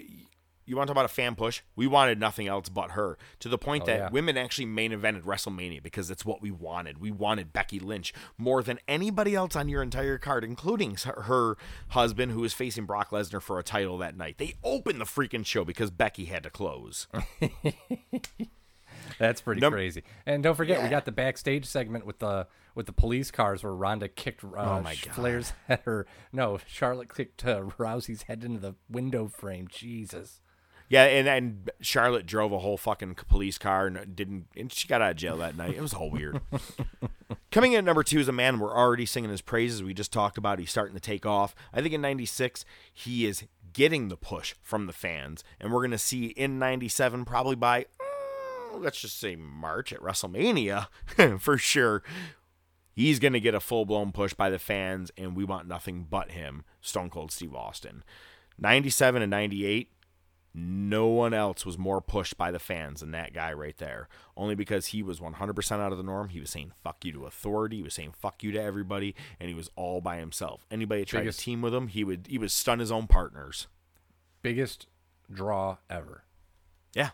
Speaker 5: you want to talk about a fan push? We wanted nothing else but her to the point oh, that yeah. women actually main evented WrestleMania because it's what we wanted. We wanted Becky Lynch more than anybody else on your entire card, including her husband who was facing Brock Lesnar for a title that night. They opened the freaking show because Becky had to close.
Speaker 9: That's pretty Num- crazy. And don't forget, yeah. we got the backstage segment with the with the police cars where Ronda kicked uh, oh my God. Flair's head, or no, Charlotte kicked uh, Rousey's head into the window frame. Jesus.
Speaker 5: Yeah, and and Charlotte drove a whole fucking police car and didn't, and she got out of jail that night. It was all weird. Coming in at number two is a man we're already singing his praises. We just talked about. He's starting to take off. I think in '96 he is getting the push from the fans, and we're gonna see in '97 probably by mm, let's just say March at WrestleMania for sure. He's going to get a full blown push by the fans, and we want nothing but him, Stone Cold Steve Austin. 97 and 98, no one else was more pushed by the fans than that guy right there. Only because he was 100% out of the norm. He was saying fuck you to authority. He was saying fuck you to everybody, and he was all by himself. Anybody that tried biggest, to team with him, he would he would stun his own partners.
Speaker 9: Biggest draw ever.
Speaker 5: Yeah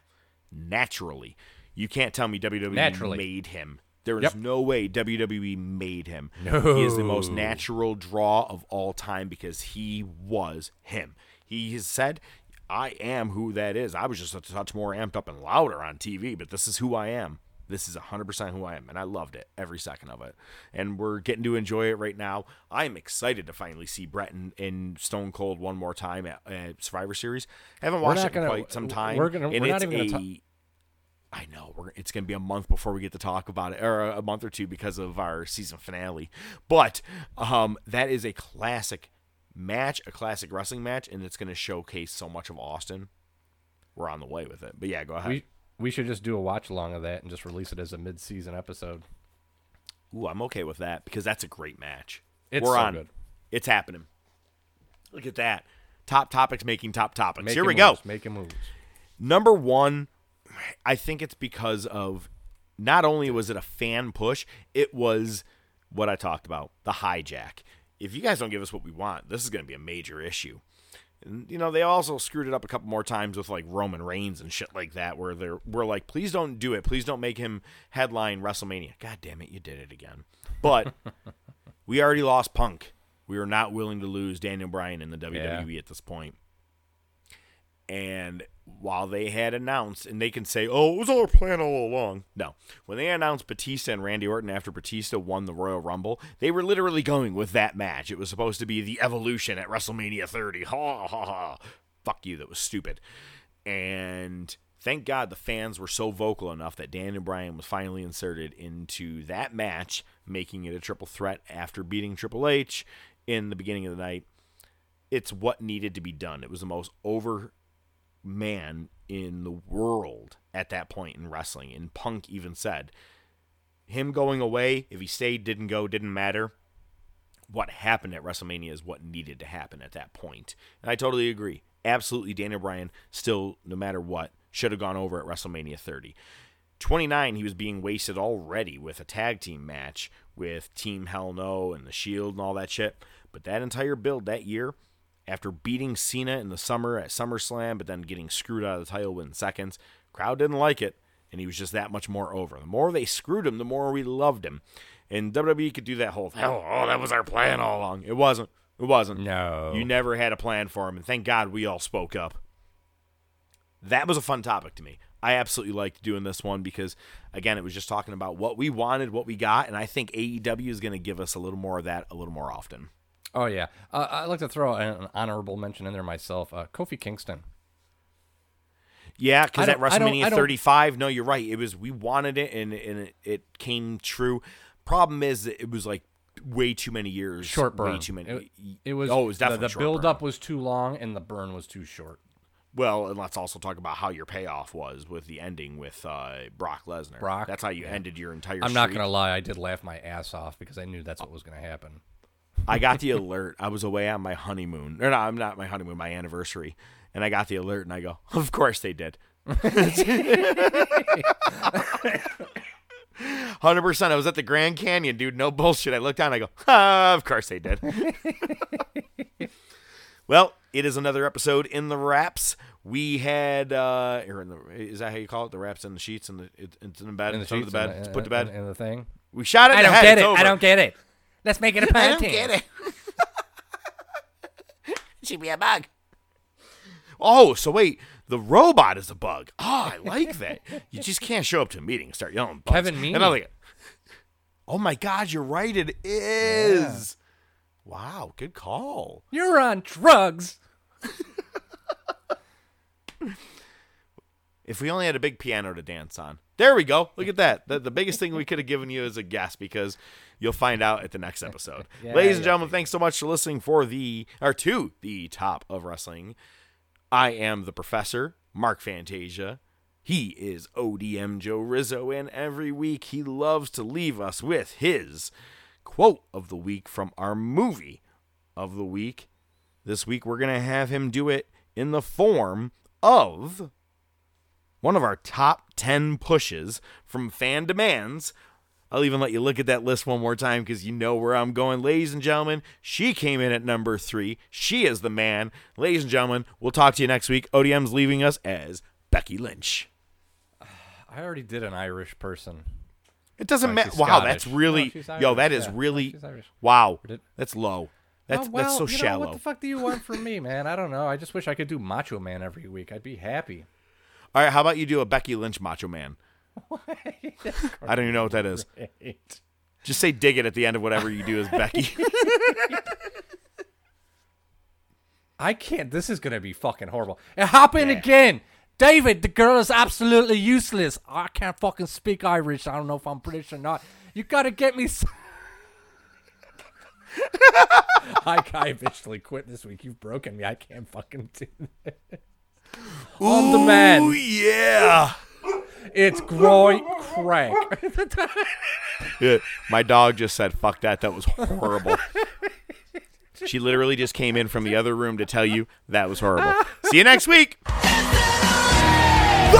Speaker 5: naturally. You can't tell me WWE naturally. made him. There is yep. no way WWE made him.
Speaker 9: No.
Speaker 5: He is the most natural draw of all time because he was him. He has said, I am who that is. I was just a touch more amped up and louder on TV, but this is who I am. This is 100% who I am, and I loved it every second of it. And we're getting to enjoy it right now. I am excited to finally see Bret in, Stone Cold one more time at, at Survivor Series. I haven't watched it in quite some time.
Speaker 9: We're gonna, we're not even a,
Speaker 5: I know we're, it's going to be a month before we get to talk about it, or a month or two because of our season finale. But um, that is a classic match, a classic wrestling match, and it's going to showcase so much of Austin. We're on the way with it. But yeah, go ahead.
Speaker 9: We, we should just do a watch along of that and just release it as a mid season episode.
Speaker 5: Ooh, I'm okay with that because that's a great match.
Speaker 9: It's
Speaker 5: We're
Speaker 9: so
Speaker 5: on.
Speaker 9: Good.
Speaker 5: It's happening. Look at that. Top topics making top topics.
Speaker 9: Making
Speaker 5: Here we
Speaker 9: moves,
Speaker 5: go.
Speaker 9: Making moves.
Speaker 5: Number one, I think it's because of not only was it a fan push, it was what I talked about the hijack. If you guys don't give us what we want, this is going to be a major issue. And, you know, they also screwed it up a couple more times with like Roman Reigns and shit like that, where they're we're like, please don't do it. Please don't make him headline WrestleMania. God damn it, you did it again. But we already lost Punk. We are not willing to lose Daniel Bryan in the WWE yeah. at this point. And while they had announced, and they can say, oh, it was our plan all along. No. When they announced Batista and Randy Orton after Batista won the Royal Rumble, they were literally going with that match. It was supposed to be the evolution at WrestleMania 30. Ha ha ha. Fuck you, that was stupid. And thank God the fans were so vocal enough that Daniel Bryan was finally inserted into that match, making it a triple threat after beating Triple H in the beginning of the night. It's what needed to be done. It was the most over man in the world at that point in wrestling. And Punk even said, him going away, if he stayed, didn't go, didn't matter. What happened at WrestleMania is what needed to happen at that point. And I totally agree. Absolutely, Daniel Bryan still, no matter what, should have gone over at WrestleMania 30. 29, he was being wasted already with a tag team match with Team Hell No and the Shield and all that shit. But that entire build that year, after beating Cena in the summer at SummerSlam, but then getting screwed out of the title within seconds, crowd didn't like it, and he was just that much more over. The more they screwed him, the more we loved him. And WWE could do that whole thing. Oh, oh, that was our plan all along. It wasn't. It wasn't.
Speaker 9: No.
Speaker 5: You never had a plan for him, and thank God we all spoke up. That was a fun topic to me. I absolutely liked doing this one because, again, it was just talking about what we wanted, what we got, and I think AEW is going to give us a little more of that a little more often.
Speaker 9: Oh yeah, uh, I'd like to throw an honorable mention in there myself. Uh, Kofi Kingston.
Speaker 5: Yeah, because at WrestleMania 35, no, you're right. It was we wanted it and and it, it came true. Problem is, it was like way too many years.
Speaker 9: Short burn.
Speaker 5: Way too many.
Speaker 9: It, it was.
Speaker 5: Oh, it was definitely
Speaker 9: the, the build
Speaker 5: burn.
Speaker 9: up was too long and the burn was too short.
Speaker 5: Well, and let's also talk about how your payoff was with the ending with uh, Brock Lesnar.
Speaker 9: Brock.
Speaker 5: That's how you
Speaker 9: yeah.
Speaker 5: ended your entire.
Speaker 9: I'm not gonna lie. I did laugh my ass off because I knew that's what was gonna happen.
Speaker 5: I got the alert. I was away on my honeymoon. Or no, I'm not my honeymoon, my anniversary. And I got the alert and I go, Of course they did. Hundred percent. I was at the Grand Canyon, dude. No bullshit. I looked down. I go, ah, of course they did. well, it is another episode in the wraps. We had, uh, or in the, is that how you call it? The wraps in the sheets and the it, it's in the bed,
Speaker 9: In the sheets
Speaker 5: the bed,
Speaker 9: and-
Speaker 5: it's put to bed.
Speaker 9: and- and the thing.
Speaker 5: We shot it.
Speaker 9: I
Speaker 5: in
Speaker 9: don't
Speaker 5: head.
Speaker 9: get it. I don't get it. Let's make it a
Speaker 5: I don't
Speaker 9: podcast.
Speaker 5: get it. Should be a bug. Oh, so wait, the robot is a bug. Oh, I like that. you just can't show up to a meeting and start yelling. Bugs.
Speaker 9: Kevin
Speaker 5: And I'm
Speaker 9: Meaney.
Speaker 5: like, oh my God, you're right. It is. Wow, good call.
Speaker 9: You're on drugs.
Speaker 5: If we only had a big piano to dance on. There we go. Look at that. The, the biggest thing we could have given you is a guess because you'll find out at the next episode.
Speaker 9: Yeah,
Speaker 5: Ladies and
Speaker 9: yeah.
Speaker 5: gentlemen, thanks so much for listening for the or to the top of wrestling. I am the professor, Mark Fantasia. He is ODM Joe Rizzo, and every week he loves to leave us with his quote of the week from our movie of the week. This week we're going to have him do it in the form of one of our top 10 pushes from fan demands. I'll even let you look at that list one more time because you know where I'm going. Ladies and gentlemen, she came in at number three. She is the man. Ladies and gentlemen, we'll talk to you next week. ODM's leaving us as Becky Lynch.
Speaker 9: I already did an Irish person.
Speaker 5: It doesn't matter. Wow,
Speaker 9: Scottish.
Speaker 5: that's really
Speaker 9: No,
Speaker 5: yo. That is
Speaker 9: yeah.
Speaker 5: Really
Speaker 9: Irish.
Speaker 5: wow. That's low. That's
Speaker 9: Oh,
Speaker 5: that's so
Speaker 9: well, you know,
Speaker 5: shallow.
Speaker 9: what the fuck do you want from me, man? I don't know. I just wish I could do Macho Man every week. I'd be happy.
Speaker 5: All right, how about you do a Becky Lynch Macho Man? I don't even know what that is.
Speaker 9: Great.
Speaker 5: Just say dig it at the end of whatever you do as Becky.
Speaker 9: I can't. This is gonna be fucking horrible. And hop in again, David. The girl is absolutely useless. I can't fucking speak Irish. I don't know if I'm British or not. You gotta get me. s I, I officially quit this week. You've broken me. I can't fucking do this. On the man.
Speaker 5: Ooh, yeah.
Speaker 9: It's Groy Crack.
Speaker 5: Yeah, My dog just said, fuck that. That was horrible. she literally just came in from the other room to tell you that was horrible. See you next week.
Speaker 18: The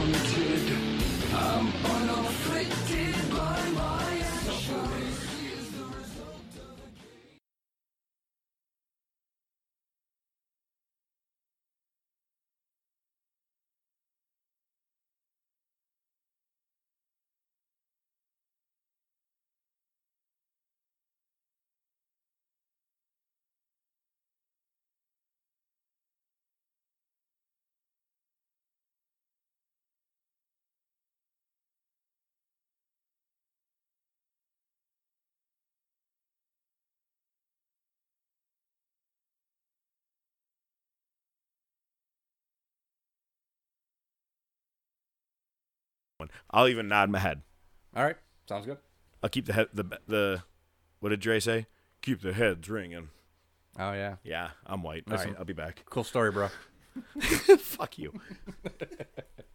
Speaker 5: I'll even nod my head.
Speaker 9: All right, sounds good.
Speaker 5: I'll keep the head the the. What did Dre say? Keep the heads ringing.
Speaker 9: Oh yeah.
Speaker 5: Yeah, I'm white. Listen, All right, I'll be back.
Speaker 9: Cool story, bro.
Speaker 5: Fuck you.